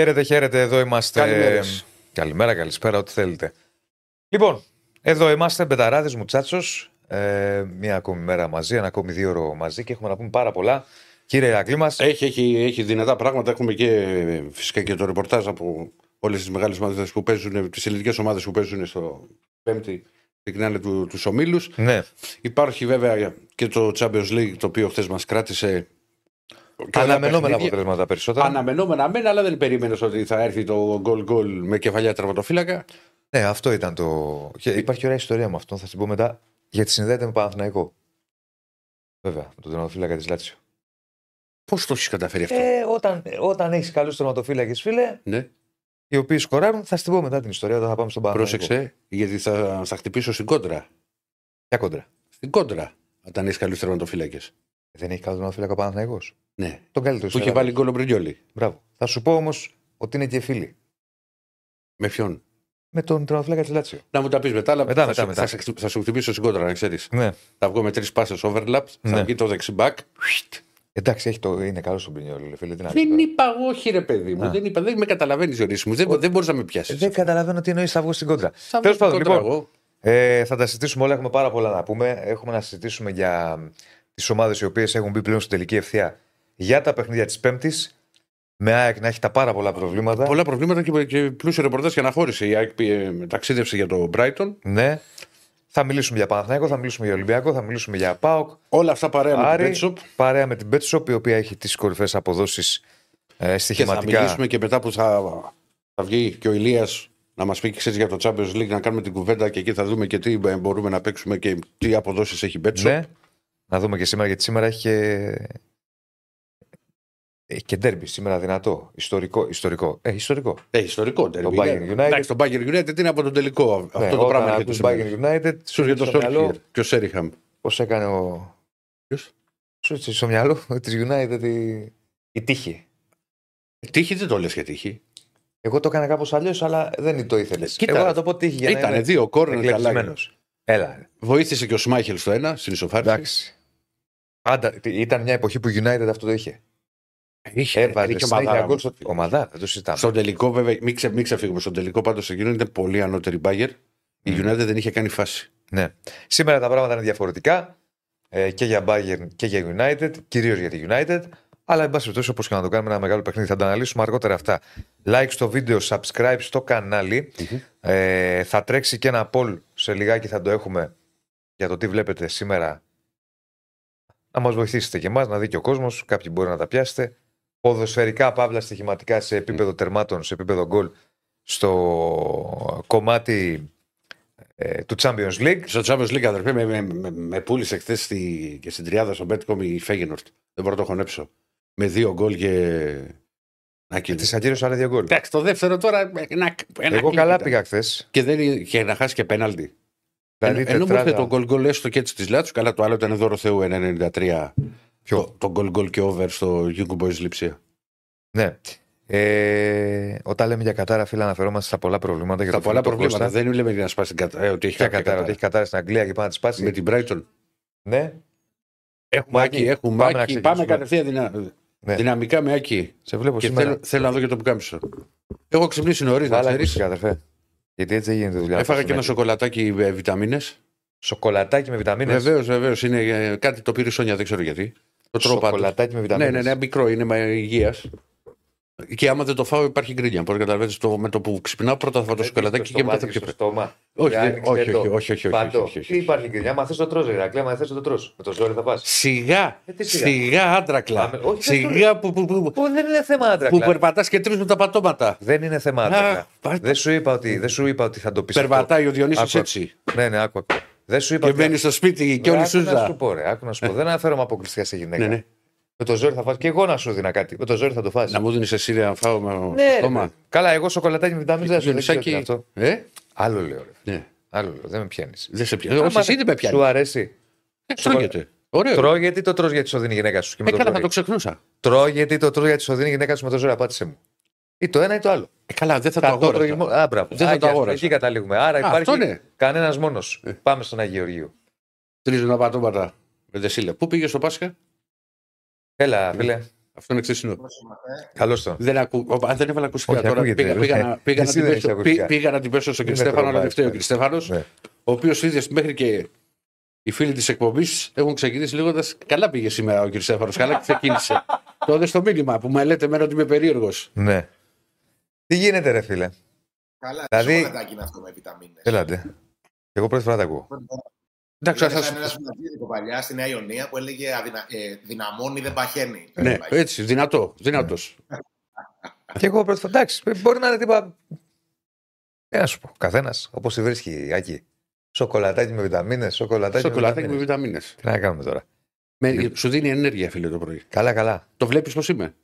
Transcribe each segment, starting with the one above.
Χαίρετε, χαίρετε, εδώ είμαστε. Καλημέρες. Καλημέρα, καλησπέρα, ό,τι θέλετε. Λοιπόν, εδώ είμαστε, Μπεταράδες Μουτσάτσος. Ε, μία ακόμη μέρα μαζί, ένα ακόμη δύο ώρο μαζί και έχουμε να πούμε πάρα πολλά. Κύριε Ηρακλή μας, Έχει, έχει, έχει δυνατά πράγματα. Έχουμε και ε, φυσικά και το ρεπορτάζ από όλες τις μεγάλες ομάδες που παίζουν, τις ελληνικές ομάδες που παίζουν στο Πέμπτη. Ξεκινάνε του, τους ομίλους. ναι, Υπάρχει βέβαια και το Champions League το οποίο χθες μας κράτησε. Και όλα αναμενόμενα παιχνίδια. αποτελέσματα περισσότερα. Αναμενόμενα μεν, αλλά δεν περίμενες ότι θα έρθει το γκολ γκολ με κεφαλιά τραυματοφύλακα. Ναι, αυτό ήταν το. Και υπάρχει ωραία ιστορία με αυτό, θα την πω μετά. Γιατί συνδέεται με Παναθηναϊκό. Βέβαια, με τον τερματοφύλακα της Λάτσιο. Πώς το έχεις καταφέρει αυτό; Ε, όταν όταν έχεις καλούς τερματοφύλακες, φίλε, ναι, οι οποίοι σκοράρουν, θα στην πω μετά την ιστορία όταν θα πάμε στον Παναθηναϊκό. πρόσεξε, γιατί θα, θα χτυπήσω στην κόντρα. Ποια κόντρα; Στην κόντρα, όταν έχεις καλούς τερματοφύλακες. Δεν έχει καλό τερματοφύλακα ο Παναθηναϊκός. Ναι. Τον καλύτερο Που είχε στην βάλει Ελλάδα. γκολ ο Μπρινιόλι. Μπράβο. Θα σου πω όμως ότι είναι και φίλοι. Με ποιον; Με τον τερματοφύλακα της Λάτσιο. Να μου τα πεις μετά, αλλά Μετά, θα, μετά, σου, μετά. Θα, σε χτυ- θα σου χτυπήσω στην κόντρα, να ξέρεις. Ναι. Θα βγω με τρεις πάσε overlap, Ναι. θα βγει το δεξιμπάκ. Εντάξει, έχει το... είναι καλό στον Πρινιόλη, φίλε. Τι να πει Δεν τώρα. είπα εγώ, όχι ρε παιδί μου. Α. Δεν, είπα, δεν με καταλαβαίνεις, Ζωρή μου. Δεν, δεν μπορείς να με πιάσεις. Δεν καταλαβαίνω τι εννοείς, θα βγω στην κόντρα. Θα Τέλος βγω πάντων, στην κόντρα λοιπόν, εγώ. ε, θα τα συζητήσουμε όλα. Έχουμε πάρα πολλά να πούμε. Έχουμε να συζητήσουμε για τις ομάδες οι οποίες έχουν μπει πλέον στην τελική ευθεία για τα παιχνίδια της Πέμπτης. Με ΑΕΚ να έχει τα πάρα πολλά προβλήματα. Πολλά προβλήματα και, και πλούσιο ρεπορτάζ και αναχώρησε. Η ΑΕΚ ε, ταξίδευσε για το Brighton. Ναι. Θα μιλήσουμε για Παναθηναϊκό, θα μιλήσουμε για Ολυμπιακό, θα μιλήσουμε για ΠΑΟΚ. Όλα αυτά παρέα με Άρη, την Betshop. παρέα με την Betshop, η οποία έχει τις κορυφαίες αποδόσεις ε, Και θα στοιχηματικά. μιλήσουμε και μετά που θα, θα βγει και ο Ηλίας να μας πει ξέρεις, για το Champions League, να κάνουμε την κουβέντα και εκεί θα δούμε και τι ε, μπορούμε να παίξουμε και τι αποδόσεις έχει η Betshop. Ναι. Να δούμε και σήμερα, γιατί σήμερα έχει και. Έχει και ντέρμπι σήμερα δυνατό. Ιστορικό. Ιστορικό. Ε, ιστορικό. Ε, ιστορικό derby. Το Bayern είναι. United. Εντάξει, το Bayern United είναι από τον τελικό. Αυτό Ναι, το όταν πράγμα ακούς έρχεται στο μυαλό. Bayern United. Σου για το στο μυαλό, Solskjaer και ο Σέριχαμ. Πώς έκανε ο. Ποιος; Σου έτσι στο μυαλό της United η, η τύχη. Τύχη δεν το λες για τύχη. Εγώ το έκανα κάπως αλλιώς, αλλά δεν το ήθελες. Κοίτα, Εγώ να το πω τύχη για να Ήταν είμαι δύο κόρνερ καλά. εκλεπτισμένος. Έλα. ρε. Βοήθησε και ο Σμάχελ στο ένα, στην ισοφάριση. Εντάξει. Πάντα, ήταν μια εποχή που η United αυτό το είχε. Είχε, Έβαζε είχε συνέχεια ομαδάρα γκολ μου. στο. Ομαδά, δεν το συζητάμε. Στον τελικό, βέβαια, μην, ξε, μην ξεφύγουμε. Στον τελικό πάντως εκείνο ήταν πολύ ανώτερη Bayern. Η Μμ. United δεν είχε κάνει φάση. Ναι. Σήμερα τα πράγματα είναι διαφορετικά ε, και για Bayern και για United, κυρίως για τη United. Αλλά, εν πάση περιπτώσει, όπως και να το κάνουμε, ένα μεγάλο παιχνίδι. Θα τα αναλύσουμε αργότερα αυτά. Like στο βίντεο, subscribe στο καναλι Ε, θα τρέξει και ένα poll σε λιγάκι, θα το έχουμε για το τι βλέπετε σήμερα. Να μας βοηθήσετε και εμάς, να δει και ο κόσμος. Κάποιοι μπορεί να τα πιάσετε. Ποδοσφαιρικά, παύλα στοιχηματικά σε επίπεδο τερμάτων, σε επίπεδο γκολ στο κομμάτι ε, του Champions League. Στο Champions League, αδερφέ, με, με, με, με πούλησε χθες στη, και στην τριάδα στο Betcom η Φέγενορτ. Δεν μπορώ να το χωνέψω. Με δύο γκολ και. Να Της κυλήσει. ακύρωσε άλλα δύο γκολ. Εντάξει, το δεύτερο τώρα. Ένα, ένα Εγώ κλικ καλά ήταν. πήγα χθες. Και, δεν, και να χάσει και πέναλτι. Δηλαδή, Ενώ- Ενώ μου ήρθε τετράδα- το γκολ γκολ έστω και έτσι της Λάτσου, καλά το άλλο ήταν δώρο Θεού 1,93. Ποιο; Το, το γκολ γκολ και over στο Young Boys Λιψία. Ναι. Ε, όταν λέμε για κατάρα, φίλα, αναφερόμαστε στα πολλά προβλήματα. Για Τα το πολλά φίλο του προβλήματα. Κώστα. Δεν λέμε για να σπάσει την κατάρα. Ε, ότι έχει Ποια κάποια κατάρα, ότι έχει κατάρα στην Αγγλία και πάει να τη σπάσει. Με την Brighton. Ναι, Έχουμε Άκη, άκη, έχουμε πάμε να άκη. Πάμε ξεκινήσουμε. κατευθείαν δυνα... Ναι. δυναμικά με άκη. σε βλέπω Και σήμερα. θέλω, θέλω να δω και το πουκάμισο. Έχω ξυπνήσει νωρίς, να Καλά, ξέρεις. Ακούστηκε, αδερφέ. Γιατί έτσι δεν γίνεται η δουλειά. Έφαγα αυτό και ένα συνέχεια. σοκολατάκι με βιταμίνες. Σοκολατάκι με βιταμίνες; Βεβαίως, βεβαίως. Είναι ε, κάτι το πήρε η Σόνια, δεν ξέρω γιατί. Το τρώω πάντως. Σοκολατάκι με Ναι, βιταμίνες. ναι, ναι, μικρό, είναι υγείας. Και άμα δεν το φάω, υπάρχει γκρίνια. Μπορεί να καταλαβαίνεις το, με το που ξυπνάω πρώτα θα φάω το σοκολατάκι και μετά θα πιω. στο στόμα. Όχι, Και δεν- άνοιξε όχι, το όχι, όχι, όχι, όχι, φάτο. όχι, όχι, Τι υπάρχει γκρινιά, μα θες το τρως, Ηρακλέ, μα θες το τρως. Με το ζόρι θα πας. Σιγά, Ε, τι σιγά. σιγά, άντρακλα. Πάμε- όχι, Σιγά που, που, που, Που δεν είναι θέμα άντρα. που περπατάς και τρίζουν τα πατώματα. Δεν είναι θέμα Α, άντρα. πα- Δεν σου είπα ότι, δεν σου είπα ότι θα το πεις. Περπατάει ο Διονύσης Άκου, έτσι. Ναι, ναι, άκου. άκου. Δεν σου είπα Και ότι- μπαίνει στο σπίτι και όλη Άκου Να σου σούζα. πω, ρε, άκου να σου πω. Δεν αναφέρομαι αποκλειστικά σε γυναίκα. Ναι, ναι. Με το ζόρι θα φας. Και εγώ να σου δίνα κάτι. Με το ζόρι θα το φας. Να μου δίνεις εσύ να φάω με Ναι, ρε, στόμα. Καλά, εγώ σοκολατάκι με βιταμίνε δεν σου δεν ξέρω τι είναι Διονυσάκη. αυτό. Ε, Άλλο λέω. Ρε. ναι. Άλλο λέω. Δεν με πιάνεις. Δεν σε πιάνει. Όχι, εσύ δεν με πιάνεις; Σου αρέσει. Ε, Τρώγεται. Ωραίο. Τρώω γιατί το τρως γιατί σου δίνει η γυναίκα σου. Και με Ε, το καλά, θα ζόρι. το ξεχνούσα. Τρώω γιατί το τρως γιατί σου δίνει η γυναίκα σου με το ζόρι. Απάντησε μου. Ή το ένα ή το άλλο. Ε, καλά, δεν θα το Θα το αγόρασα. τρώγει μόνο. Α, μπράβο. Δεν θα Α, το και αυτό, αγόρασα. Εκεί καταλήγουμε. Άρα Α, αυτό υπάρχει είναι. κανένας μόνος. Ε. Πάμε στον Αγίο Γεωργίου. Τρίζουν τα πατώματα. Με δεσίλα. Πού πήγε στο Πάσχα; Έλα, φίλε. Αυτό είναι ξεσυνό. Καλώς τον. Δεν ακού... ο- Αν δεν έβαλα ακουστικά Όχι, τώρα, ακούγεται, πήγα, ρε. πήγα, να, πήγα, να Εσύ την δεν έχεις πέσω, ακουστικά. πή- πήγα να την πέσω στον κ. Είναι Στέφανο, αλλά τρομάρης, δεν φταίει ο ναι. κ. Στέφανος, Ναι. ο οποίος είδες μέχρι και οι φίλοι της εκπομπής έχουν ξεκινήσει λέγοντας Καλά πήγε σήμερα ο κ. Στέφανος, καλά ξεκίνησε. το είδε στο μήνυμα που με λέτε εμένα ότι είμαι περίεργος. Ναι. Τι γίνεται, ρε φίλε; Καλά, Δηλαδή- δηλαδή... σοκολατάκι είναι αυτό με βιταμίνες. Έλατε. Εγώ πρώτη φορά τα ακούω. Εντάξει, Δηλαδή, θα σαν σου- ένα σπουδαστήριο παλιά στη Νέα Ιωνία που έλεγε αδυνα... ε, δυναμώνει δεν παχαίνει. Ναι, Δεν παχαίνει. έτσι, δυνατό. Δυνατός. Και εγώ πρώτη φορά. Εντάξει, μπορεί να είναι τίποτα. Τι να σου πω. Καθένας όπως τη βρίσκει, Άκη. Σοκολατάκι με βιταμίνες, σοκολατάκι, Σοκολατάκι με με βιταμίνες. βιταμίνε. Τι να κάνουμε τώρα; Σου δίνει ενέργεια, φίλε, το πρωί. Καλά, καλά. Το βλέπεις πώς είμαι;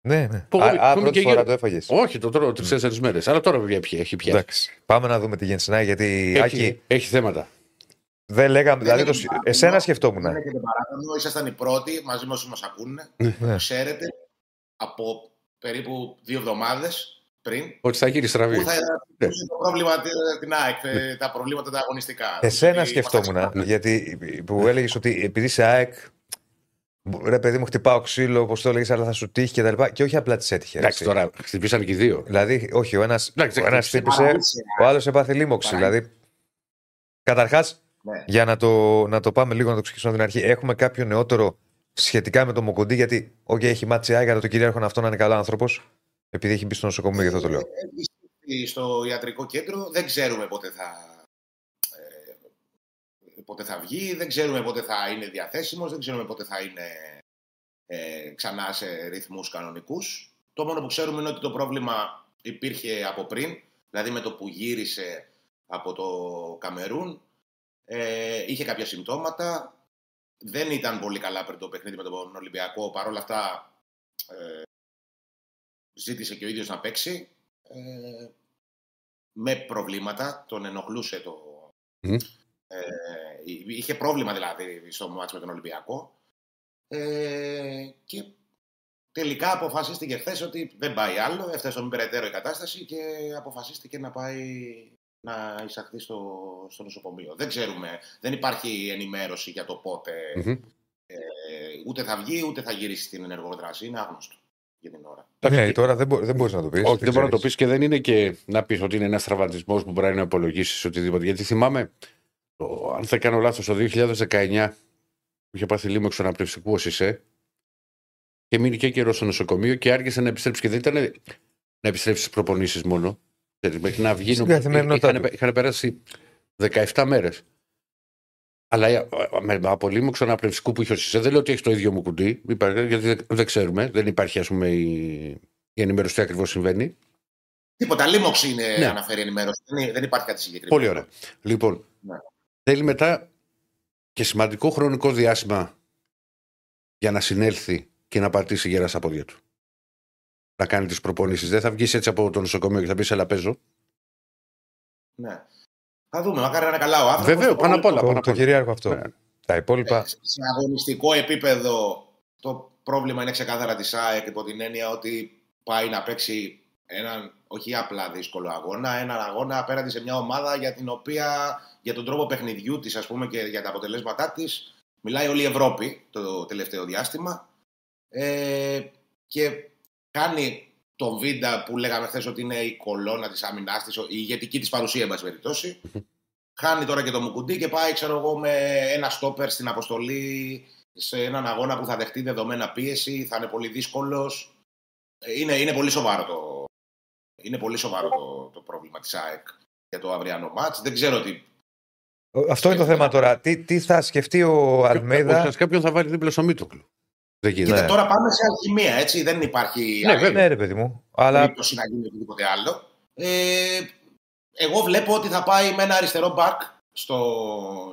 Ναι, ναι. Πω, Α, πω, α, είμαι πρώτη και φορά γέρο. το έφαγες. Όχι, το τρώω τρει-τέσσερι μέρες. Αλλά τώρα πια έχει, έχει πιάσει. Εντάξει. Πάμε να δούμε τι γίνεται στην ΑΕΚ, γιατί Έχει, Άκη έχει θέματα. Δεν λέγαμε. Δηλαδή, είναι το, παράπονο. εσένα σκεφτόμουν. Δεν έχετε παράπονο, ήσασταν οι πρώτοι μαζί με όσου μα ακούνε. Ναι. Ξέρετε από περίπου δύο εβδομάδες πριν Ότι θα γίνει στραβή. που θα Ναι. είχε το πρόβλημα τε- την ΑΕΚ, ε, τα προβλήματα τα αγωνιστικά. Εσένα Ότι σκεφτόμουν. ήμασταν- Γιατί που έλεγες ότι επειδή είσαι ΑΕΚ, ρε παιδί μου, χτυπάω ξύλο, όπως το έλεγες, αλλά θα σου τύχει και τα λοιπά. Και όχι απλά τη έτυχε. Εντάξει, έτσι. τώρα χτυπήσαν και οι δύο. Δηλαδή, όχι, ο ένα Εντάξει, ο ένας χτύπησε. χτύπησε, Παραλύσε. ο άλλος έπαθε λίμωξη. Παραλύσε. Δηλαδή, καταρχάς, Ναι. για να το, να το πάμε λίγο να το ξεκινήσουμε από την αρχή, έχουμε κάποιο νεότερο σχετικά με το Μοκοντή, γιατί, OK, έχει μάτσει ΑΕΚ, αλλά το κυρίαρχο είναι αυτό να είναι καλό άνθρωπος, επειδή έχει μπει στο νοσοκομείο, γι' αυτό το λέω. Έχει στηθεί στο ιατρικό κέντρο, δεν ξέρουμε πότε θα, ε, πότε θα βγει, δεν ξέρουμε πότε θα είναι διαθέσιμος, δεν ξέρουμε πότε θα είναι ε, ξανά σε ρυθμούς κανονικούς. Το μόνο που ξέρουμε είναι ότι το πρόβλημα υπήρχε από πριν, δηλαδή με το που γύρισε από το Καμερούν, ε, είχε κάποια συμπτώματα, δεν ήταν πολύ καλά πριν το παιχνίδι με τον Ολυμπιακό, παρόλα αυτά ε, ζήτησε και ο ίδιος να παίξει ε, με προβλήματα, τον ενοχλούσε το... Μμμ. Ε, είχε πρόβλημα δηλαδή στο μάτς με τον Ολυμπιακό. Ε, και τελικά αποφασίστηκε χθες ότι δεν πάει άλλο, έφτασε στον περαιτέρω η κατάσταση και αποφασίστηκε να πάει να εισαχθεί στο, στο νοσοκομείο. Δεν ξέρουμε, δεν υπάρχει ενημέρωση για το πότε Μμμ. ε, ούτε θα βγει ούτε θα γυρίσει στην ενεργοδράση. Είναι άγνωστο για την ώρα. Ναι, τώρα δεν, μπο, δεν μπορείς να το πεις. Όχι, δεν μπορεί να το πεις και δεν είναι και να πεις ότι είναι ένας τραυματισμός που μπορεί να υπολογίσει οτιδήποτε. Γιατί θυμάμαι, το, αν δεν κάνω λάθος, το 2019 που είχε πάθει λίμωξο αναπνευστικού ο Σισε και μείνει και καιρός στο νοσοκομείο και άργησε να επιστρέψει. Και δεν ήταν να επιστρέψεις στις προπονήσεις μόνο. Δηλαδή, Μέχρι να βγει. Στην καθημερινότητά Είχαν, του. είχαν περάσει 17 μέρες. Αλλά ε, με, με από λίμωξο αναπνευστικού που είχε ο Σισε, δεν λέω ότι έχεις το ίδιο μου κουντί, υπάρχει, γιατί δεν, δεν ξέρουμε. Δεν υπάρχει, ας πούμε, η, η ενημέρωση τι ακριβώς συμβαίνει. Τίποτα, λίμωξη είναι Ναι. αναφέρει η ενημέρωση. Δεν, δεν υπάρχει κάτι συγκεκριμένο. Πολύ ωραία. Λοιπόν, Ναι. θέλει μετά και σημαντικό χρονικό διάστημα για να συνέλθει και να πατήσει γερά στα πόδια του. Να κάνει τις προπονήσεις. Δεν θα βγεις έτσι από το νοσοκομείο και θα πεις Ελά, παίζω. Ναι. Θα δούμε, μακάρι να είναι καλά ο άνθρωπος. Βέβαια, Το πάνω απ' όλα. Το, πάνω το απ' όλα. κυρίαρχο αυτό. Ναι. Τα υπόλοιπα. Σε αγωνιστικό επίπεδο το πρόβλημα είναι ξεκάθαρα της ΑΕΚ υπό την έννοια ότι πάει να παίξει έναν όχι απλά δύσκολο αγώνα, έναν αγώνα απέναντι σε μια ομάδα για την οποία για τον τρόπο παιχνιδιού της ας πούμε και για τα αποτελέσματά της μιλάει όλη η Ευρώπη το τελευταίο διάστημα ε, και κάνει τον Βίντα που λέγαμε χθες ότι είναι η κολόνα της άμυνάς της, η ηγετική της παρουσία εν πάση περιπτώσει Χάνει τώρα και το Μουκουντή και πάει, ξέρω εγώ, με ένα στόπερ στην αποστολή σε έναν αγώνα που θα δεχτεί δεδομένα πίεση, θα είναι πολύ δύσκολος. Είναι, είναι πολύ σοβαρό το, είναι πολύ σοβαρό το, το πρόβλημα της ΑΕΚ για το αυριανό μάτς. Δεν ξέρω τι... Αυτό είναι το θέμα τώρα. Τι, τι θα σκεφτεί ο Αλμέιδα; Ουσιαστικά ποιον θα βάλει δίπλα στο Μίτοκλου. Δεν γίνεται. Ναι. Τώρα πάμε σε αλχημία, έτσι. Δεν υπάρχει Ναι, άλλη βέβαια. Ναι, ρε παιδί μου. Αλλά περίπτωση να γίνει οτιδήποτε άλλο. Ε, εγώ βλέπω ότι θα πάει με ένα αριστερό μπακ στο,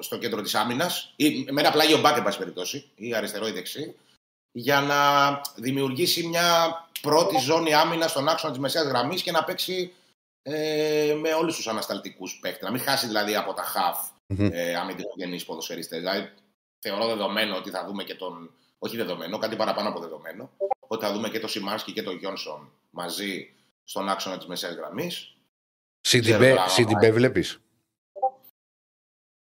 στο κέντρο της άμυνας ή με ένα πλάγιο μπακ, εν πάση περιπτώσει, ή αριστερό ή δεξί, για να δημιουργήσει μια πρώτη ζώνη άμυνας στον άξονα της μεσαίας γραμμής και να παίξει ε, με όλους τους ανασταλτικούς παίκτες. Να μην χάσει δηλαδή από τα χαφ Μμμ. ε, αμυντικογενείς ποδοσφαιριστές. Δηλαδή θεωρώ δεδομένο ότι θα δούμε και τον... Όχι δεδομένο, κάτι παραπάνω από δεδομένο. Ότι θα δούμε και τον Σιμάνσκι και τον Γιόνσον μαζί στον άξονα της μεσαίας γραμμής. Σιντιμπέ, Ξέρω, Σιντιμπέ βλέπεις;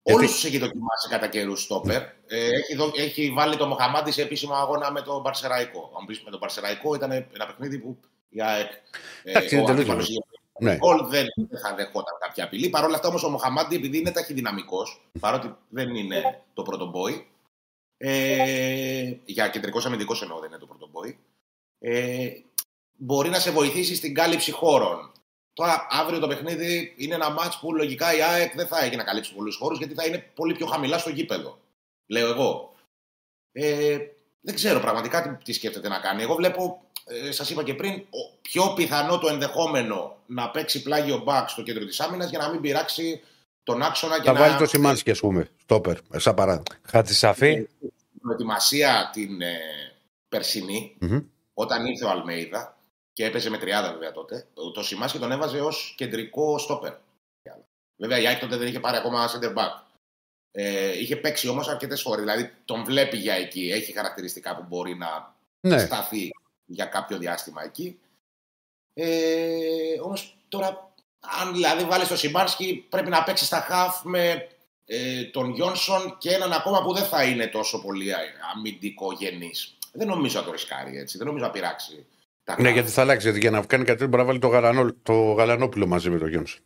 Γιατί- Όλου τους έχει δοκιμάσει κατά καιρούς στόπερ. Ε, έχει, δο- έχει βάλει το Μοχαμάντι σε επίσημο αγώνα με τον Παρσεραϊκό. Αν πεις με τον Παρσεραϊκό ήταν ένα παιχνίδι που η ΑΕΚ. ε, Εντάξει, είναι ο τελείως αντίπαλος διαφορετικό. είχε Ναι. γκολ, δεν, δεν θα δεχόταν κάποια απειλή. Παρ' όλα αυτά όμως ο Μοχαμάντι, επειδή είναι ταχυδυναμικός, παρότι δεν είναι το πρώτο μπόι, ε, για κεντρικός αμυντικός εννοώ δεν είναι το πρώτο μπόι, ε, μπορεί να σε βοηθήσει στην κάλυψη χώρων. Τώρα, αύριο το παιχνίδι είναι ένα μάτς που λογικά η ΑΕΚ δεν θα έχει να καλύψει πολλούς χώρους γιατί θα είναι πολύ πιο χαμηλά στο γήπεδο. Λέω εγώ. Ε, δεν ξέρω πραγματικά τι, τι σκέφτεται να κάνει. Εγώ βλέπω, ε, σας είπα και πριν, ο, πιο πιθανό το ενδεχόμενο να παίξει πλάγιο μπακ στο κέντρο της άμυνας για να μην πειράξει τον άξονα και Θα να. βάλει το Σιμάνσκι, ας πούμε, στόπερ, σαν παράδειγμα. Χατζησαφή. προετοιμασία την ε, περσινή, Μμμ. όταν ήρθε ο Αλμέιδα και έπαιζε με 30 βέβαια τότε, το Σιμάσκι τον έβαζε ως κεντρικό στόπερ. Βέβαια η ΑΕΚ τότε δεν είχε πάρει ακόμα center back. Ε, είχε παίξει όμως αρκετές φορές. Δηλαδή τον βλέπει για εκεί. Έχει χαρακτηριστικά που μπορεί να Ναι, σταθεί για κάποιο διάστημα εκεί. Ε, Όμως τώρα, αν δηλαδή βάλεις το Σιμάνσκι, πρέπει να παίξει στα χαφ με ε, τον Γιόνσον και έναν ακόμα που δεν θα είναι τόσο πολύ αμυντικογενή. Δεν νομίζω να το ρισκάρει έτσι. Δεν νομίζω να πειράξει. Τα ναι, half. γιατί θα αλλάξει. Γιατί για να κάνει κάτι τέτοιο μπορεί να βάλει το, γαλανό, το Γαλανόπουλο μαζί με τον Γιόνσον.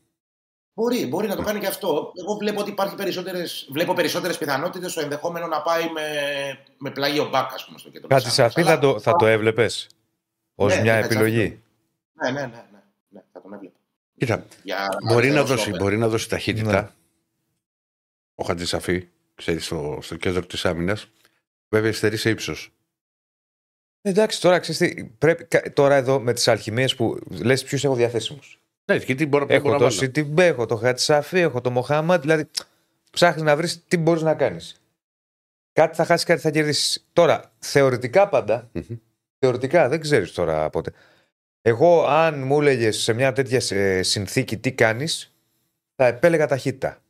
Μπορεί, μπορεί να το κάνει και αυτό. Εγώ βλέπω ότι υπάρχει περισσότερες, βλέπω περισσότερες πιθανότητες στο ενδεχόμενο να πάει με, με πλάγιο μπακ, ας πούμε, στο κέντρο. της Χατζησαφή άμυνας. θα το, θα το έβλεπες ως Ναι, μια ναι, επιλογή; Ναι, ναι, ναι, ναι, ναι, θα τον έβλεπα. Κοίτα, Για μπορεί να, αριστερό δώσει, στόπερ. μπορεί να δώσει ταχύτητα Ναι. ο Χατζησαφή, ξέρεις, στο, στο κέντρο της άμυνας. Βέβαια, υστερεί σε ύψος. Εντάξει, τώρα ξέρεις τι, πρέπει, κα- τώρα εδώ με τις αλχημίες που λες ποιους έχω διαθέσιμους. Ναι, και τι μπορώ, Έχω μπορώ το να βάλω. Σιτιμπέ, έχω το Χατσαφή, έχω το Μοχάμαντ. Δηλαδή ψάχνεις να βρεις τι μπορείς να κάνεις. Κάτι θα χάσεις, κάτι θα κερδίσεις. Τώρα, θεωρητικά πάντα, Μμμ. θεωρητικά δεν ξέρεις τώρα πότε. Εγώ, αν μου έλεγες σε μια τέτοια ε, συνθήκη τι κάνεις, θα επέλεγα ταχύτητα.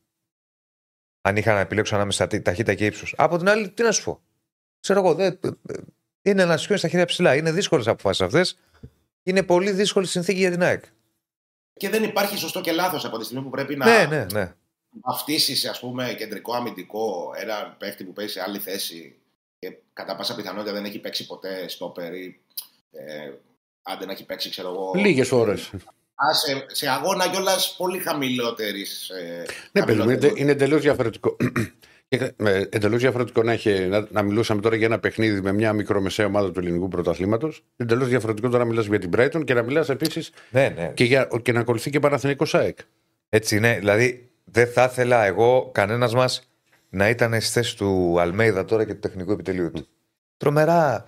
Αν είχα να επιλέξω ανάμεσα τι- ταχύτητα και ύψος. Από την άλλη, τι να σου πω. Ξέρω εγώ, δεν, είναι να σηκώνει τα χέρια ψηλά. Είναι δύσκολες αποφάσεις αυτές. Είναι πολύ δύσκολη συνθήκη για την ΑΕΚ. Και δεν υπάρχει σωστό και λάθος από τη στιγμή που πρέπει να Ναι, ναι, ναι. βαφτίσεις, ας πούμε, κεντρικό αμυντικό έναν παίχτη που παίζει σε άλλη θέση και κατά πάσα πιθανότητα δεν έχει παίξει ποτέ στο περί. Ε, άντε να έχει παίξει, ξέρω εγώ. Λίγες ώρες. Α, σε, σε αγώνα κιόλας πολύ χαμηλότερης. Ε, Ναι, παιδί μου, είναι, χαμηλότερης- είναι εντελώς διαφορετικό. Εντελώς διαφορετικό να, είχε, να, να μιλούσαμε τώρα για ένα παιχνίδι με μια μικρομεσαία ομάδα του ελληνικού πρωταθλήματος. Εντελώς διαφορετικό τώρα να μιλάς για την Brighton και να μιλάς επίσης ναι, ναι. και, για, και να ακολουθεί και Παναθηνικό ΣΑΕΚ. Έτσι είναι. Δηλαδή, δεν θα ήθελα εγώ, κανένας μας, να ήταν στη θέση του Αλμέιδα τώρα και του τεχνικού επιτελείου του. Τρομερά.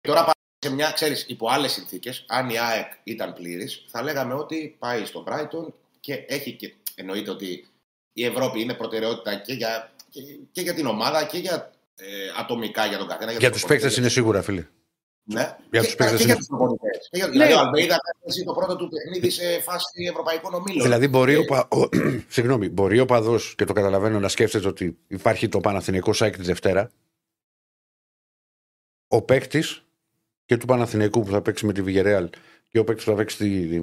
Τώρα πάμε σε μια, ξέρεις, υπό άλλες συνθήκες, αν η ΑΕΚ ήταν πλήρης, θα λέγαμε ότι πάει στον Brighton και έχει και. Εννοείται ότι η Ευρώπη είναι προτεραιότητα και για, και, και για την ομάδα και για ε, ατομικά για τον καθένα. Για τους τους παίκτες προπονητές. είναι σίγουρα, φίλε. Ναι. Για και, τους παίκτες και είναι- για τους προπονητές. Και για- Δηλαδή, ο Αλμπέιδα θα παίζει το πρώτο του παιχνίδι σε φάση ευρωπαϊκών ομίλων. Δηλαδή, μπορεί Ε, ο, πα... ο... Συγγνώμη, μπορεί ο παδός και το καταλαβαίνω να σκέφτεται ότι υπάρχει το Παναθηνικό ΣΑΕΚ τη Δευτέρα. Ο παίκτης και του Παναθηνικού που θα παίξει με τη Βιγερέαλ και ο παίκτης που θα παίξει τη...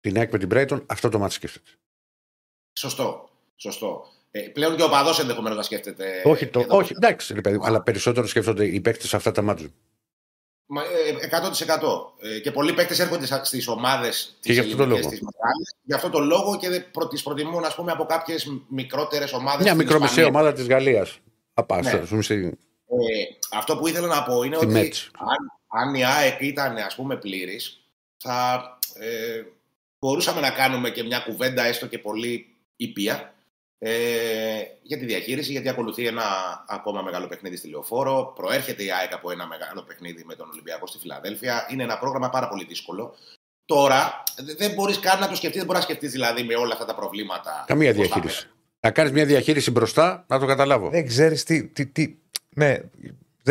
την ΑΕΚ με την Brighton, αυτό το μάτι σκέφτεται. Σωστό. Σωστό. Ε, πλέον και ο παδός ενδεχομένως να σκέφτεται. όχι, το... εδώ. όχι, εντάξει, ρε παιδί, μου, αλλά περισσότερο σκέφτονται οι παίκτες σε αυτά τα μάτια. Μα, ε, 100%. Ε, και πολλοί παίκτες έρχονται στις ομάδες Και γι' αυτό το λόγο. Γι' αυτό το λόγο και τις προτιμούν ας πούμε, από κάποιες μικρότερες ομάδες. Μια μικρομεσαία ομάδα της Γαλλίας. Απάστα, Ναι. ας πούμε, στη- Ε, αυτό που ήθελα να πω είναι Τη ότι Μέτς. αν, αν η ΑΕΚ ήταν ας πούμε πλήρης, θα ε, μπορούσαμε να κάνουμε και μια κουβέντα έστω και πολύ ήπια ε, για τη διαχείριση, γιατί ακολουθεί ένα ακόμα μεγάλο παιχνίδι στη Λεωφόρο. Προέρχεται η ΑΕΚ από ένα μεγάλο παιχνίδι με τον Ολυμπιακό στη Φιλαδέλφια. Είναι ένα πρόγραμμα πάρα πολύ δύσκολο. Τώρα δε- δεν μπορείς καν να το σκεφτείς, δεν μπορείς να σκεφτείς δηλαδή με όλα αυτά τα προβλήματα. Καμία πώς θα διαχείριση. Να κάνεις μια διαχείριση μπροστά, να το καταλάβω. Δεν ξέρεις τι. τι, τι ναι, δε-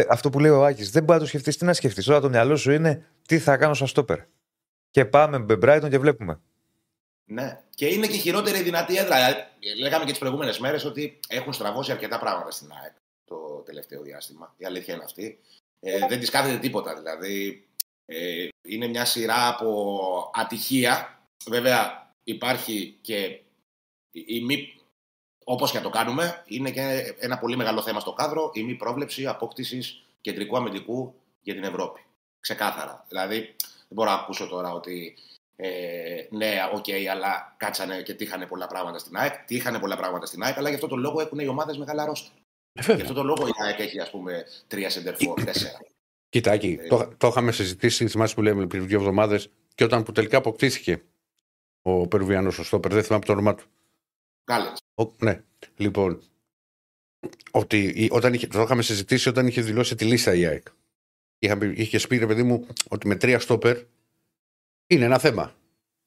αυτό που λέει ο Άκης. Δεν μπορεί να το σκεφτείς. Τι να σκεφτείς. Τώρα το μυαλό σου είναι τι θα κάνω σαν στόπερ. Και πάμε με Brighton και βλέπουμε. Ναι. Και είναι και η χειρότερη δυνατή έδρα. Δηλαδή, Λέγαμε και τις προηγούμενες μέρες ότι έχουν στραβώσει αρκετά πράγματα στην ΑΕΚ το τελευταίο διάστημα. Η αλήθεια είναι αυτή. Ε, δεν της κάθεται τίποτα. Δηλαδή, ε, είναι μια σειρά από ατυχία. Βέβαια, υπάρχει και η, η μη Όπως και να το κάνουμε, είναι και ένα πολύ μεγάλο θέμα στο κάδρο η μη πρόβλεψη απόκτησης κεντρικού αμυντικού για την Ευρώπη. Ξεκάθαρα. Δηλαδή, δεν μπορώ να ακούσω τώρα ότι ε, ναι, OK, okay, αλλά κάτσανε και τύχανε πολλά πράγματα στην ΑΕΚ. Τύχανε πολλά πράγματα στην ΑΕΚ, αλλά γι' αυτό το λόγο έχουν οι ομάδες μεγάλα ρόστερ. Ε, Γι' αυτό το λόγο η ΑΕΚ έχει, ας πούμε, τρία σεντερφόρ, τέσσερα. Κοιτάκι, Ε, το, το είχαμε συζητήσει, θυμάσαι που λέμε πριν δύο εβδομάδες, και όταν που τελικά αποκτήθηκε ο Περουβιανός ο Στόπερ, δεν θυμάμαι το όνομά του. Κάλες. Ο, ναι, λοιπόν. Ότι η- όταν είχε, το είχαμε συζητήσει όταν είχε δηλώσει τη λίστα η ΑΕΚ. Είχαμε, είχε πει, ρε παιδί μου, ότι με τρία στόπερ είναι ένα θέμα.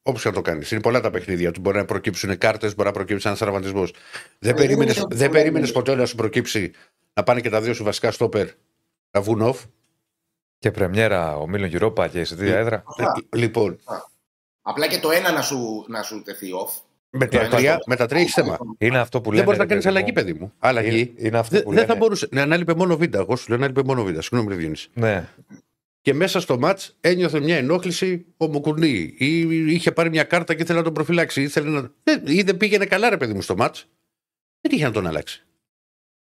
Όπως και να το κάνεις. Είναι πολλά τα παιχνίδια του. Μπορεί να προκύψουν κάρτες, μπορεί να προκύψει ένας τραυματισμός. Δεν δεν περίμενε είναι δεν το- περίμενες ποτέ να σου προκύψει να πάνε και τα δύο σου βασικά στόπερ να βγουν off; Και πρεμιέρα ο Μίλον Europa και εισιτήρια Ε, έδρα. Αυτά. Λοιπόν, Απλά και το ένα να σου, να σου τεθεί off. Με Το τα ένα τρία, στο- με τα τρία έχεις θέμα. Είναι αυτό που Δεν λένε. μπορείς να ρε κάνεις παιδί αλλαγή, μου. παιδί μου. Αλλαγή. Είναι, είναι αυτό Δεν που δεν λένε. θα μπορούσε. Ναι, ανάλειπε μόνο β. Εγώ σου λέω ανάλειπε μόνο β. Συγγνώμη, δεν βγαίνει. Ναι. Και μέσα στο ματ ένιωθε μια ενόχληση ο Μουκουρνή. Ή είχε πάρει μια κάρτα και ήθελε να τον προφυλάξει. Ήθελε να... δεν- Ή δεν πήγαινε καλά, ρε παιδί μου, στο ματ. Δεν είχε να τον αλλάξει.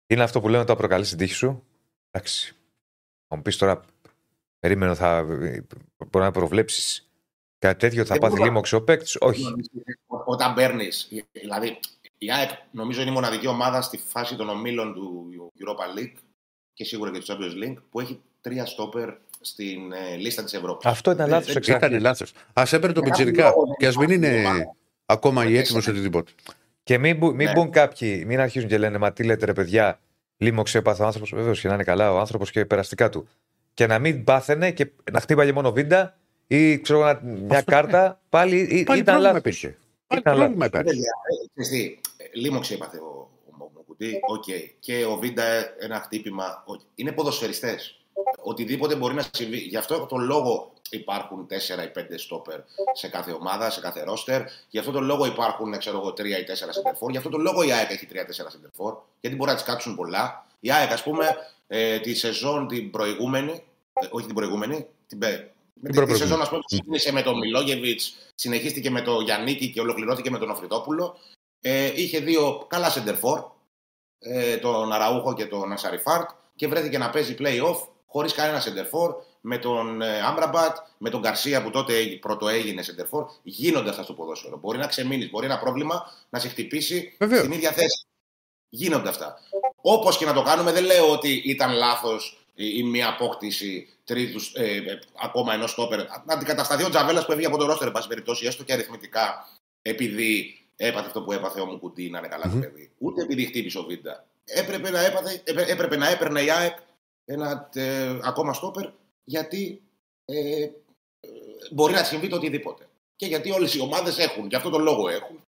Είναι αυτό που λέμε το προκαλεί την τύχη σου. Εντάξει. Θα μου πεις τώρα, περίμενε, θα μπορεί να προβλέψεις κάτι τέτοιο, θα Δεν πάθει μπορώ. λίμωξη ο παίκτη. Όχι. Όταν παίρνει. Δηλαδή, η ΑΕΚ νομίζω είναι η μοναδική ομάδα στη φάση των ομίλων του Europa League και σίγουρα και του Champions League που έχει τρία στόπερ στην ε, λίστα της Ευρώπης. Αυτό ήταν Δεν- λάθος δεν- εξ Ήταν αρχής. λάθος. Ας έπαιρνε τον Μετά Πιτσυρικά. που λόγω Και ας μην δεν είναι υπάρχει ακόμα ή Με έτοιμο τέσσερα. οτιδήποτε. Και μην, μπου- μην Ναι. μπουν κάποιοι, μην αρχίζουν και λένε Μα τι λέτε ρε παιδιά, λίμωξε έπαθε ο άνθρωπος. Βεβαίως και να είναι καλά ο άνθρωπος και περαστικά του. Και να μην πάθαινε και να χτύπαγε μόνο Βίντα ή ξέρω, εγώ, να- μια κάρτα. Πάλι, ή- Πάλι ήταν πρόβλημα λάθος. υπήρχε. Πάλι Ήταν πρόβλημα Παιδιά, υπάρχει. ε, ξέρεις τι, ε, Λίμωξε έπαθε ο, ο, ο Μοκουτί. Οκ. Και ο Βίντα ε, ένα χτύπημα. οκ. Είναι ποδοσφαιριστές. Οτιδήποτε μπορεί να συμβεί. Γι' αυτό τον λόγο υπάρχουν 4 ή 5 στόπερ σε κάθε ομάδα, σε κάθε ρόστερ. Γι' αυτό τον λόγο υπάρχουν, ξέρω εγώ, 3 ή 4 σεντερφόρ. Γι' αυτό τον λόγο η ΑΕΚ έχει 3-4 σεντερφόρ. Γιατί μπορεί να της κάτσουν πολλά. Η ΑΕΚ, ας πούμε, ε, τη σεζόν την προηγούμενη. ε, όχι την προηγούμενη, την, πε- με τη, τη προπροηγούμενη. σεζόν, ας πούμε, που ξεκίνησε με τον Μιλόγεβιτς, συνεχίστηκε με τον Γιαννίκη και ολοκληρώθηκε με τον Οφρυδόπουλο. Ε, είχε δύο καλά σεντερφόρ, ε, τον Αραούχο και τον Ασαριφάρτ, και βρέθηκε να παίζει play-off χωρίς κανένα σεντερφόρ, με τον ε, Άμραμπατ, με τον Καρσία που τότε πρώτο έγινε σεντερφόρ. Γίνονται αυτά στο ποδόσφαιρο. Μπορεί να ξεμείνεις, μπορεί ένα πρόβλημα να σε χτυπήσει Βεβαίως. στην ίδια θέση. Γίνονται αυτά. Όπως και να το κάνουμε, δεν λέω ότι ήταν λάθος ή μια απόκτηση τρίτους, ε, ε, ακόμα ενός στόπερ. Να αντικατασταθεί ο Τζαβέλας που έβγαινε από το ρόστερ, εν πάση περιπτώσει, έστω και αριθμητικά, επειδή έπαθε αυτό που έπαθε ο Μουκουντή να είναι καλά το Μμμ. παιδί. Ούτε επειδή χτύπησε ο Βίντα. Έπρεπε να, έπαθε, έπρε- έπρεπε να έπαιρνε η ΑΕΚ ένα ε, ακόμα στόπερ, γιατί ε, ε, μπορεί να συμβεί το οτιδήποτε. Και γιατί όλες οι ομάδες έχουν, γι' αυτό τον λόγο έχουν.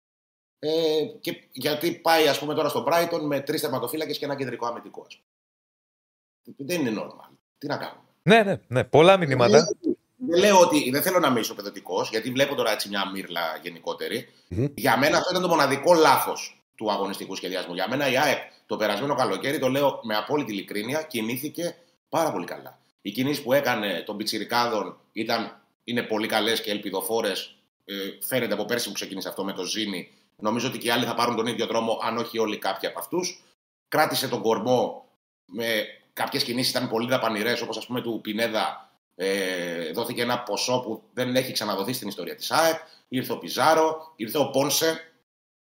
Ε, και γιατί πάει, ας πούμε, τώρα στο Brighton με τρεις τερματοφύλακες και ένα κεντρικό αμυντικό. Ας πούμε. Δεν είναι normal. Τι να κάνουμε. Ναι, ναι, ναι. Πολλά μηνύματα. Δεν λέω ότι δεν θέλω να είμαι ισοπεδωτικός, γιατί βλέπω τώρα έτσι μια μύρλα γενικότερη. Μμμ. Για μένα αυτό ήταν το μοναδικό λάθος του αγωνιστικού σχεδιασμού. Για μένα η ΑΕΚ το περασμένο καλοκαίρι, το λέω με απόλυτη ειλικρίνεια, κινήθηκε πάρα πολύ καλά. Οι κινήσεις που έκανε των Πιτσιρικάδων ήταν, είναι πολύ καλές και ελπιδοφόρες. Ε, φαίνεται από πέρσι που ξεκίνησε αυτό με το Ζήνη. Νομίζω ότι και οι άλλοι θα πάρουν τον ίδιο δρόμο, αν όχι όλοι κάποιοι από αυτούς. Κράτησε τον κορμό με κάποιες κινήσεις ήταν πολύ δαπανηρές, όπως ας πούμε του Πινέδα. Ε, δόθηκε ένα ποσό που δεν έχει ξαναδοθεί στην ιστορία της ΑΕΚ. Ήρθε ο Πιζάρο, ήρθε ο Πόνσε.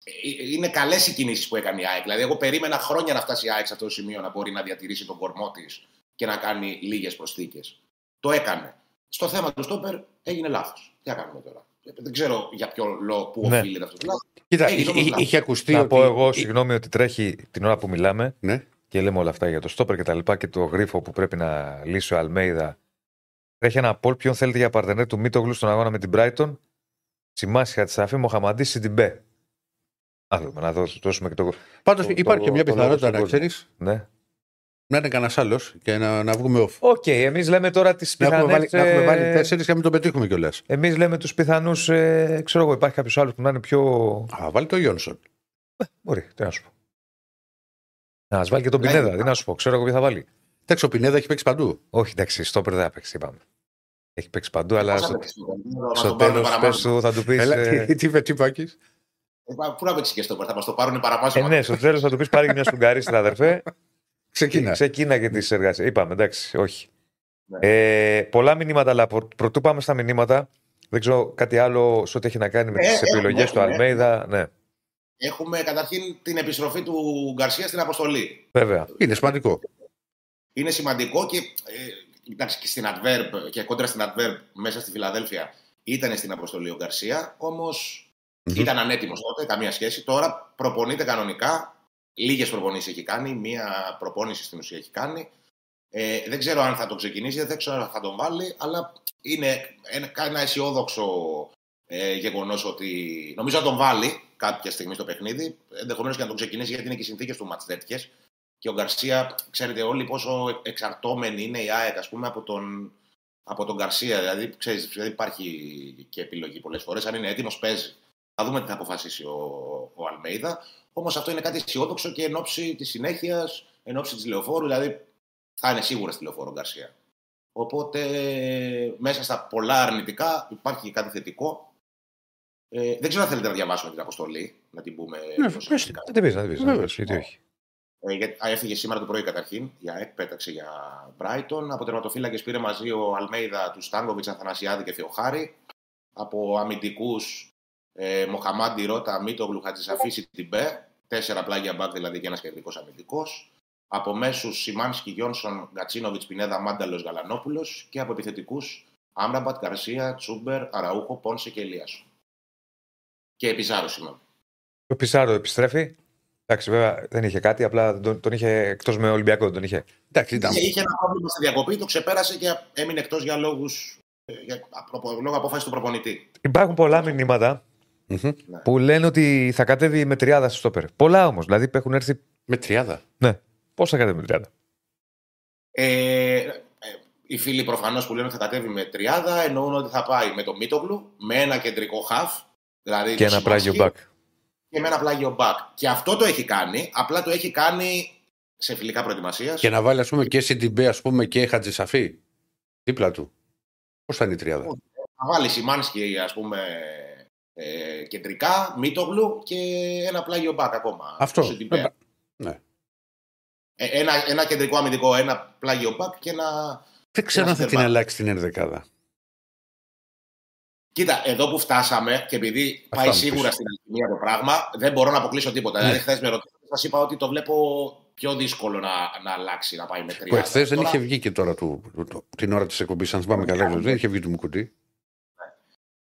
Ε, Είναι καλές οι κινήσεις που έκανε η ΑΕΚ. Δηλαδή, εγώ περίμενα χρόνια να φτάσει η ΑΕΚ σε αυτό το σημείο να μπορεί να διατηρήσει τον κορμό της και να κάνει λίγες προσθήκες. Το έκανε. Στο θέμα του Στόπερ έγινε λάθος. Τι να κάνουμε τώρα; Ε, Δεν ξέρω για ποιο λόγο που Ναι. οφείλεται αυτό το λάθος. Κοίτα, Έχεις είχε, όμως είχε- λάθος. είχε ακουστεί. Να ότι... πω εγώ, συγγνώμη, ότι τρέχει την ώρα που μιλάμε Ναι. Και λέμε όλα αυτά για το στόπερ και τα λοιπά και το γρίφο που πρέπει να λύσει ο Αλμέιδα. Τρέχει ένα poll. Ποιον θέλετε για παρτενέρ του Μίτογλου στον αγώνα με την Brighton; Σιμάνσκι, Χατζισαφί, Μοχαμαντί, Σιντιμπέ. Να δούμε, να δώσ- δώσουμε και το. Πάντως το- υπάρχει το- και μια το λόγο πιθανότητα στον να κόσμο. ξέρεις Ναι. να είναι κανένας άλλος και να, να βγούμε off. OK, εμείς λέμε τώρα τις Να έχουμε, βάλει, πιθανές. να έχουμε βάλει τέσσερις και να μην τον πετύχουμε κιόλας. Εμείς λέμε τους πιθανούς. Ε, ξέρω εγώ, υπάρχει κάποιος άλλος που να είναι πιο. Α, βάλει το Γιόνσον. Μπορεί, τι να σου πω. Να μας βάλει και τον Ναι. Πινέδα, τι να σου πω. Ξέρω εγώ ποιο θα βάλει. Εντάξει, ο Πινέδα έχει παίξει παντού. Όχι, εντάξει, στόπερ δεν θα παίξει, είπαμε. Έχει παίξει παντού, αλλά Πώς θα στο, παίξει το παιχνίδι, να στο τον πάρουμε τέλος παραπάνω. πες του θα του πεις. Έλα, τι, τι είπε, τι πάκης; Ε, πα- Πού να παίξει και στο θα μας το πάρουν παραπάνω. Ε, ναι, στο τέλος θα του πεις πάρει και μια στουγκαρίστε, αδερφέ. Ξεκινά. Ξεκίνα και τις εργασίες. Είπαμε, εντάξει, όχι. Ναι. Ε, πολλά μηνύματα, αλλά πρω- πρωτού πάμε στα μηνύματα. Δεν ξέρω κάτι άλλο σε ό,τι έχει να κάνει με Ε, τις έχουμε, επιλογές του έχουμε. Αλμέιδα. Ναι, Έχουμε καταρχήν την επιστροφή του Γκαρσία στην αποστολή. βέβαια. Είναι σημαντικό. Είναι σημαντικό και, ε, εντάξει, και στην Adverb και κόντρα στην Adverb μέσα στη Φιλαδέλφια ήταν στην αποστολή ο Γκαρσία, όμως Μμμ. ήταν ανέτοιμος τότε, καμία σχέση. Τώρα προπονείται κανονικά. Λίγες προπονήσεις έχει κάνει, μία προπόνηση στην ουσία έχει κάνει. Ε, δεν ξέρω αν θα τον ξεκινήσει, δεν ξέρω αν θα τον βάλει, αλλά είναι ένα, ένα αισιόδοξο ε, γεγονός ότι νομίζω να τον βάλει κάποια στιγμή στο παιχνίδι. Ενδεχομένως και να τον ξεκινήσει γιατί είναι και οι συνθήκες του μάτς τέτοιες. Και ο Γκαρσία, ξέρετε όλοι πόσο εξαρτώμενη είναι η ΑΕΚ ας πούμε, από τον, από τον Γκαρσία. Δηλαδή, ξέρεις, δεν υπάρχει και επιλογή πολλές φορές. Αν είναι έτοιμος, παίζει. Θα δούμε τι θα αποφασίσει ο, ο Αλμέιδα. Όμως αυτό είναι κάτι αισιόδοξο και εν ώψη της συνέχειας, εν ώψη της λεωφόρου. Δηλαδή, θα είναι σίγουρα στη λεωφόρο ο Γκαρσία. Οπότε, μέσα στα πολλά αρνητικά υπάρχει και κάτι θετικό. Ε, δεν ξέρω αν θέλετε να διαβάσουμε την αποστολή, να την πούμε. Ναι, προσεκτικά. Να την πεις, να την πεις. Βεβαίως. Γιατί όχι. Ε, γιατί- α, έφυγε σήμερα το πρωί καταρχήν. Η ΑΕΚ πέταξε για Brighton. Από τερματοφύλακε πήρε μαζί ο Αλμέιδα του Στάνκοβιτς, Αθανασιάδη και Θεοχάρη. Από αμυντικούς ε, Μοχαμάντι, Ρώτα, Μίτογλου, Χατζησαφή, Τιμπέ. Τέσσερα πλάγια μπακ δηλαδή και ένας κεντρικό αμυντικός. Από μέσους Σιμάνσκι, Γιόνσον, Γκατσίνοβιτ, Πινέδα, Μάνταλος, Γαλανόπουλος. Και από επιθετικούς Άμραμπατ, Καρσία, Τσούμπερ, Αραούχο, Πόνσε και Ελίασο. Και Πιζάρο, συγγνώμη. Ο Πισάρο επιστρέφει. Εντάξει, βέβαια δεν είχε κάτι, απλά τον, τον είχε εκτός με Ολυμπιακό, δεν τον είχε. Εντάξει, ήταν. Είχε, είχε ένα πρόβλημα στη διακοπή, το ξεπέρασε και έμεινε εκτός για λόγους. Για, απο- λόγω απόφασης του προπονητή. Υπάρχουν πολλά μηνύματα Μμμ. που λένε ότι θα κατέβει με τριάδα στο στόπερ. Πολλά όμως. Δηλαδή που έχουν έρθει. Με τριάδα; Ναι. Πώς θα κατέβει με τριάδα; Ε, ε, οι φίλοι προφανώς που λένε ότι θα κατέβει με τριάδα εννοούν ότι θα πάει με το Μίτογλου, με ένα κεντρικό χαφ. Δηλαδή Και το ένα Σιμάνσκι, πλάγιο μπακ. Και με ένα πλάγιο μπακ. Και αυτό το έχει κάνει, απλά το έχει κάνει σε φιλικά προετοιμασίας. Και να βάλει, ας πούμε, και CDB, ας πούμε, και Χατζησαφή. Δίπλα του. Πώς θα είναι η τριάδα; Θα βάλει Σιμάνσκι, ας πούμε, ε, κεντρικά, Μίτογλου και ένα πλάγιο μπακ ακόμα. Αυτό. στο Σιντιμπέ. Ε, Ναι. Ε, ένα, ένα κεντρικό αμυντικό, ένα πλάγιο μπακ και ένα. Δεν ξέρω αν θα την Ένα αλλάξει την ενδεκάδα. Κοίτα, εδώ που φτάσαμε και επειδή πάει μου σίγουρα πεις. στην αλχημία το πράγμα, δεν μπορώ να αποκλείσω τίποτα. Ναι. Δηλαδή, χθες με ρωτήσατε, σας είπα ότι το βλέπω πιο δύσκολο να, να αλλάξει, να πάει με τρία. Που εχθέ δεν Τώρα, είχε βγει και τώρα του, του- του- την ώρα της εκπομπής, αν θυμάμαι καλά. Δεν είχε βγει του Μουκουτί.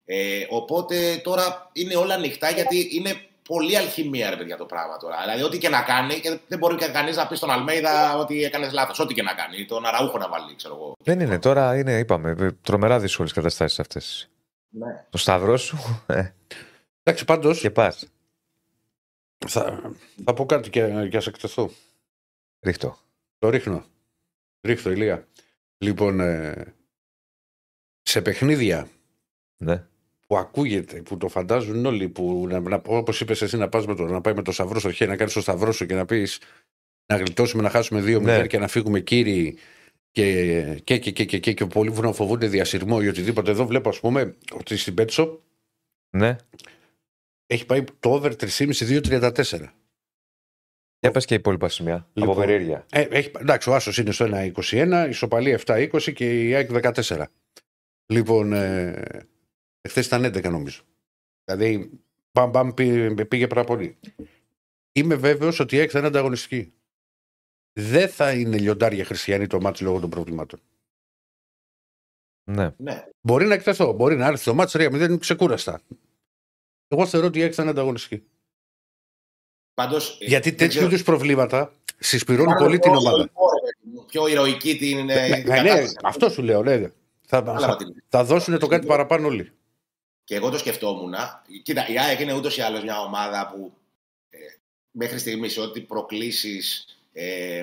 Ε, οπότε τώρα είναι όλα ανοιχτά γιατί είναι πολύ αλχημία, ρε παιδιά, το πράγμα τώρα. Δηλαδή, ό,τι και να κάνει, και δεν μπορεί κανείς να πει στον Αλμέιδα ότι έκανες λάθος. Ό,τι και να κάνει. Τον Αραούχο να βάλει, ξέρω εγώ. Δεν είναι τώρα, είναι, είπαμε, τρομερά δύσκολες καταστάσεις αυτές. Ναι. Το σταυρό σου ε, Εντάξει, πάντως και πας. θα, θα πω κάτι και, και ας εκτεθώ. Ρίχτω. Το ρίχνω. Ρίχτω, ηλία. Λοιπόν, ε, σε παιχνίδια Ναι. που ακούγεται, που το φαντάζουν όλοι, που να, να, όπως είπες εσύ να, πας με το, να πάει με το σταυρό στο χέρι, να κάνεις το σταυρό σου και να πεις να γλιτώσουμε, να χάσουμε 2-0 Ναι. και να φύγουμε κύριοι και, και, και, και, και, και, και πολλοί να φοβούνται διασυρμό ή οτιδήποτε. Εδώ βλέπω ας πούμε ότι στην Πέτσο ναι. έχει πάει το over 3,5-2,34. Για πες και οι υπόλοιπα σημεία. Λοιπόν. Από περιέργεια. Ε, έχει, εντάξει, ο Άσος είναι στο 1,21, η ισοπαλία 7,20 και η ΑΕΚ 14. Λοιπόν, ε, εχθές ήταν 11 νομίζω. Δηλαδή, μπαμ, μπαμ, πήγε, πήγε πάρα πολύ. Είμαι βέβαιος ότι η ΑΕΚ θα είναι ανταγωνιστική. Δεν θα είναι λιοντάρια χριστιανή το μάτι λόγω των προβλημάτων. Ναι. ναι. Μπορεί να εκτεθώ, μπορεί να έρθει το μάτι 3-0 είναι ξεκούραστα. Εγώ θεωρώ ότι η ΑΕΚ θα είναι ανταγωνιστική. Πάντως, ε, Γιατί δεν τέτοιου ξέρω- είδους προβλήματα συσπηρώνουν Μάλλον πολύ την πιο ομάδα. ηρωικό, ρε παιδί μου, Πιο ηρωική την. Ναι, ε, ναι, την ναι, κατάσταση. αυτό σου λέω, ναι. Θα, Κατάλαβα θα, την- θα δώσουν το κάτι παραπάνω όλοι. Και εγώ το σκεφτόμουν. Κοίτα, η ΑΕΚ είναι ούτως ή άλλως μια ομάδα που ε, μέχρι στιγμής σε ό,τι προκλήσεις ε,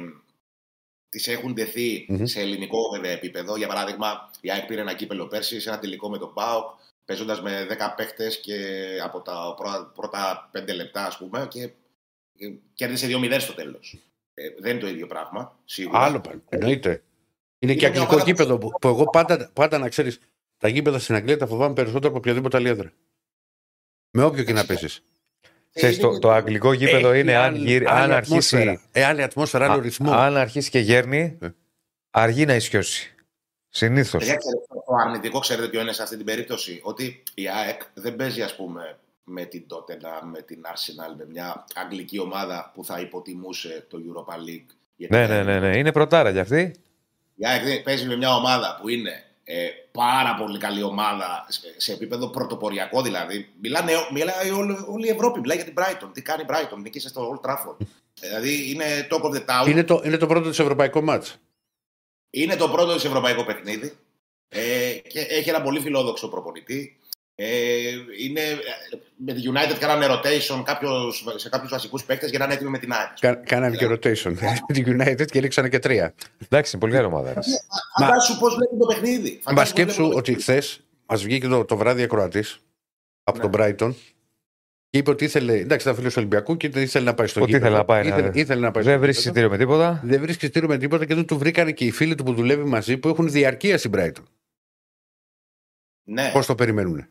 τις έχουν τεθεί Μμμ. σε ελληνικό βέβαια επίπεδο. Για παράδειγμα, η ΑΕΚ πήρε ένα κύπελο πέρσι σε ένα τελικό με τον ΠΑΟΚ, παίζοντας με 10 παίχτε και από τα πρώτα, πρώτα 5 λεπτά, ας πούμε, και ε, κέρδισε 2-0 στο τέλος. Ε, δεν είναι το ίδιο πράγμα, σίγουρα. Άλλο πάλι. Εννοείται. Είναι Είναι και μια αγγλικό ομάδα που- γήπεδο που, που εγώ πάντα, πάντα να ξέρεις, τα γήπεδα στην Αγγλία τα φοβάμαι περισσότερο από οποιαδήποτε άλλη έδρα. Με όποιο και να πέσεις. Ξέρεις, το, το αγγλικό γήπεδο Έχει είναι αν, άλλη- γύρι- άλλη αν αρχίσει. ατμόσφαιρα. Ε, άλλη ατμόσφαιρα, άλλο Α- ρυθμό. Αν αρχίσει και γέρνει, Ε. αργεί να ισιώσει. Συνήθως. Παιδιά, ξέρετε, το αρνητικό ξέρετε ποιο είναι σε αυτή την περίπτωση; Ότι η ΑΕΚ δεν παίζει, ας πούμε, με την Tottenham, με την Arsenal, με μια αγγλική ομάδα που θα υποτιμούσε το Europa League. Γιατί Ναι, ναι, ναι, ναι. Είναι πρωτάρα κι αυτή. Η ΑΕΚ δεν- παίζει με μια ομάδα που είναι ε, πάρα πολύ καλή ομάδα σε, σε επίπεδο πρωτοποριακό δηλαδή. Μιλάνε, μιλάει όλη, όλη η Ευρώπη, μιλάει για την Brighton. Τι κάνει η Brighton, νίκησε στο Old Trafford. δηλαδή είναι talk of the town. Είναι το, είναι το πρώτο της ευρωπαϊκό μάτς. Είναι το πρώτο της ευρωπαϊκό παιχνίδι ε, και έχει ένα πολύ φιλόδοξο προπονητή. Ε, είναι, ε, με τη United κάνανε rotation κάποιος, σε κάποιους βασικούς παίκτες για να είναι έτοιμοι με την ΑΕΚ. Κα, κάνανε και rotation. Με την United και ρίξανε και τρία. Εντάξει, είναι πολύ καλή ομάδα. ρε. Φαντάσου πώς βλέπει το παιχνίδι. Μα Φαντάσου πώς σκέψου βλέπει το ότι χθες μας βγήκε το, το βράδυ ακροατής από τον Brighton και είπε ότι ήθελε. Εντάξει, ήταν φίλος του Ολυμπιακού και ήθελε να πάει στο Ότι γήπεδο. ήθελε να πάει, ναι, Ήθελε, ναι. ήθελε να πάει στο Δεν βρίσκει γήπεδο. εισιτήριο με τίποτα. Δεν βρίσκει εισιτήριο με τίποτα και δεν του βρήκανε και οι φίλοι του που δουλεύει μαζί που έχουν διαρκεία στην Brighton. Ναι. Πώς το περιμένουν.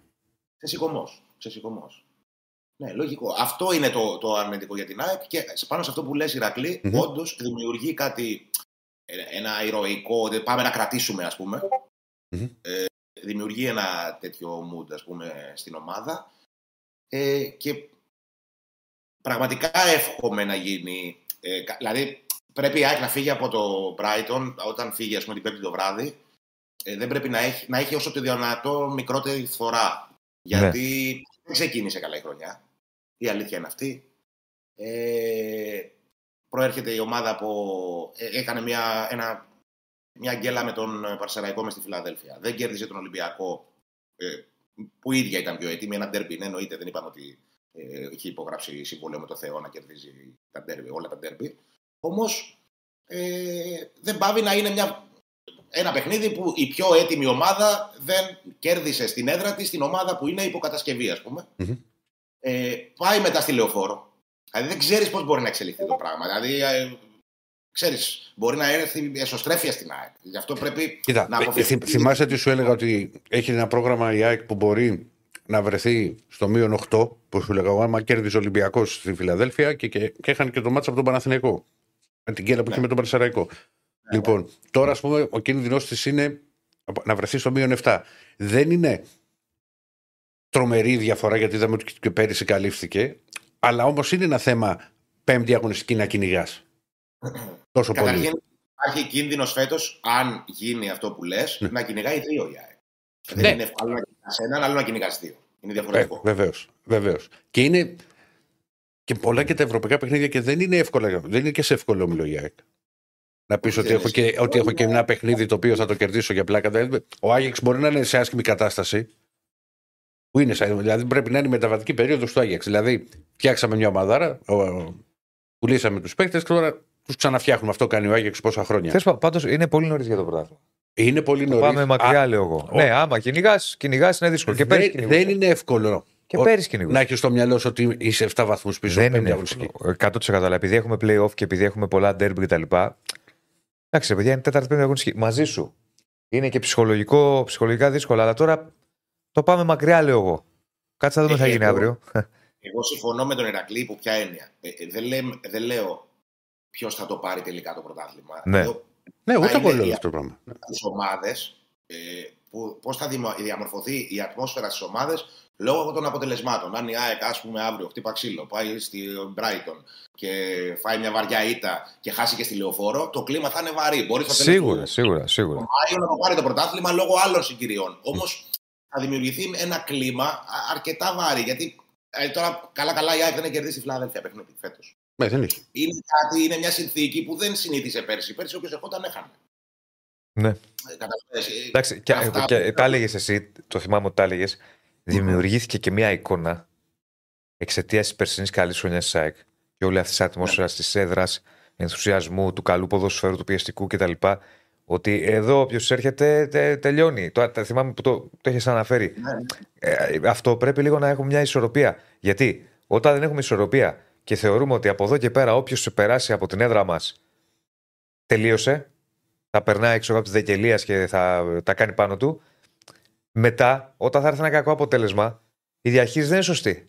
Ξεσηκωμός. Ξεσηκωμός. Ναι, λογικό. Αυτό είναι το, το αρνητικό για την ΑΕΚ και σε- πάνω σε αυτό που λες Ηρακλή, Μμμ. όντως δημιουργεί κάτι, ε, ένα ηρωικό, ότι πάμε να κρατήσουμε ας πούμε. Μμμ. Ε, δημιουργεί ένα τέτοιο mood ας πούμε στην ομάδα ε, και πραγματικά εύχομαι να γίνει, ε, κα- δηλαδή πρέπει η ΑΕΚ να φύγει από το Brighton όταν φύγει ας πούμε την πέμπτη το βράδυ ε, δεν πρέπει να έχει, να έχει όσο το δυνατό μικρότερη φορά. Γιατί δεν ξεκίνησε καλά η χρονιά. Η αλήθεια είναι αυτή. Ε, προέρχεται η ομάδα από... ε, έκανε μια, ένα, μια γκέλα με τον Παρσεραϊκό μες στη Φιλαδέλφια. Δεν κέρδισε τον Ολυμπιακό, ε, που η ίδια ήταν πιο έτοιμη. Ένα ντέρμπι, ναι, εννοείται. Δεν είπαμε ότι ε, έχει υπογράψει συμβόλαιο με το Θεό να κερδίζει τα ντέρμπι, όλα τα ντέρμπι. Όμως ε, δεν πάβει να είναι μια ένα παιχνίδι που η πιο έτοιμη ομάδα δεν κέρδισε στην έδρα της την ομάδα που είναι υποκατασκευή, ας πούμε. Μμμ. Ε, πάει μετά στη λεωφόρο. Δηλαδή δεν ξέρεις πώς μπορεί να εξελιχθεί το πράγμα. Δηλαδή, ε, ξέρεις, μπορεί να έρθει εσωστρέφεια στην ΑΕΚ. Γι' αυτό πρέπει Κοίτα, να ε, αποφευθεί. θυ- θυμάσαι τι σου έλεγα ότι έχει ένα πρόγραμμα η ΑΕΚ που μπορεί να βρεθεί στο μείον 8 που σου έλεγα εγώ, άμα κέρδιζε ο Ολυμπιακός στη Φιλαδέλφια και, και, και έχανε και το μάτσα από τον Παναθηναϊκό. Με την κέλα που Ναι. είχε με τον Παρσεραϊκό. Λοιπόν, τώρα ας πούμε ο κίνδυνος της είναι να βρεθεί στο μείον 7. Δεν είναι τρομερή διαφορά γιατί είδαμε ότι και πέρυσι καλύφθηκε. Αλλά όμως είναι ένα θέμα πέμπτη αγωνιστική να κυνηγάς. Τόσο πολύ. Καταρχήν υπάρχει κίνδυνος φέτος, αν γίνει αυτό που λες, Ναι. να κυνηγάει δύο η ΑΕΚ. Ναι. Δεν είναι εύκολο να κυνηγάς έναν, άλλο να κυνηγάς δύο. Είναι διαφορετικό. Βεβαίως. Βεβαίως. Και είναι και πολλά και τα ευρωπαϊκά παιχνίδια και δεν είναι εύκολα. Δεν είναι και σε εύκολο όμιλο η ΑΕΚ. Να πεις Όχι, ότι, δεν έχω είναι. και, ότι έχω και ένα παιχνίδι το οποίο θα το κερδίσω για πλάκα. Δηλαδή, Ο Άγιεξ μπορεί να είναι σε άσχημη κατάσταση. Που είναι, σε- δηλαδή πρέπει να είναι η μεταβατική περίοδος του Άγιεξ. Δηλαδή, φτιάξαμε μια ομαδάρα, ο- ο- πουλήσαμε τους παίκτες και τώρα τους ξαναφτιάχνουμε. Αυτό κάνει ο Άγιεξ πόσα χρόνια. Πάντως είναι πολύ νωρίς για το πρωτάθλημα. Είναι πολύ νωρίς. Πάμε μακριά, λέω εγώ. Ναι, άμα κυνηγάς, κυνηγάς είναι δύσκολο. Και πέρυσι δεν, κυνηγούσε. δεν είναι εύκολο Και ο- πέρυσι κυνηγούσε. να έχεις στο μυαλό σου ότι είσαι 7 βαθμούς πίσω. Δεν πέμπτη είναι αγωνιστική. εύκολο. 100% αλλά επειδή έχουμε playoff και επειδή έχουμε πολλά derby κτλ. Εντάξει, ρε παιδιά, είναι τέταρτη πέμπτη αγωνιστική. Μαζί σου. Είναι και ψυχολογικό, ψυχολογικά δύσκολο, αλλά τώρα το πάμε μακριά, λέω εγώ. Κάτσε να δούμε τι θα Ε, γίνει εγώ- αύριο. Εγώ συμφωνώ με τον Ηρακλή υπό ποια έννοια. Ε, ε, δεν, λέμε- δεν λέω ποιος θα το πάρει τελικά το πρωτάθλημα. Ναι. Εδώ Ναι, ούτε είναι εγώ λέω η- αυτό το πράγμα. τι ομάδες, ε, που, πώς θα δημο- διαμορφωθεί η ατμόσφαιρα στις ομάδες λόγω των αποτελεσμάτων. Αν η ΑΕΚ, ας πούμε, αύριο χτύπα ξύλο, πάει στη Brighton και φάει μια βαριά ήττα και χάσει και στη λεωφόρο, το κλίμα θα είναι βαρύ. Μπορείς στο τέλος σίγουρα, του- σίγουρα, σίγουρα. το Μάιο να το πάρει το πρωτάθλημα λόγω άλλων συγκυριών. Όμως θα δημιουργηθεί ένα κλίμα α- αρκετά βάρη. Γιατί ε, τώρα καλά-καλά η ΑΕΚ δεν έχει κερδίσει τη Φιλαδέλφια παιχνίδι φέτος. Ναι, δεν έχει. Είναι, κάτι, είναι μια συνθήκη που δεν συνήθισε πέρσι. Πέρσι όποιος ερχόταν έχανε. Ναι. Ε, καταλαβαίνεις, ε, Εντάξει, και, αυτά- και τα έλεγες εσύ, το θυμάμαι ότι τα έλεγες. Δημιουργήθηκε και μια εικόνα εξαιτίας της περσινής καλής χρονιάς της ΑΕΚ και όλη αυτής της ατμόσφαιρας της έδρας, ενθουσιασμού, του καλού ποδοσφαίρου, του πιεστικού κτλ. Ότι εδώ όποιος έρχεται τε, τελειώνει. Το, τα θυμάμαι που το, το έχεις αναφέρει. Ναι, ναι. Ε, αυτό πρέπει λίγο να έχουμε μια ισορροπία. Γιατί όταν δεν έχουμε ισορροπία και θεωρούμε ότι από εδώ και πέρα όποιος περάσει από την έδρα μας τελείωσε, θα περνάει έξω από τη δεκελίας και θα τα κάνει πάνω του. Μετά, όταν θα έρθει ένα κακό αποτέλεσμα, η διαχείριση δεν είναι σωστή.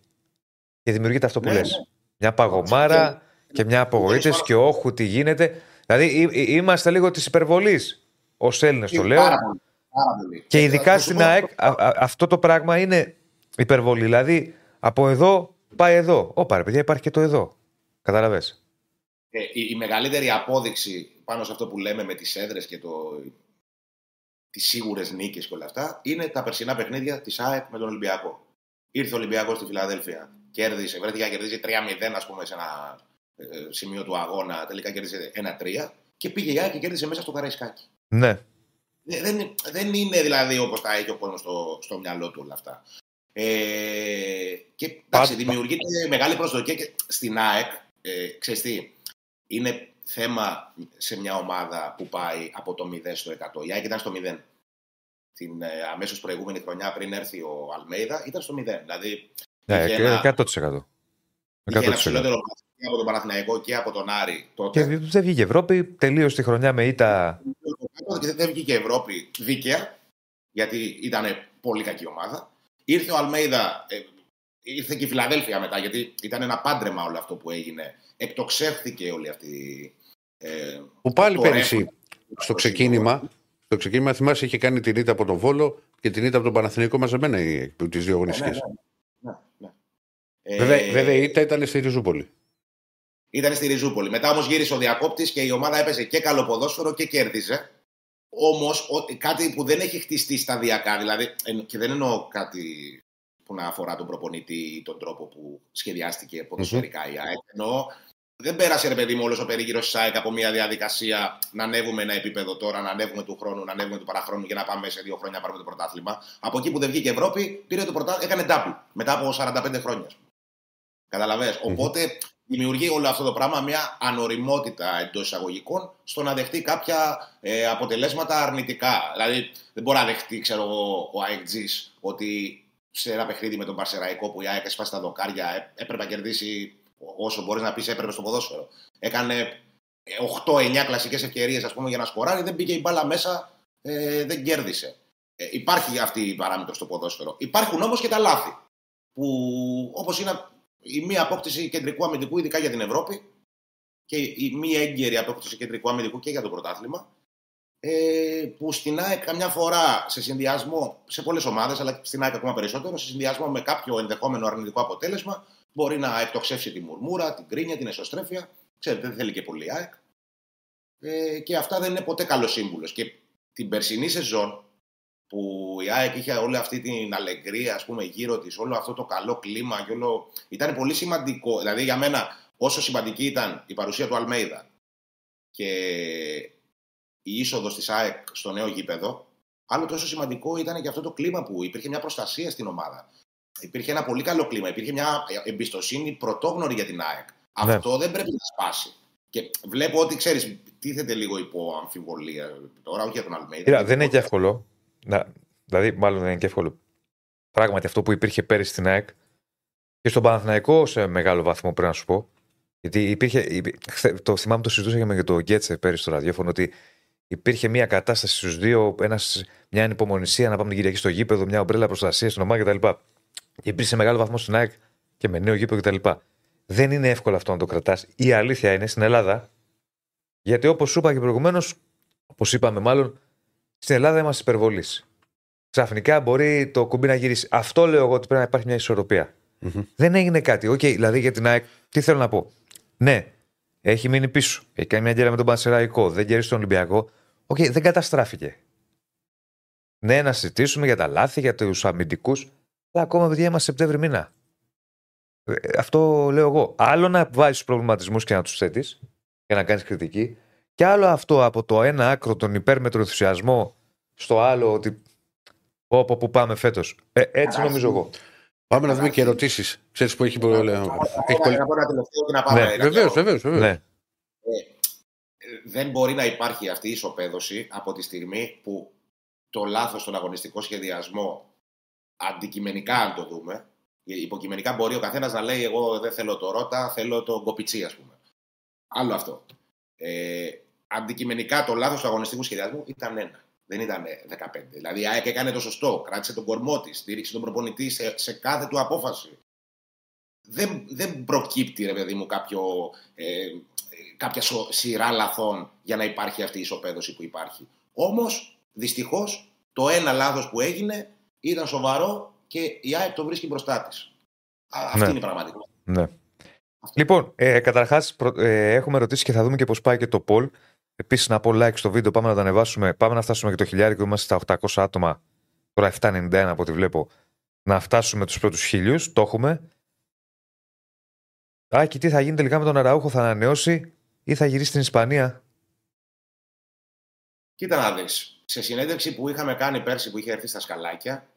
Και δημιουργείται αυτό που Ναι, λες. ναι. Μια παγωμάρα και μια απογοήτευση και όχου τι γίνεται. Δηλαδή εί- εί- είμαστε λίγο της υπερβολής ως Έλληνες, το λέω. Πάρα πολύ. Πάρα πολύ. Και Ε, ειδικά θα σου στην πω- ΑΕΚ α- α- αυτό το πράγμα είναι υπερβολή. Δηλαδή από εδώ πάει εδώ. Όπα ρε παιδιά υπάρχει και το εδώ. Καταλαβες. Ε, η, η μεγαλύτερη απόδειξη πάνω σε αυτό που λέμε με τις έδρες και το, τις σίγουρες νίκες και όλα αυτά είναι τα περσινά παιχνίδια της ΑΕΚ με τον Ολυμπιακό. Ήρθε ο Ολυμπιακός στη Φιλαδέλφια, κέρδισε, βρέθηκε να κερδίζει 3-0 ας πούμε σε ένα ε, σημείο του αγώνα, τελικά κέρδισε 1-3 και πήγε η ΑΕΚ και κέρδισε μέσα στο Καραϊσκάκι. Ναι. Δεν, δεν, δεν είναι δηλαδή όπως τα έχει ο κόσμος στο, στο μυαλό του όλα αυτά. Ε, και εντάξει, Πα- δημιουργείται μεγάλη προσδοκία και στην ΑΕΚ, ε, ξέρεις τι, είναι θέμα σε μια ομάδα που πάει από το 0 στο 100. Η ΑΕΚ ήταν στο 0. Την ε, αμέσως προηγούμενη χρονιά πριν έρθει ο Αλμέιδα ήταν στο 0. Δηλαδή ναι Είχε και ένα- 100%. είχε ένα 100%. ψηλότερο μάτι και από τον Παναθηναϊκό και από τον Άρη Και τότε. δεν βγήκε Ευρώπη, τελείωσε τη χρονιά με ήττα. Και δεν βγήκε η Ευρώπη δίκαια, γιατί ήταν πολύ κακή ομάδα. Ήρθε ο Αλμέιδα, ε, ήρθε και η Φιλαδέλφια μετά, γιατί ήταν ένα πάντρεμα όλο αυτό που έγινε. Εκτοξεύθηκε όλη αυτή. Ε, Που πάλι το πέρυσι ρεύμα. στο ξεκίνημα, στο ξεκίνημα θυμάσαι είχε κάνει την ήττα από τον Βόλο και την ήττα από τον Παναθηναϊκό μαζεμένα τις δύο Ναι, αγωνιστικέ. ναι, ναι, ναι. Ε, Βέβαια, βέβαια η ήττα ήταν στη Ριζούπολη. Ήταν στη Ριζούπολη. Μετά όμως γύρισε ο διακόπτης και η ομάδα έπαιζε και καλό ποδόσφαιρο και κέρδιζε. Όμως κάτι που δεν έχει χτιστεί σταδιακά, δηλαδή εν- και δεν εννοώ κάτι που να αφορά τον προπονητή ή τον τρόπο που σχεδιάστηκε ποδοσφαιρικά η ΑΕΚ. Εννοώ δεν πέρασε ρε παιδί μου όλος ο περίγυρος της ΑΕΚ από μια διαδικασία να ανέβουμε ένα επίπεδο τώρα, να ανέβουμε του χρόνου, να ανέβουμε του παραχρόνου και να πάμε σε δύο χρόνια να πάρουμε το πρωτάθλημα. Από εκεί που δεν βγήκε η Ευρώπη, πήρε το πρωτάθλημα, έκανε double μετά από 45 χρόνια. Καταλαβες. Οπότε δημιουργεί όλο αυτό το πράγμα μια ανοριμότητα εντός εισαγωγικών στο να δεχτεί κάποια ε, αποτελέσματα αρνητικά. Δηλαδή δεν μπορεί να δεχτεί, ξέρω εγώ, ο AEG ότι σε ένα παιχνίδι με τον Παρσεραϊκό που η ΑΕΚ έσπασε τα δοκάρια ε, έπρεπε να κερδίσει όσο μπορείς να πεις έπρεπε στο ποδόσφαιρο. Έκανε 8-9 κλασικές ευκαιρίες για να σκοράρει, δεν πήγε η μπάλα μέσα, ε, δεν κέρδισε. Ε, υπάρχει αυτή η παράμετρο στο ποδόσφαιρο. Υπάρχουν όμως και τα λάθη. Που όπως είναι η μία απόκτηση κεντρικού αμυντικού, ειδικά για την Ευρώπη, και η μία έγκαιρη απόκτηση κεντρικού αμυντικού και για το πρωτάθλημα, ε, που στην ΑΕΚ καμιά φορά σε συνδυασμό, σε πολλές ομάδες, αλλά στην ΑΕΚ ακόμα περισσότερο, σε συνδυασμό με κάποιο ενδεχόμενο αρνητικό αποτέλεσμα, μπορεί να εκτοξεύσει τη μουρμούρα, την κρίνια, την εσωστρέφεια. Ξέρετε, δεν θέλει και πολύ η ΑΕΚ. Ε, και αυτά δεν είναι ποτέ καλός σύμβουλος. Και την περσινή σεζόν, που η ΑΕΚ είχε όλη αυτή την αλεγκρία ας πούμε, γύρω της, όλο αυτό το καλό κλίμα και όλο... ήταν πολύ σημαντικό. Δηλαδή για μένα, όσο σημαντική ήταν η παρουσία του Αλμέιδα και η είσοδος της ΑΕΚ στο νέο γήπεδο, άλλο τόσο σημαντικό ήταν και αυτό το κλίμα που υπήρχε μια προστασία στην ομάδα. Υπήρχε ένα πολύ καλό κλίμα, υπήρχε μια εμπιστοσύνη πρωτόγνωρη για την ΑΕΚ. Ναι. Αυτό δεν πρέπει να σπάσει. Και βλέπω ότι ξέρεις, τίθεται λίγο υπό αμφιβολία τώρα, όχι για τον Αλμέιδα. Κοίτα, δεν είναι και εύκολο. Να, δηλαδή, μάλλον δεν είναι και εύκολο. Πράγματι, αυτό που υπήρχε πέρυσι στην ΑΕΚ και στον Παναθηναϊκό σε μεγάλο βαθμό πρέπει να σου πω. Γιατί υπήρχε. υπή- χθε- Το θυμάμαι το συζητούσα και με τον Γκέτσε πέρυσι στο ραδιόφωνο ότι υπήρχε μια κατάσταση στους δύο, ένας, μια ανυπομονησία να πάμε την Κυριακή στο γήπεδο, μια ομπρέλα προστασίας στην ομάδα κτλ. Και υπήρχε σε μεγάλο βαθμό στην ΑΕΚ και με νέο γήπεδο κτλ. Δεν είναι εύκολο αυτό να το κρατάς. Η αλήθεια είναι στην Ελλάδα, γιατί όπως σου είπα και προηγουμένως, όπως είπαμε μάλλον, στην Ελλάδα είμαστε υπερβολή. Ξαφνικά μπορεί το κουμπί να γυρίσει. Αυτό λέω εγώ ότι πρέπει να υπάρχει μια ισορροπία. Δεν έγινε κάτι. Οκ, δηλαδή για την ΑΕΚ, τι θέλω να πω. Ναι, έχει μείνει πίσω. Έχει κάνει μια γκέλα με τον Πανσεραϊκό. Δεν γύρισε τον Ολυμπιακό. Οκ, δεν καταστράφηκε. Ναι, να συζητήσουμε για τα λάθη, για τους αμυντικούς. Αλλά ακόμα παιδιά είμαστε Σεπτέμβρη μήνα. Ε, Αυτό λέω εγώ. Άλλο να βάζει τους προβληματισμούς και να τους θέτεις και να κάνεις κριτική. Και άλλο αυτό από το ένα άκρο, τον υπέρμετρο ενθουσιασμό, στο άλλο ότι. Όπου που πάμε φέτος. Ε, έτσι νομίζω εγώ. Πάμε να δούμε και ερωτήσεις. Ξέρεις που έχει πολύ. Έχει Έχει πολύ... Να πω ένα τελευταίο και να πάμε. Ναι, να Βεβαίως, πιάνω. βεβαίως. Ναι. δεν μπορεί να υπάρχει αυτή η ισοπαίδωση από τη στιγμή που το λάθος στον αγωνιστικό σχεδιασμό αντικειμενικά αν το δούμε υποκειμενικά μπορεί ο καθένας να λέει εγώ δεν θέλω το Ρότα, θέλω το Γκοπιτσί ας πούμε. Άλλο αυτό. Ε, αντικειμενικά το λάθος του αγωνιστικού σχεδιασμού ήταν ένα. Δεν ήταν 15. Δηλαδή η ΑΕΚ έκανε το σωστό. Κράτησε τον κορμό της, στήριξε τον προπονητή σε, σε κάθε του απόφαση. δεν, δεν προκύπτει, ρε παιδί μου, κάποιο, ε, κάποια σο- σειρά λαθών για να υπάρχει αυτή η ισοπαίδωση που υπάρχει. Όμως, δυστυχώς, το ένα λάθος που έγινε ήταν σοβαρό και η ΑΕΚ το βρίσκει μπροστά της. Α, Αυτή Ναι. είναι η πραγματικότητα. Ναι. Λοιπόν, ε, καταρχάς ε, έχουμε ρωτήσει και θα δούμε και πώς πάει και το poll. Επίσης, να πω like στο βίντεο, πάμε να το ανεβάσουμε. Πάμε να φτάσουμε και το χιλιάρικο. Είμαστε στα 800 άτομα. Τώρα 791 από ό,τι βλέπω. Να φτάσουμε τους πρώτους χίλιους. Το έχουμε. Άκη, τι θα γίνει τελικά με τον Αραούχο, θα ανανεώσει ή θα γυρίσει στην Ισπανία; Κοίτα να δεις. Σε συνέντευξη που είχαμε κάνει πέρσι που είχε έρθει στα σκαλάκια.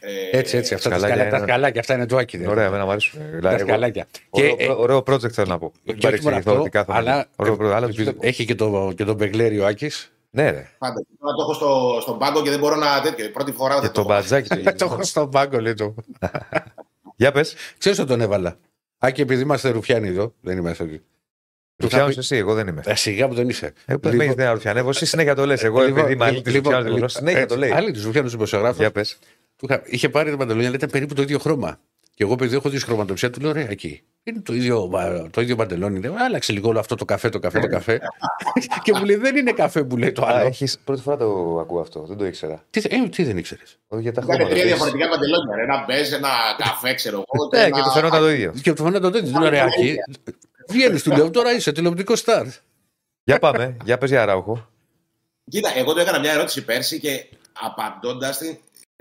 Ε, Έτσι, έτσι. Αυτά τα σκαλάκια σκαλάκια, τα είναι- σκαλάκια, αυτά είναι του Άκη. Ωραία, εμένα μου αρέσουν. Τα Δηλαδή, εγώ- σκαλάκια. Ωραίο, Και, ε, ωραίο project θέλω να πω. και Μην όχι μόνο αυτό, παρεξηγηθώ, θέλω να αλλά, πω. Ωραίο project, αλλά τους επειδή βλέπω. έχει και το, και τον Μπεγκλέρι ο Άκης. Ναι, ρε. Πάντα. Τώρα το έχω στο, στον πάγκο και δεν μπορώ να τέτοιο. Πρώτη φορά Και δεν το έχω. μπατζάκι. του. το έχω στον πάγκο, λέει το. Για πες. Ξέρεις ότι τον έβαλα. Άκη, επειδή είμαστε ρουφιάνοι εδώ, δεν είμαστε εκεί. Του πιάνει εσύ, εγώ δεν είμαι. Ε, Σιγά που δεν είσαι. Ε, πες, με έχεις δεν αρουφιανεύω, εσύ συνέχεια το λες. Εγώ Λοιπόν, επειδή είμαι άλλη τη λοιπόν, Ρουφιάνου, συνέχεια το λέει. Άλλοι τους Ρουφιάνους δημοσιογράφους. Για πες. Του είχα- Είχε πάρει τα παντελόνια, αλλά ήταν περίπου το ίδιο χρώμα. Και εγώ, επειδή έχω δει χρωματοψία, του λέω: Ωραία, εκεί. Είναι το ίδιο, μα, το ίδιο παντελόνι. Λέω, Άλλαξε λίγο όλο αυτό το καφέ, το καφέ, το καφέ. και μου λέει: Δεν είναι καφέ που λέει το άλλο. Έχεις... Πρώτη φορά το ακούω αυτό, δεν το ήξερα. Τι, ε, τι δεν ήξερες; Όχι για τα Ήταν χρώματα. τρία πες. διαφορετικά παντελόνια. ρε. Ένα μπέζ, ένα καφέ, ξέρω εγώ. Ναι, ένα- και του φαινόταν το ίδιο. Και του φαίνεται το τέτοιο. Του λέω: Ωραία, εκεί. Βγαίνεις, του λέω: Τώρα είσαι τηλεοπτικός στάρ. Για πάμε, για πες για Ράουχο. Κοίτα, εγώ του έκανα μια ερώτηση πέρσι και απαντώντας την,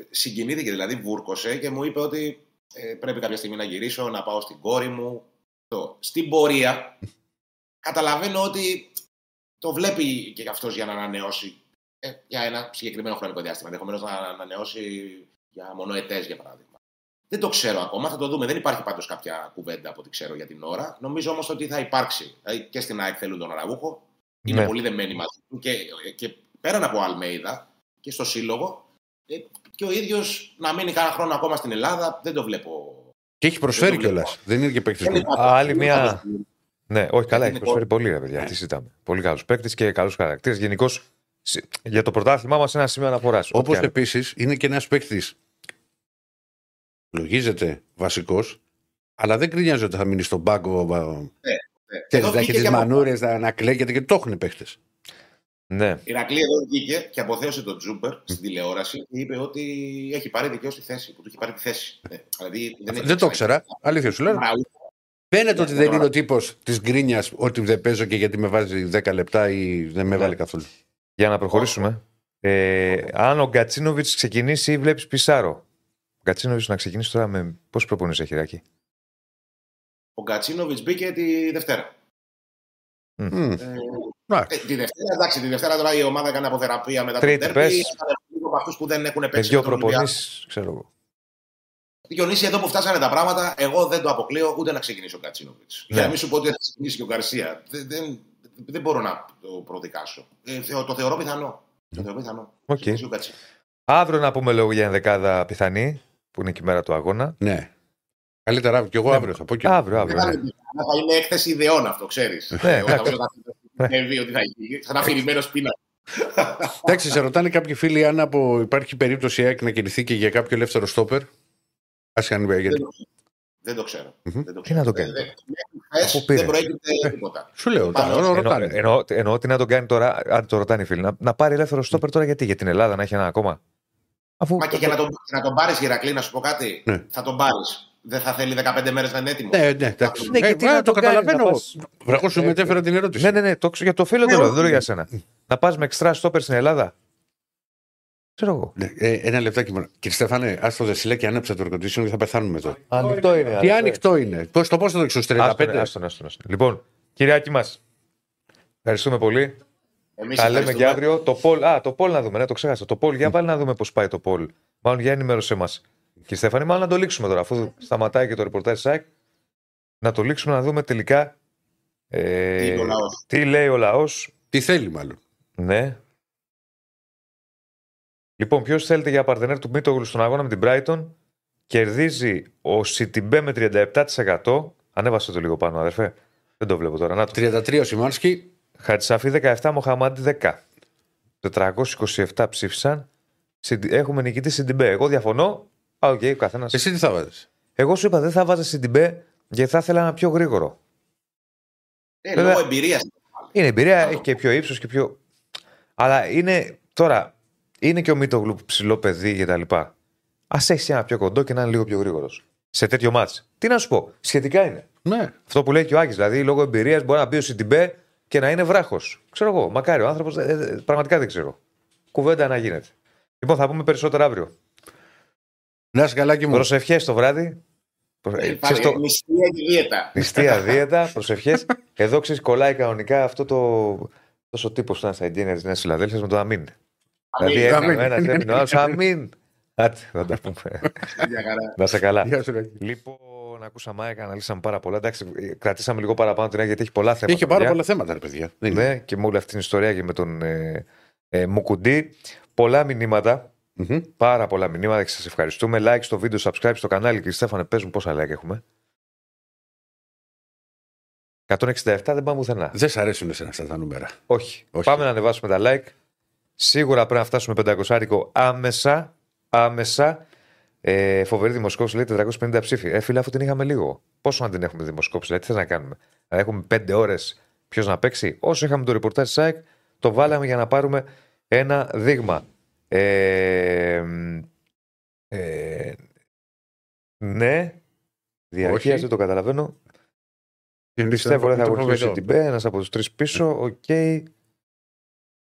συγκινήθηκε, δηλαδή βούρκωσε και μου είπε ότι ε, πρέπει κάποια στιγμή να γυρίσω, να πάω στην κόρη μου. Το. Στην πορεία, καταλαβαίνω ότι το βλέπει και αυτός για να ανανεώσει ε, για ένα συγκεκριμένο χρονικό διάστημα. Ενδεχομένως να ανανεώσει για μονοετέ, για παράδειγμα. Δεν το ξέρω ακόμα, θα το δούμε. Δεν υπάρχει πάντως κάποια κουβέντα από ό,τι ξέρω για την ώρα. Νομίζω όμως ότι θα υπάρξει. Δηλαδή και στην ΑΕΚ θέλουν τον Αραούχο. Είναι Ναι. πολύ δεμένοι μαζί του και, και πέραν από Αλμέιδα και στο σύλλογο. Ε, Και ο ίδιος να μείνει κάνα χρόνο ακόμα στην Ελλάδα δεν το βλέπω. Και έχει προσφέρει Δεν το κιόλας. Δεν είναι και παίκτης Δεν που. υπάρχει- άλλη δεν μια- υπάρχει- Ναι, όχι, καλά, Είναι έχει προσφέρει πολύ, ρε παιδιά. Τι συζητάμε. Πολύ καλό παίκτη και καλούς χαρακτήρες. Γενικώς για το πρωτάθλημά μας ένα σημείο αναφοράς. Όπως επίσης είναι και ένας παίκτης. Λογίζεται βασικός, αλλά δεν κρίνιαζε ότι θα μείνει στον πάγκο. Ναι, Ξέρεις, Εδώ να έχει βγήκε τις και από- μανούρες, να, να κλαίγεται και το έχουν παίχτε. Ναι, Η Ρακλή εδώ βγήκε και αποθέωσε τον Τζούμπερ στην τηλεόραση και είπε ότι έχει πάρει δικαίως τη θέση, που του έχει πάρει τη θέση. Ε, δηλαδή δεν, έχει Δεν το ξανά- ήξερα. Αλήθεια σου λέω. Ραούχο, Φαίνεται ότι Ναι, δεν τώρα- είναι ο τύπος της γκρίνιας ότι δεν παίζω και γιατί με βάζει 10 λεπτά ή δεν με Ναι. βάλει καθόλου. για να προχωρήσουμε. Ε, αν ο Γκατσίνοβιτς ξεκινήσει ή βλέπεις Πισάρο. Ο Γκατσίνοβιτς να ξεκινήσεις τώρα με. Πώς προπονείς, Χειράκι. Ο Γκατσίνοβιτς μπήκε τη Δευτέρα. Μμ. Ε, Εντάξει. Ε, τη Δευτέρα, εντάξει, τη Δευτέρα τώρα η ομάδα έκανε αποθεραπεία μετά Τρίτη, τον τέρπι. πες. Λίγο από αυτούς που δεν έχουν Με παίξει. δύο με τον Ολυμπιακό. προπονήσεις, ξέρω εγώ. Διονύση, εδώ που φτάσανε τα πράγματα, εγώ δεν το αποκλείω ούτε να ξεκινήσει ο Γκατσίνοβιτς. Ναι. Για να μην σου πω ότι θα ξεκινήσει και ο Γκαρσία. Δεν, δεν, δεν μπορώ να το προδικάσω. Ε, θεω- το θεωρώ πιθανό. Το θεωρώ πιθανό. Οκ. Ξεκινήσει ο Γκατσίνοβιτς. Αύριο να πούμε λόγο για ενδεκάδα πιθανή, που είναι και η μέρα του αγώνα. Ναι. Καλύτερα αύριο. Και εγώ Ναι. αύριο θα πω. Και... Αύριο, Δεν αύριο. θα ναι. είναι πιθανό, θα είναι έκθεση ιδεών αυτό, ξέρεις. Ναι, Όταν εντάξει. βλέπει ότι θα γίνει. Σαν αφηρημένος πείνα. Εντάξει, σε ρωτάνε κάποιοι φίλοι αν από... υπάρχει περίπτωση η ΑΕΚ να κινηθεί και για κάποιο ελεύθερο στόπερ. Άσχα αν Δεν γιατί. το ξέρω. Δεν το ξέρω. Μμμ. Δεν το Τι να το κάνει. Ε, δεν- μέχρι χθες Αφού πήρε. Δεν προέκυπτε τίποτα. Σου λέω, τα, Πάνω. ρο- Εννο, ρωτάνε. εννοώ, εννοώ ότι να τον κάνει τώρα, αν το ρωτάνε οι φίλοι, να, να πάρει ελεύθερο στόπερ τώρα γιατί, για την Ελλάδα να έχει ένα ακόμα. Αφού. Μα και για να τον, να τον πάρεις, Ηρακλή, να σου πω κάτι. Ναι. Θα τον πάρεις. Δεν θα θέλει 15 μέρες να είναι έτοιμος. Ναι, ναι, εντάξει. Ναι, και Ε, τι μα, να το τον κάνει, καταλαβαίνω. να εγώ. πας- Βραχώ σου Ε, μετέφερα την ερώτηση. Ναι, ναι, ναι, το, για το φίλο Ναι, το λέω, όχι. δεν λέω για σένα. να πας με εξτρά στόπερ στην Ελλάδα; Ξέρω εγώ. Ναι, ε, ένα λεπτάκι μόνο. Κύριε Στέφανε, α το δεσιλέ και άνεψε το εργοτήσιο και θα πεθάνουμε εδώ. Ανοιχτό είναι. Τι ανοιχτό είναι. Πώς, το πώς θα το δείξω, στου 35. Άστον, άστον, άστον, άστον. Λοιπόν, κυριάκι μας. Ευχαριστούμε πολύ. Εμείς Τα λέμε και ευχαριστούμε. αύριο. Το poll, α, το poll να δούμε, ναι, το ξέχασα. Το poll, για πάλι να δούμε πώς πάει το poll. Μάλλον για ενημέρωσέ μας. Και Στέφανη, μάλλον να το λήξουμε τώρα, αφού σταματάει και το ρεπορτάζ ΣΑΕΚ. Να το λήξουμε να δούμε τελικά. Ε, Τι είπε ο λαός. τι λέει ο λαός. Τι θέλει, μάλλον. Ναι. Λοιπόν, ποιος θέλετε για παρτενέρ του Μίτογλου στον αγώνα με την Brighton; Κερδίζει ο Σιτιμπέ με 37%. Ανέβασε το λίγο πάνω, αδερφέ. Δεν το βλέπω τώρα. Να το. 33 ο Σιμάνσκι. Χατσαφή 17, Μοχαμάντι 10. 427 ψήφισαν. Συντι- Έχουμε νικητή Σιντιμπέ. Εγώ διαφωνώ. Α, οκ, ο καθένας. Εσύ τι θα βάζεις; Εγώ σου είπα δεν θα 'βαζα Σιντιμπέ Γιατί θα ήθελα ένα πιο γρήγορο. Ε, Βέβαια- λόγω εμπειρίας. Είναι εμπειρία, έχει και πιο ύψος και πιο. Αλλά είναι τώρα, είναι και ο Μίτογλου ψηλό παιδί και τα λοιπά. Ας έχεις ένα πιο κοντό και να είναι λίγο πιο γρήγορος. Σε τέτοιο ματς. Τι να σου πω, σχετικά είναι. Ναι. Αυτό που λέει και ο Άκης. Δηλαδή, λόγω εμπειρίας μπορεί να μπει ο Σιντιμπέ και να είναι βράχος. Ξέρω εγώ, μακάρι ο άνθρωπος. πραγματικά δεν ξέρω. Κουβέντα να γίνεται. Λοιπόν, θα πούμε περισσότερα αύριο. Να είσαι καλά και μου. Προσευχές το βράδυ. Προ- ε, ξέρεις το- Μυστία και δίαιτα. Νηστεία δίαιτα, προσευχές. Εδώ ξέρεις, κολλάει κανονικά αυτό το. τόσο τύπος που ήταν στα εγγένεια τη Νέας Φιλαδέλφια με το αμήν. Δηλαδή Αμήν. έκανε ο Αμήν. ένας, έμεινε ο άλλος. Αμήν. Άτε, θα τα πούμε. Για χαρά. Να σε καλά. Γεια σου, Ράκη. Λοιπόν, ακούσαμε Άικα, αναλύσαμε πάρα πολλά. Εντάξει, κρατήσαμε λίγο παραπάνω την Άικα γιατί έχει πολλά θέματα. Είχε πάρα παιδιά. πολλά θέματα, ρε παιδιά. Δεν είναι. Ναι, και με όλη αυτή την ιστορία και με τον ε, ε, Μουκουντή. Πολλά μηνύματα. Μμμ. Πάρα πολλά μηνύματα και σας ευχαριστούμε. Like στο βίντεο, subscribe στο κανάλι. Και Στέφανε, παίζουν πόσα like έχουμε. 167 δεν πάμε πουθενά. Δεν σ' αρέσουν εσένα αυτά τα νούμερα. Όχι. Όχι. Πάμε να ανεβάσουμε τα like. Σίγουρα πρέπει να φτάσουμε 500 άμεσα. Άμεσα. Ε, φοβερή δημοσκόπηση λέει 450 ψήφοι. Ε, φίλε, αφού την είχαμε λίγο. Πόσο να την έχουμε δημοσκόπηση, δηλαδή, τι θες να κάνουμε; Να έχουμε 5 ώρες ποιος να παίξει; Όσο είχαμε το ρεπορτάζ της ΑΕΚ, το βάλαμε για να πάρουμε ένα δείγμα. Ε, ε, ναι. Διαρκεία, Όχι. δεν το καταλαβαίνω. Είναι Πιστεύω δεν θα το βοηθήσει φοβερό. την Μπέ, ένας από τους τρεις πίσω. Οκ.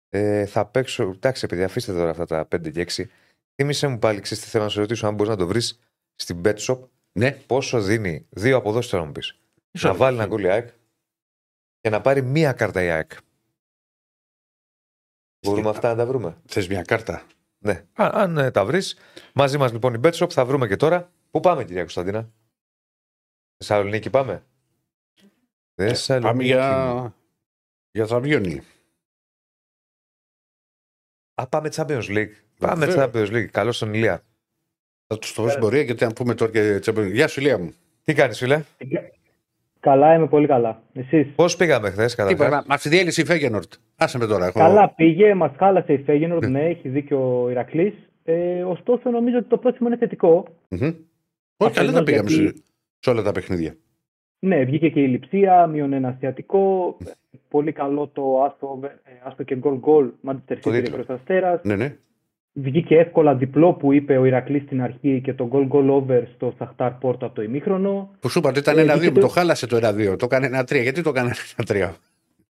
Ε, θα παίξω. Εντάξει, παιδιά, αφήστε τώρα αυτά τα 5 και 6. Θύμησε μου πάλι, ξέρεις τι θέλω να σε ρωτήσω, αν μπορείς να το βρεις στην Bet Shop, Ναι. πόσο δίνει δύο αποδόσεις τώρα να μου πεις. Μισό Να λεπτό. βάλει ένα γκολ η ΑΕΚ και να πάρει μία κάρτα η ΑΕΚ. Μπορούμε αυτά να τα βρούμε; Θες μια κάρτα; Ναι. Α, αν ε, τα βρεις, μαζί μας λοιπόν η Bet Shop θα βρούμε και τώρα. Πού πάμε, κυρία Κωνσταντίνα; Θεσσαλονίκη πάμε; Θεσσαλονίκη. Πάμε για, για Τραβιόνι. Α, πάμε Champions League. Πάμε Βέβαια. Champions League. Καλώς τον Ηλία. Θα τους το δώσει πορεία γιατί αν πούμε τώρα και Champions- Γεια σου, Ηλία μου. Τι κάνεις, φίλε; Καλά, είμαι πολύ καλά. Εσείς; Πώς πήγαμε χθες, Είπα, καταρχά. μα μα τη διέλυσε η Φέγενορτ. Άσε με τώρα. Έχω... Καλά πήγε, μας χάλασε η Φέγενορντ, ναι, έχει δίκιο ο Ηρακλής. Ε, ωστόσο, νομίζω ότι το πρόθυμο είναι θετικό. Μμμ. Όχι, καλά τα Αφενός πήγαμε γιατί- σε, σε όλα τα παιχνίδια. Ναι, βγήκε και η λειψία, μείον ένα ασιατικό. Πολύ καλό το άστο, ε, άστο και γκολ γκολ. Manchester Το City δίπλο. Ερυθρός Αστέρας. Ναι, ναι. Βγήκε εύκολα διπλό που είπε ο Ηρακλής στην αρχή και το γκολ γκολ over στο Σαχτάρ Πόρτο από το ημίχρονο. Που σου είπα ότι ήταν Ε, ένα-δύο, βγήκε μου το το- χάλασε το ένα-δύο. Το έκανε ένα-τρία. Γιατί το έκανε ένα-τρία.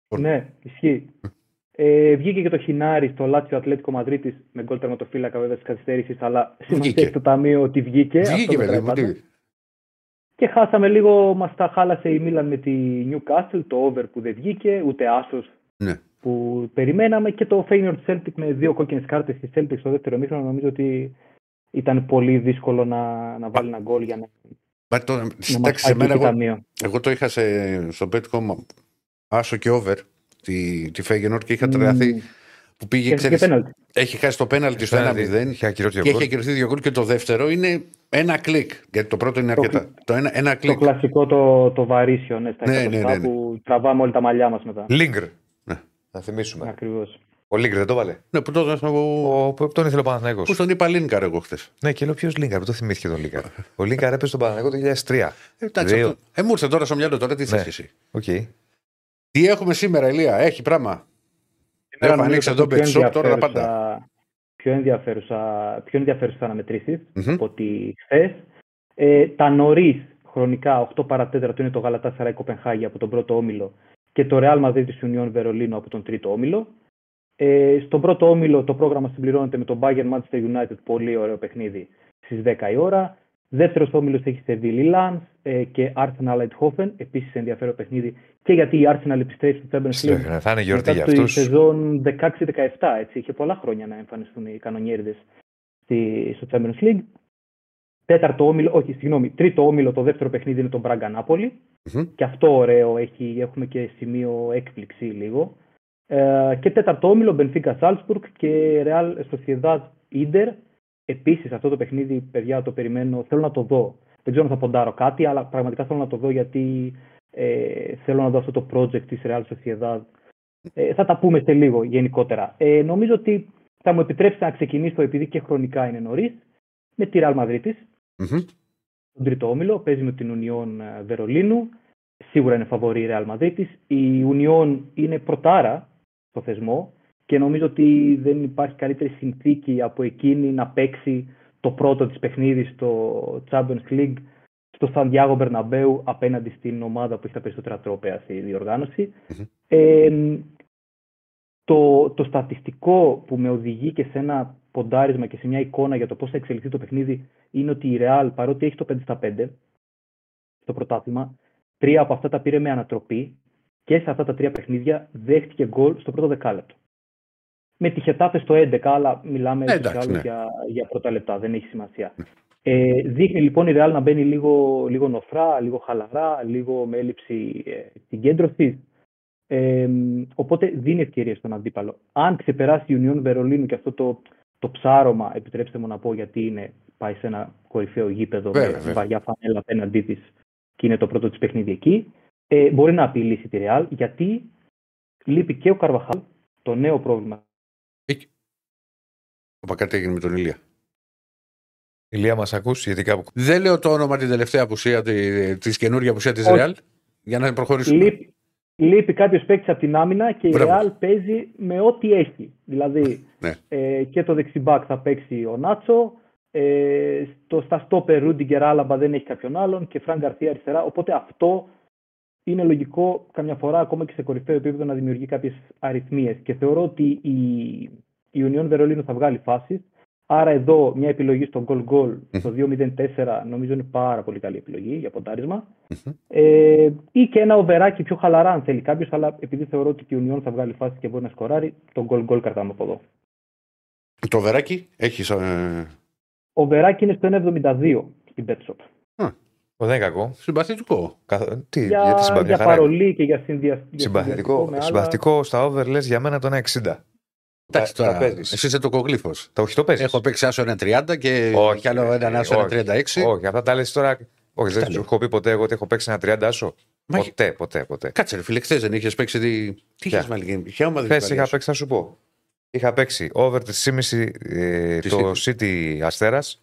Λοιπόν. Ναι, ισχύει. Ε, βγήκε και το Χινάρι στο Λάτσιο Ατλέτικο Μαδρίτης με γκολ τερματοφύλακα βέβαια της καθυστέρησης, αλλά σημασία Βγήκε. έχει το ταμείο ότι βγήκε. Αυτό Βγήκε, μετράει παιδί μου. πάντα. τι. Και χάσαμε λίγο, μας τα χάλασε η Μίλαν με τη Newcastle, το over που δεν βγήκε, ούτε άσος Ναι. Που περιμέναμε και το Feyenoord Celtic με δύο κόκκινες κάρτες στη Celtic στο δεύτερο μήχρονο. Νομίζω ότι ήταν πολύ δύσκολο να, να βάλει ένα γκολ για να, Μα το, να μας εντάξει, σε πάει μένα, και εγώ, ταμείο. εγώ το είχα σε, στο Betcom άσο και over τη, τη Φέγενορτ και είχα τρελαθεί Μμμ. που πήγε, Και έφυγε ξέρεις, πέναλτι. έχει χάσει το πέναλτι στο 1-0 Είχε ακυρώθει ο και έχει γκολ. ακυρωθεί δύο γκολ και το δεύτερο είναι ένα κλικ. Γιατί το πρώτο είναι Το αρκετά. Το ένα, ένα Το κλικ. κλασικό το, το βαρύσιο, ναι, στα Ναι, εκατοστά ναι, ναι, ναι. που τραβάμε όλα τα μαλλιά μας μετά. Λίγκρ. Ναι. Να θυμίσουμε. Ακριβώς. Ο Λίγκρ δεν το βάλε. Ναι, που, το, που, Ο, που τον ήθελε ο Παναθηναϊκός. που στον είπα Λίνκαρ εγώ χθες. Ναι, και λέω ποιος Λίγκαρ, που το θυμήθηκε τον Λίγκαρ. ο Λίγκαρ έπεσε στον Παναθηναϊκό το 2003. Εντάξει, Δύο. αυτό- ε, μου ήρθε τώρα στο μυαλό τώρα, τι θες Ναι. και εσύ. Οκ. Τι έχουμε σήμερα, Ηλία, έχει πράγμα; Έχω Σήμερα ανοίξει νομίζω εδώ το πιο Bet Shop τώρα τα πάντα. ενδιαφέρουσα- Πιο ενδιαφέρουσα, πιο ενδιαφέρουσα αναμετρήσεις Μμμ. από ότι χθες. Ε, τα νωρίς χρονικά 8 παρατέταρτο είναι το Γαλατά Σαράι Κοπενχάγη από τον πρώτο όμιλο και το Real Madrid της Union Βερολίνο από τον τρίτο όμιλο. Ε, στον πρώτο όμιλο το πρόγραμμα συμπληρώνεται με το Bayern Manchester United, πολύ ωραίο παιχνίδι στις 10 η ώρα. Δεύτερος όμιλος έχει Seville Lens ε, και Arsenal Eindhoven, επίσης ενδιαφέρον παιχνίδι και γιατί η Arsenal επιστρέφει στο Champions League Θα είναι γιορτή μετά για στη αυτούς. σεζόν 16-17, έτσι. Είχε πολλά χρόνια να εμφανιστούν οι κανονιέριδες στη, στο Champions League. Τέταρτο όμιλο, όχι, συγγνώμη, τρίτο όμιλο, το δεύτερο παιχνίδι είναι το Μπράγκα Νάπολη. Μμμ. Και αυτό ωραίο, έχει, έχουμε και σημείο έκπληξη λίγο. Ε, και τέταρτο όμιλο, Μπενφίκα Σάλσπουργκ και Real Sociedad Ίντερ. Επίσης αυτό το παιχνίδι, παιδιά, το περιμένω, θέλω να το δω. Δεν ξέρω αν θα ποντάρω κάτι, αλλά πραγματικά θέλω να το δω γιατί ε, θέλω να δω αυτό το project της Real Sociedad. Ε, θα τα πούμε σε λίγο γενικότερα. Ε, νομίζω ότι θα μου επιτρέψει να ξεκινήσω, επειδή και χρονικά είναι νωρίς, με τη Real Madrid. Μμμ. στον τρίτο όμιλο, παίζει με την Ουνιόν ε, Βερολίνου. Σίγουρα είναι φαβορή η Real Madrid. Η Ουνιόν είναι πρωτάρα στο θεσμό και νομίζω ότι δεν υπάρχει καλύτερη συνθήκη από εκείνη να παίξει το πρώτο της παιχνίδι στο Champions League στο Σαντιάγο Μπερναμπέου απέναντι στην ομάδα που έχει τα περισσότερα τρόπαια στη διοργανωση Ε, το, το στατιστικό που με οδηγεί και σε ένα ποντάρισμα και σε μια εικόνα για το πώς θα εξελιχθεί το παιχνίδι είναι ότι η Real παρότι έχει το 5 στα 5 στο πρωτάθλημα, τρία από αυτά τα πήρε με ανατροπή και σε αυτά τα τρία παιχνίδια δέχτηκε γκολ στο πρώτο δεκάλεπτο. Με τη Χετάφε στο 11, αλλά μιλάμε Ε, εντάξει, ναι. για, για πρώτα λεπτά, δεν έχει σημασία. Ε, δείχνει λοιπόν η Real να μπαίνει λίγο, λίγο νοθρά, λίγο χαλαρά, λίγο με έλλειψη ε, συγκέντρωση. Ε, οπότε δίνει ευκαιρία στον αντίπαλο. Αν ξεπεράσει η Union Βερολίνου και αυτό το, το ψάρωμα, επιτρέψτε μου να πω γιατί είναι, πάει σε ένα κορυφαίο γήπεδο Βέβαια, με βέβαια. βαριά φανέλα απέναντί της και είναι το πρώτο της παιχνίδι εκεί, ε, μπορεί να απειλήσει τη Real γιατί λείπει και ο Καρβαχάλ, το νέο πρόβλημα Όπα κάτι έγινε με τον Ηλία. Ηλία, μας ακούς, γιατί κάπου. Δεν λέω το όνομα την τελευταία απουσία, τη, της καινούργια απουσία της Όχι. Real, για να προχωρήσουμε. Λείπει, λείπει κάποιος παίκτης από την άμυνα και η Μπράβο. Real παίζει με ό,τι έχει. Δηλαδή Ναι. ε, και το δεξιμπάκ θα παίξει ο Νάτσο, ε, στο, στα στόπερ Ρούντιγκερ Άλαμπα δεν έχει κάποιον άλλον και Φραν Γκαρθία αριστερά. Οπότε αυτό είναι λογικό καμιά φορά ακόμα και σε κορυφαίο επίπεδο να δημιουργεί κάποιες αριθμίες. Και θεωρώ ότι η, η Union Βερολίνου θα βγάλει φάσεις. Άρα εδώ μια επιλογή στο goal goal στο 2-0-4 νομίζω είναι πάρα πολύ καλή επιλογή για ποντάρισμα. Μμμ. Ε, ή και ένα οβεράκι πιο χαλαρά αν θέλει κάποιος, αλλά επειδή θεωρώ ότι και η Union θα βγάλει φάση και μπορεί να σκοράρει, το goal goal κρατάμε από εδώ. Το βεράκι έχεις. Ε, Ο Βεράκι είναι στο 1,72 στην Betshop. Δεν είναι κακό. συμπαθητικό. Καθ- Τι, Για, γιατί συμπα... για μια χαρά είναι. παρολί και για συνδυαστικό. Συμπαθητικό, συμπαθητικό στα over λες για μένα το 1,60. Εντάξει τα τώρα. παίζεις. Εσύ είσαι το κογλίφο. Τα όχι το παίζεις. Έχω παίξει άσο 1,30 και Όχι, κι άλλο ρε, έναν ε, άσο όχι. 1,36. Όχι, αυτά τα λες τώρα. Όχι, δεν Τα σου λέω. έχω πει ποτέ εγώ ότι έχω παίξει ένα 30 άσο. Μα Ποτέ, ποτέ, ποτέ. Κάτσε ρε φίλε, χθες δεν είχες παίξει. Τι, τι Ποια; είχες βάλει, ποια ομάδα Χθες είχες βάλει είχα άσο; παίξει, θα σου πω. Είχα παίξει over 3,5 ε, Της το City Αστέρας.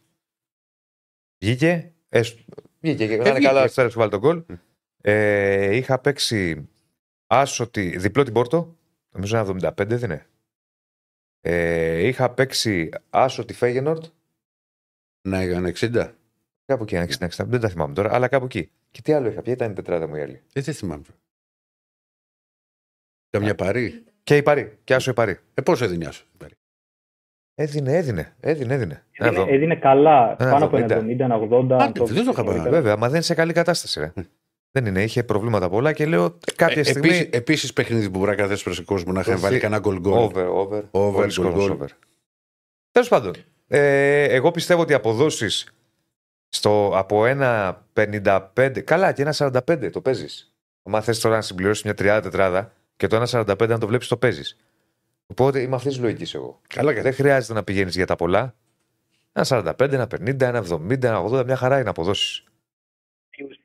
Βγήκε. Ε, σ- βγήκε και ήταν βγήκε. καλά ο Αστέρας που βάλει τον γκολ. Μμ. Ε, είχα παίξει άσο τη, διπλό την Πόρτο. Νομίζω ένα 75 δεν είναι. Ε, είχα παίξει άσο τη Φέγενορτ. Να έκανε 60. Κάπου εκεί, ένα 60, δεν τα θυμάμαι τώρα, αλλά κάπου εκεί. Και τι άλλο είχα, ποια ήταν η τετράδα μου η άλλη. Ε, δεν θυμάμαι. Καμιά παρή. Και η Παρή, και άσο η Παρή. Ε, πόσο έδινε άσο. η Παρή; Έδινε, έδινε, έδινε, έδινε. Έδινε, Εδώ. έδινε καλά, Ένα πάνω από 70. 70, ένα 80. αν Άντε, δεν το είχα πάρει. Βέβαια, μα δεν είναι σε καλή κατάσταση. Ρε. Δεν είναι, είχε προβλήματα πολλά και λέω κάποια Ε, στιγμή. επίσης, επίσης παιχνίδι που μπορεί να καθέσει προς κόσμο να είχαν Το βάλει δι- κανένα γκολ γκολ. Over, over. Over, Πολύ goal, κόσμος goal. over. Τέλος πάντων, ε, εγώ πιστεύω ότι οι αποδόσεις από ένα 55. Καλά, και ένα 45 το παίζεις. Αν θες τώρα να συμπληρώσεις μια 30 τετράδα και το ένα 45 αν το βλέπεις το παίζεις. Οπότε είμαι αυτής της λογικής εγώ. Καλά και Δεν χρειάζεται να πηγαίνεις για τα πολλά. Ένα 45, ένα 50, ένα 70, ένα 80, μια χαρά είναι αποδόσεις.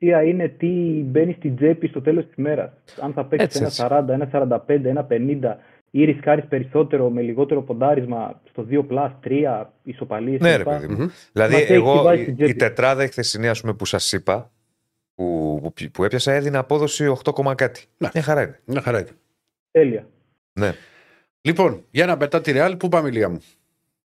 Η ουσία είναι τι μπαίνει στην τσέπη στο τέλος της μέρας. Αν θα παίξεις Έτσι, ένα έτσι. 40, ένα 45, ένα 50 ή ρισκάρεις περισσότερο με λιγότερο ποντάρισμα στο 2 plus, 3 ισοπαλίες. Ναι, ρε παιδί μου. Μμμ. Δηλαδή, Μας έχει εγώ βάλει η, στην τσέπη. η τετράδα η χθεσινή, ας πούμε, που σας είπα, που, που, που έπιασα, έδινε απόδοση 8, κόμμα κάτι. Ναι. Μια χαρά είναι. Μια χαρά ήταν. Τέλεια. Ναι. Λοιπόν, για να πετά τη Real, πού πάμε Λία μου;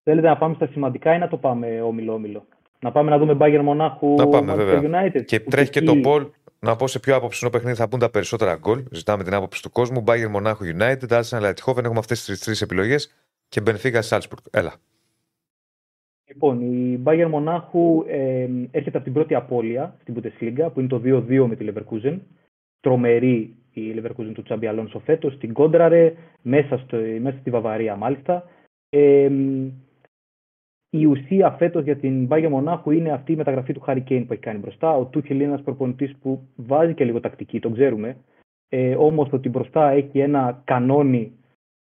Θέλετε να πάμε στα σημαντικά ή να το πάμε όμιλο-όμιλο; Να πάμε να δούμε Bayern Μονάχου Να πάμε, Manchester βέβαια. United. Και που τρέχει και εκεί- το Πολ να πω σε ποιο άποψινό παιχνίδι θα μπουν τα περισσότερα γκολ. Ζητάμε την άποψη του κόσμου. Bayern Μονάχου United, Arsenal Leithofen. Έχουμε αυτές τις τρεις επιλογές. Και Benfica Salzburg. Έλα. Λοιπόν, η Bayern Μονάχου ε, έρχεται από την πρώτη απώλεια στην Bundesliga, που είναι το 2-2 με τη Leverkusen. Τρομερή η Leverkusen του Τσάμπι Αλόνσο φέτος, την κόντραρε μέσα, στο, μέσα στη Βαβαρία μάλιστα. Ε, η ουσία φέτος για την Bayern Μονάχου είναι αυτή η μεταγραφή του Harry Kane που έχει κάνει μπροστά. Ο Τούχελ είναι ένας προπονητής που βάζει και λίγο τακτική, το ξέρουμε. Ε, όμως ότι μπροστά έχει ένα κανόνι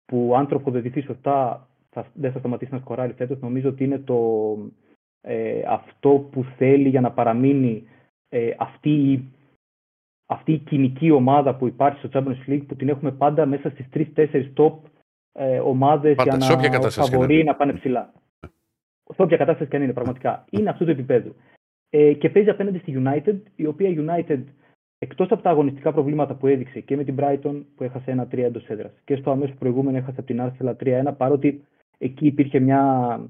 που αν τροφοδοτηθεί σωστά θα, δεν θα σταματήσει να σκοράρει φέτος. Νομίζω ότι είναι το, ε, αυτό που θέλει για να παραμείνει ε, αυτή, η- αυτή η κοινική ομάδα που υπάρχει στο Champions League που την έχουμε πάντα μέσα στις 3-4 top ε, ομάδες Πάντα, για σε όποια να κατάσταση και να φαβορεί είναι. να πάνε ψηλά. Σε όποια κατάσταση και αν είναι πραγματικά. Είναι αυτού του επίπεδου. Ε, και παίζει απέναντι στη United, η οποία United εκτός από τα αγωνιστικά προβλήματα που έδειξε και με την Brighton που έχασε ένα 3 εντός έδρας και στο αμέσως προηγούμενο έχασε από την Arsenal 3-1, παρότι εκεί υπήρχε μια,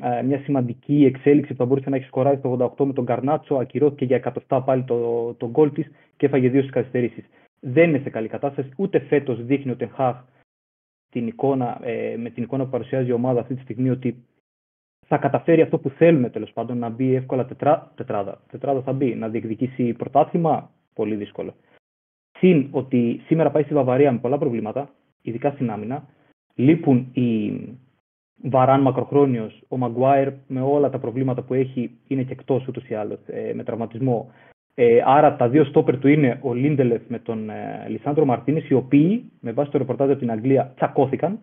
ε, μια σημαντική εξέλιξη που θα μπορούσε να έχει σκοράρει το 88 με τον Καρνάτσο, ακυρώθηκε για εκατοστά πάλι το, το γκολ της και έφαγε δύο στι καθυστερήσει. Δεν είναι σε καλή κατάσταση, ούτε φέτος δείχνει ο Τενχάχ την εικόνα, ε, με την εικόνα που παρουσιάζει η ομάδα αυτή τη στιγμή ότι θα καταφέρει αυτό που θέλουμε τέλος πάντων να μπει εύκολα τετρά, τετράδα. Τετράδα θα μπει, να διεκδικήσει πρωτάθλημα, πολύ δύσκολο. Συν ότι σήμερα πάει στη Βαβαρία με πολλά προβλήματα, ειδικά στην άμυνα. Λείπουν οι Βαράν μακροχρόνιος, ο Μαγκουάιρ με όλα τα προβλήματα που έχει είναι και εκτός ούτως ή άλλως ε, με τραυματισμό. Ε, άρα τα δύο στόπερ του είναι ο Λίντελεφ με τον ε, Λισάνδρο Μαρτίνη, οι οποίοι με βάση το ρεπορτάζ από την Αγγλία τσακώθηκαν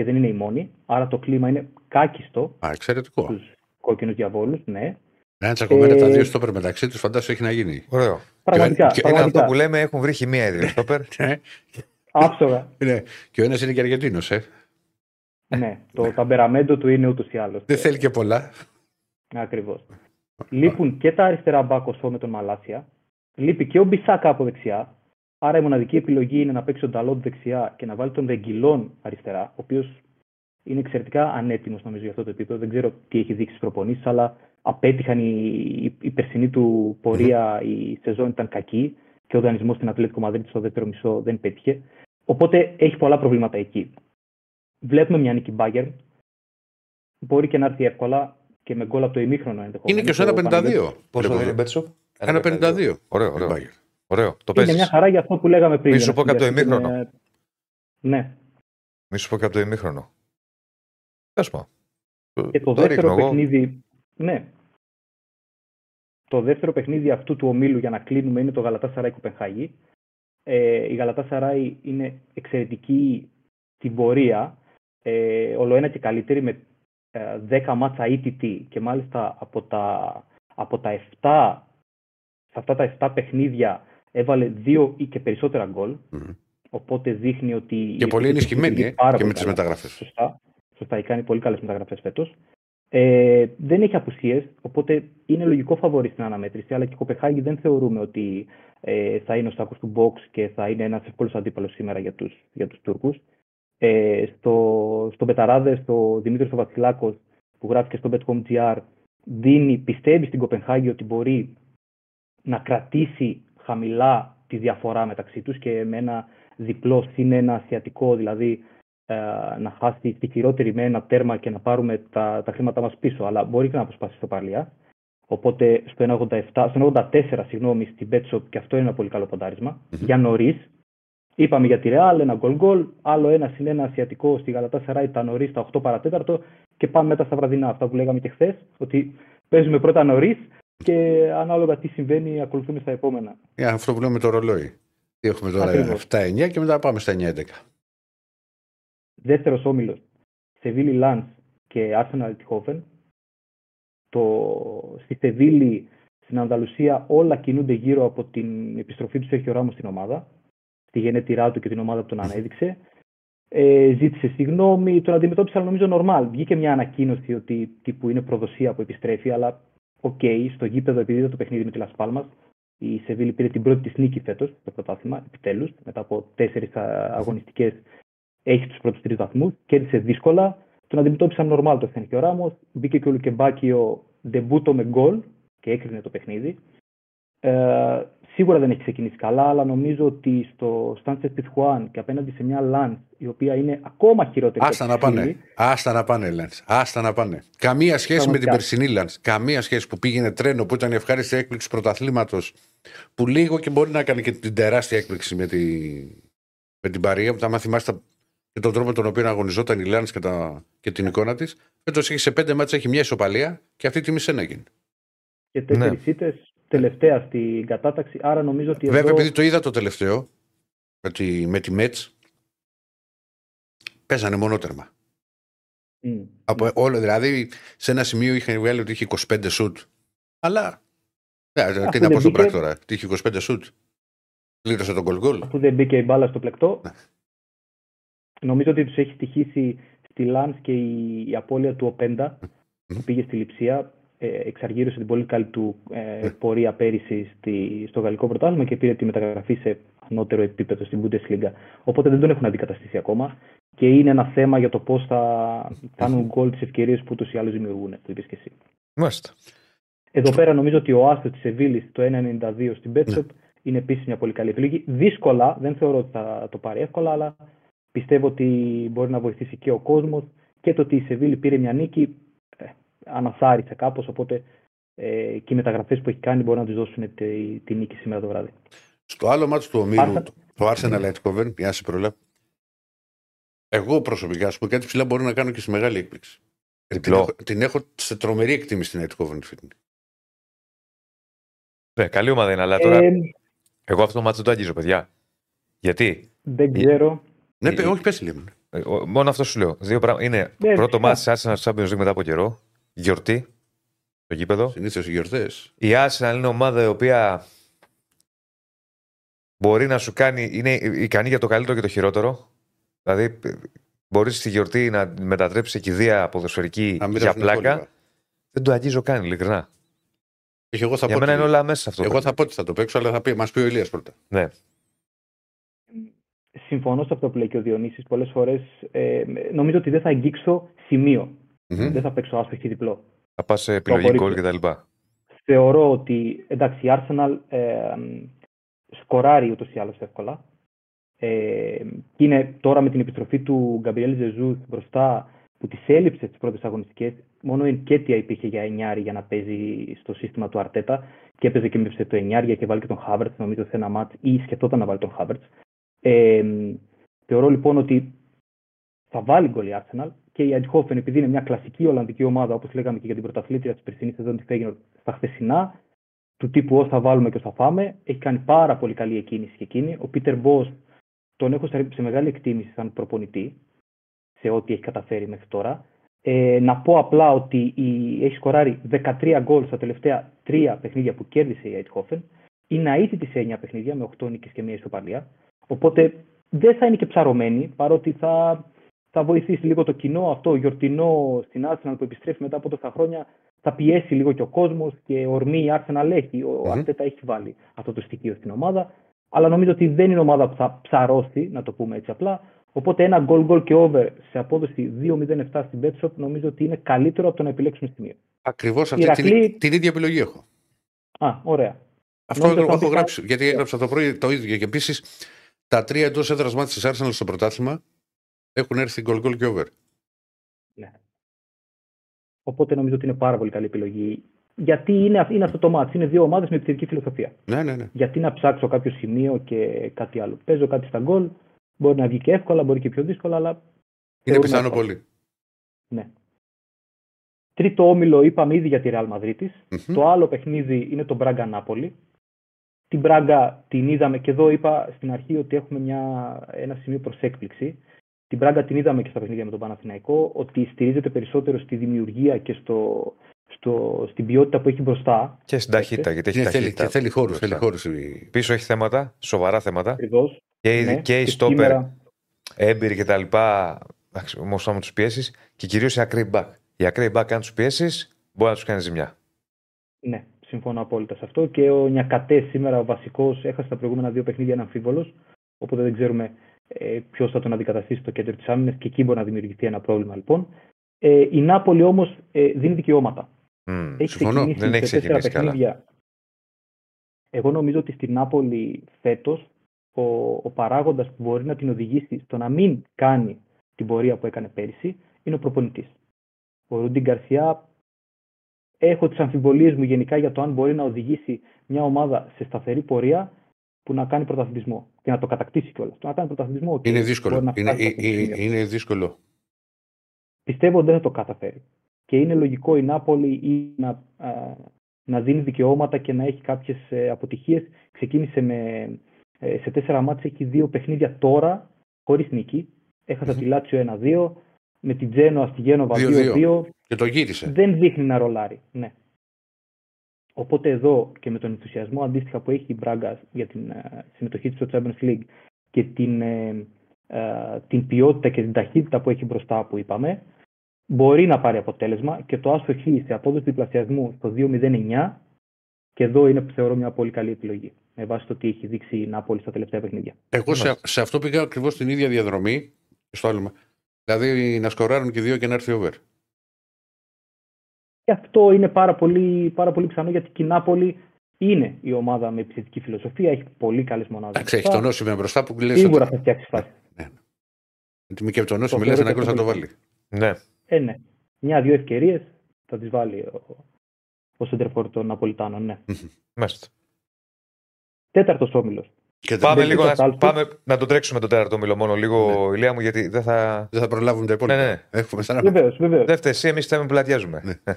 και δεν είναι οι μόνοι. Άρα το κλίμα είναι κάκιστο. Α, εξαιρετικό. Στους κόκκινους διαβόλους, ναι. Αν τσακωμένα ε... τα δύο στόπερ μεταξύ τους, φαντάζομαι έχει να γίνει. Ωραίο. Πραγματικά. Και, είναι αυτό που λέμε, έχουν βρει χημία οι δύο στόπερ. Ναι. Άψογα. ναι. Και ο ένας είναι και Αργεντίνος, ε. ναι, το ταμπεραμέντο του είναι ούτως ή άλλως. Δεν θέλει και πολλά. Ακριβώς. Λείπουν και τα αριστερά μπάκο με τον Μαλάσια. Λείπει και ο Μπισάκα από δεξιά. Άρα η μοναδική επιλογή είναι να παίξει τον Ταλόντ δεξιά και να βάλει τον Βεγγιλόν αριστερά, ο οποίος είναι εξαιρετικά ανέτοιμος νομίζω για αυτό το επίπεδο. Δεν ξέρω τι έχει δείξει στις προπονήσεις, αλλά απέτυχαν η, η, περσινή του πορεία, η σεζόν ήταν κακή και ο δανεισμό στην Ατλέτικο Μαδρίτη στο δεύτερο μισό δεν πέτυχε. Οπότε έχει πολλά προβλήματα εκεί. Βλέπουμε μια νίκη μπάγκερ. Μπορεί και να έρθει εύκολα και με γκολ από το ημίχρονο ενδεχομένως. Είναι και στο 1,52. Πόσο δεν είναι Μπέτσοπ; 1,52. Ωραίο, ωραίο. Ωραίο. Το είναι παίζεις. μια χαρά για αυτό που λέγαμε πριν. Μη σου πω και από το Είναι- ημίχρονο. Ναι. Μη σου πω και από το ημίχρονο. Πες μου. Και το, Το δεύτερο ρίχνω εγώ. παιχνίδι. Ναι. Το δεύτερο παιχνίδι αυτού του ομίλου για να κλείνουμε είναι το Γαλατά Σαράι Κοπενχάγη. Ε, η Γαλατά Σαράι είναι εξαιρετική στην πορεία. Ε, όλο ένα και καλύτερη με ε, 10 μάτσα ETT και μάλιστα από τα, από τα 7 σε αυτά τα 7 παιχνίδια έβαλε 2 ή και περισσότερα γκολ. Μμμ. Οπότε δείχνει ότι. Και πολύ ενισχυμένη ε, πάρα και πολύ με τις καλά. μεταγραφές. Σωστά. Σωστά, έχει κάνει πολύ καλές μεταγραφές φέτος. Ε, δεν έχει απουσίες, οπότε είναι λογικό φαβορή στην αναμέτρηση. Αλλά και η Κοπεχάγη δεν θεωρούμε ότι ε, θα είναι ο σάκο του box και θα είναι ένας εύκολος αντίπαλος σήμερα για τους για τους Τούρκους. Ε, στο, στο Μπεταράδε, στο Δημήτρης Βασιλάκος, που γράφει και στο Bet.com.gr, δίνει, πιστεύει στην Κοπενχάγη ότι μπορεί να κρατήσει χαμηλά τη διαφορά μεταξύ τους και με ένα διπλό συν ένα ασιατικό, δηλαδή ε, να χάσει τη χειρότερη με ένα τέρμα και να πάρουμε τα, τα χρήματά μας πίσω, αλλά μπορεί και να αποσπάσει στο παρλιά. Οπότε στο 1,87 στο 1,84 συγγνώμη, στην Betshop και αυτό είναι ένα πολύ καλό ποντάρισμα. Μμμ. Για νωρίς. Είπαμε για τη Real, ένα γκολ γκολ, άλλο ένα συν ένα ασιατικό στη Γαλατά Σαράι τα νωρίς τα 8 παρατέταρτο και πάμε μετά στα βραδινά. Αυτά που λέγαμε και χθες, ότι παίζουμε πρώτα νωρίς και ανάλογα τι συμβαίνει, ακολουθούμε στα επόμενα. Για αυτό που λέμε το ρολόι. Τι έχουμε τώρα Ακριβώς. 7-9 και μετά πάμε στα 9-11. Δεύτερος όμιλος, Σεβίλη Λαντ και Arsenal Τιχόφεν. Το... Στη Σεβίλη, στην Ανδαλουσία, όλα κινούνται γύρω από την επιστροφή του Σέρχιο Ράμος στην ομάδα. Τη γενέτειρά του και την ομάδα που τον ανέδειξε. Ε, ζήτησε συγγνώμη, τον αντιμετώπισε αλλά νομίζω νορμάλ. Βγήκε μια ανακοίνωση ότι τύπου είναι προδοσία που επιστρέφει, αλλά οκ, στο γήπεδο επειδή είδα το παιχνίδι με τη Las Palmas, η Σεβίλη πήρε την πρώτη της νίκη φέτος στο πρωτάθλημα, επιτέλους, μετά από τέσσερις αγωνιστικές έχει τους πρώτους τρεις βαθμούς, κέρδισε δύσκολα. Τον αντιμετώπισαν νορμάλ το Σέρχιο Ράμος. Μπήκε και ο Λουκεμπάκιο ντεμπούτο με γκολ και έκρινε το παιχνίδι. Ε, σίγουρα δεν έχει ξεκινήσει καλά, αλλά νομίζω ότι στο Στάντσε Πιθουάν και απέναντι σε μια Λαντ η οποία είναι ακόμα χειρότερη. Άστα από να τη πάνε. Σεβίλη, Άστα να πάνε, Λαντ. Άστα να πάνε. Καμία σχέση με την Πραγματικά. περσινή Λαντ. Καμία σχέση που πήγαινε τρένο που ήταν η ευχάριστη έκπληξη πρωταθλήματος. Που λίγο και μπορεί να κάνει και την τεράστια έκπληξη με, τη... με την Παρία. Που, άμα θυμάστε και τον τρόπο με τον οποίο αγωνιζόταν η Λαντ και, τα... και την εικόνα της. Φέτος έχει σε πέντε μάτια έχει μια ισοπαλία και αυτή τη μισή έγινε. Και τέσσερις Ναι. ήττες τελευταία στην κατάταξη. Άρα νομίζω ότι. Βέβαια, εδώ... επειδή το είδα το τελευταίο με τη, με τη Μέτς, παίζανε μονότερμα. Μμ. Από όλο, δηλαδή, σε ένα σημείο είχαν βγάλει ότι είχε 25 σουτ. Αλλά. Ναι, τι Αφού να δεν πω στον μπήκε- πράκτορα, τι είχε 25 σουτ. Λύτωσε τον γκολ γκολ. Αφού δεν μπήκε η μπάλα στο πλεκτό. Ναι. Νομίζω ότι τους έχει στοιχήσει στη Λαντ και η, η απώλεια του Οπέντα που πήγε στη Λιψία. Ε, εξαργύρωσε την πολύ καλή του ε, Ναι. πορεία πέρυσι στη, στο γαλλικό πρωτάθλημα και πήρε τη μεταγραφή σε ανώτερο επίπεδο στην Bundesliga. Οπότε δεν τον έχουν αντικαταστήσει ακόμα και είναι ένα θέμα για το πώς θα κάνουν γκολ τις ευκαιρίες που ούτω ή άλλω δημιουργούν, που είπες και εσύ. Μάλιστα. Εδώ πέρα νομίζω ότι ο Άστο της Σεβίλης το 1,92 στην Ναι. Betshop είναι επίσης μια πολύ καλή επιλογή. Δύσκολα, δεν θεωρώ ότι θα το πάρει εύκολα, αλλά πιστεύω ότι μπορεί να βοηθήσει και ο κόσμος και το ότι η Σεβίλη πήρε μια νίκη ε, ανασάρισε κάπως. Οπότε ε, και οι μεταγραφές που έχει κάνει μπορεί να τους δώσουν τη, τη νίκη σήμερα το βράδυ. Στο άλλο μάτι του ομίλου, Άρθα- το Arsenal Eindhoven, η Άση προλάβει. Εγώ προσωπικά, ας πούμε, κάτι ψηλά μπορεί να κάνω και στη μεγάλη έκπληξη. Την Διπλό. έχω, την έχω σε τρομερή εκτίμηση στην Eindhoven. φίλε. Ναι, καλή ομάδα είναι, αλλά τώρα Ε, εγώ αυτό το μάτσο δεν το αγγίζω, παιδιά. Γιατί, δεν ξέρω. Ναι, Ε, παι- όχι, πέσει λίγο. ε, ο- μόνο αυτό σου λέω. Δύο πράγματα. Είναι Ναι, πρώτο φυσικά. μάτι της Arsenal στο Champions League μετά από καιρό. Γιορτή. Στο γήπεδο. Συνήθως οι γιορτές. Η Arsenal είναι ομάδα η οποία μπορεί να σου κάνει. είναι ικανή για το καλύτερο και το χειρότερο. Δηλαδή, μπορείς στη γιορτή να μετατρέψεις σε κηδεία ποδοσφαιρική για πλάκα. Δεν το αγγίζω καν, ειλικρινά. Και εγώ θα για πω μένα ότι- είναι όλα μέσα σε αυτό. το Εγώ θα παιχνίδι. πω ότι θα το παίξω, αλλά θα πει, μας πει ο Ηλίας πρώτα. Ναι. Συμφωνώ σε αυτό που λέει και ο Διονύσης. Πολλές φορές ε, νομίζω ότι δεν θα αγγίξω σημείο. Μμμ. Δεν θα παίξω άσπρη διπλό. Θα πας σε επιλογή απορρίπτω. γκολ κτλ. Θεωρώ ότι εντάξει, η Arsenal ε, σκοράρει ούτως ή άλλως εύκολα. Ε, και είναι τώρα με την επιστροφή του Γκαμπριέλ Ζεζού μπροστά που της έλειψε τις πρώτες αγωνιστικές. Μόνο η Ενκέτια υπήρχε για εννιάρι για να παίζει στο σύστημα του Αρτέτα και έπαιζε και με το εννιάρι και βάλει και τον Χάβερτ, νομίζω σε ένα μάτ ή σκεφτόταν να βάλει τον Χάβερτ. Ε, θεωρώ λοιπόν ότι θα βάλει γκολ η Arsenal και η Eindhoven επειδή είναι μια κλασική Ολλανδική ομάδα όπως λέγαμε και για την πρωταθλήτρια της περσινής σεζόν της Φέγγινορ στα χθεσινά του τύπου ως θα βάλουμε και ως θα φάμε έχει κάνει πάρα πολύ καλή εκκίνηση και εκείνη. Ο Πίτερ Μπός τον έχω σε σε μεγάλη εκτίμηση σαν προπονητή σε ό,τι έχει καταφέρει μέχρι τώρα. Ε, να πω απλά ότι η, έχει σκοράρει 13 γκολ στα τελευταία τρία παιχνίδια που κέρδισε η Eindhoven είναι αίτητη σε 9 παιχνίδια με 8 νίκες και μία ισοπαλία. Οπότε δεν θα είναι και ψαρωμένη παρότι θα, θα βοηθήσει λίγο το κοινό αυτό γιορτινό στην Arsenal που επιστρέφει μετά από τόσα χρόνια θα πιέσει λίγο και ο κόσμος και ορμή η Arsenal έχει. Ο Μμμ. Αρτέτα έχει βάλει αυτό το στοιχείο στην ομάδα. Αλλά νομίζω ότι δεν είναι ομάδα που θα ψαρώσει, να το πούμε έτσι απλά. Οπότε ένα goal goal και over σε απόδοση 2-0-7 στην Betshop νομίζω ότι είναι καλύτερο από το να επιλέξουμε σημείο. Ακριβώς αυτή Ηρακλή- την, την ίδια επιλογή έχω. Α, ωραία. Αυτό Νόμιζα έχω, θα έχω πεις γράψει. Γιατί έγραψα το πρωί το ίδιο. Και επίσης τα τρία εντός έδρας μάτια της Arsenal στο πρωτάθλημα έχουν έρθει γκολ γκολ και over. Ναι. Οπότε νομίζω ότι είναι πάρα πολύ καλή επιλογή. Γιατί είναι, είναι αυτό το μάτι. Είναι δύο ομάδες με επιθετική φιλοσοφία. Ναι, ναι, ναι. Γιατί να ψάξω κάποιο σημείο και κάτι άλλο. Παίζω κάτι στα γκολ. Μπορεί να βγει και εύκολα, μπορεί και πιο δύσκολα, αλλά. Είναι θεωρούμε πιθανό εύκολο. πολύ. Ναι. Τρίτο όμιλο είπαμε ήδη για τη Real Madrid. Μμμ. Το άλλο παιχνίδι είναι το Μπράγκα Νάπολη. Την Μπράγκα την είδαμε και εδώ είπα στην αρχή ότι έχουμε μια, ένα σημείο προς έκπληξη. Την Μπράγκα την είδαμε και στα παιχνίδια με τον Παναθηναϊκό ότι στηρίζεται περισσότερο στη δημιουργία και στο, στο, στην ποιότητα που έχει μπροστά. Και στην ταχύτητα, γιατί έχει Ναι, θέλει, ταχύτητα. και θέλει χώρους. μπροστά. Θέλει χώρους η- Πίσω έχει θέματα, σοβαρά θέματα. Ακριβώς. Και, οι- Ναι. και οι Και στόπερ, σήμερα- έμπειροι και τα λοιπά, όμω άμα τους πιέσεις, και κυρίως οι ακραίοι μπακ. Οι ακραίοι μπακ, αν τους πιέσεις, μπορεί να τους κάνει ζημιά. Ναι, συμφωνώ απόλυτα σε αυτό. Και ο Νιακατές σήμερα ο βασικός έχασε τα προηγούμενα δύο παιχνίδια ένα αμφίβολο. Οπότε δεν ξέρουμε ε, ποιος θα τον αντικαταστήσει στο κέντρο της άμυνας και εκεί μπορεί να δημιουργηθεί ένα πρόβλημα λοιπόν. Ε, η Νάπολη όμως ε, δίνει δικαιώματα. Μμ. Έχει συμφωνώ. ξεκινήσει Δεν έχει σε τέσσερα ξεκινήσει καλά. παιχνίδια. Εγώ νομίζω ότι στην Νάπολη φέτος ο, ο παράγοντας που μπορεί να την οδηγήσει στο να μην κάνει την πορεία που έκανε πέρυσι είναι ο προπονητής. Ο Ρούντι Γκαρσιά έχω τις αμφιβολίες μου γενικά για το αν μπορεί να οδηγήσει μια ομάδα σε σταθερή πορεία που να κάνει πρωταθλητισμό και να το κατακτήσει κιόλας. Το να κάνει πρωταθλητισμό. οκ, Είναι μπορεί δύσκολο. να Είναι, φτάσει σε αυτό το είναι, σημείο είναι δύσκολο. πιστεύω ότι δεν θα το καταφέρει. Και είναι λογικό η Νάπολη ή να, α, να δίνει δικαιώματα και να έχει κάποιες ε, αποτυχίες. Ξεκίνησε με, ε, σε τέσσερα μάτια, έχει δύο παιχνίδια τώρα, χωρίς νίκη. Έχασα Μμμ. τη Λάτσιο 1-2, με την Τζένοα στη Γένοβα 2-2. 2-2. Και το γύρισε. Δεν δείχνει να ρολάρει. Ναι. Οπότε εδώ και με τον ενθουσιασμό αντίστοιχα που έχει η Μπράγκας για την ε, συμμετοχή της στο Champions League και την, ε, ε, την ποιότητα και την ταχύτητα που έχει μπροστά που είπαμε, μπορεί να πάρει αποτέλεσμα και το άσο χ σε απόδοση διπλασιασμού στο 2-0-9 και εδώ είναι θεωρώ μια πολύ καλή επιλογή με βάση το τι έχει δείξει η Νάπολη στα τελευταία παιχνίδια. Εγώ σε, σε αυτό πήγα ακριβώς την ίδια διαδρομή. Στο άλλο. Δηλαδή να σκοράρουν και δύο και να έρθει over. Και αυτό είναι πάρα πολύ, πάρα πολύ πιθανό γιατί και η Νάπολη είναι η ομάδα με επιθετική φιλοσοφία, έχει πολύ καλές μονάδες. Εντάξει, έχει τον Όσιμεν μπροστά που λε. Σίγουρα θα φτιάξει φάση. Ναι, ναι. Γιατί και τον Όσιμεν λες ένα γκολ θα το βάλει. Ναι. Ε, ναι. Μια-δύο ευκαιρίες θα τις βάλει ο, ο Σέντερφορ των Ναπολιτάνων. Ναι. Μάλιστα. Τέταρτος όμιλος. Πάμε, λίγο να, πάμε να το τρέξουμε το τέταρτο όμιλο μόνο λίγο, ναι. Ηλία μου, γιατί δεν θα. Δεν θα προλάβουμε τα υπόλοιπα. Ναι, ναι. Έχουμε σαν Βεβαίως, βεβαίως. Δεν φταίει, εμείς θα με πλατιάζουμε. Ναι.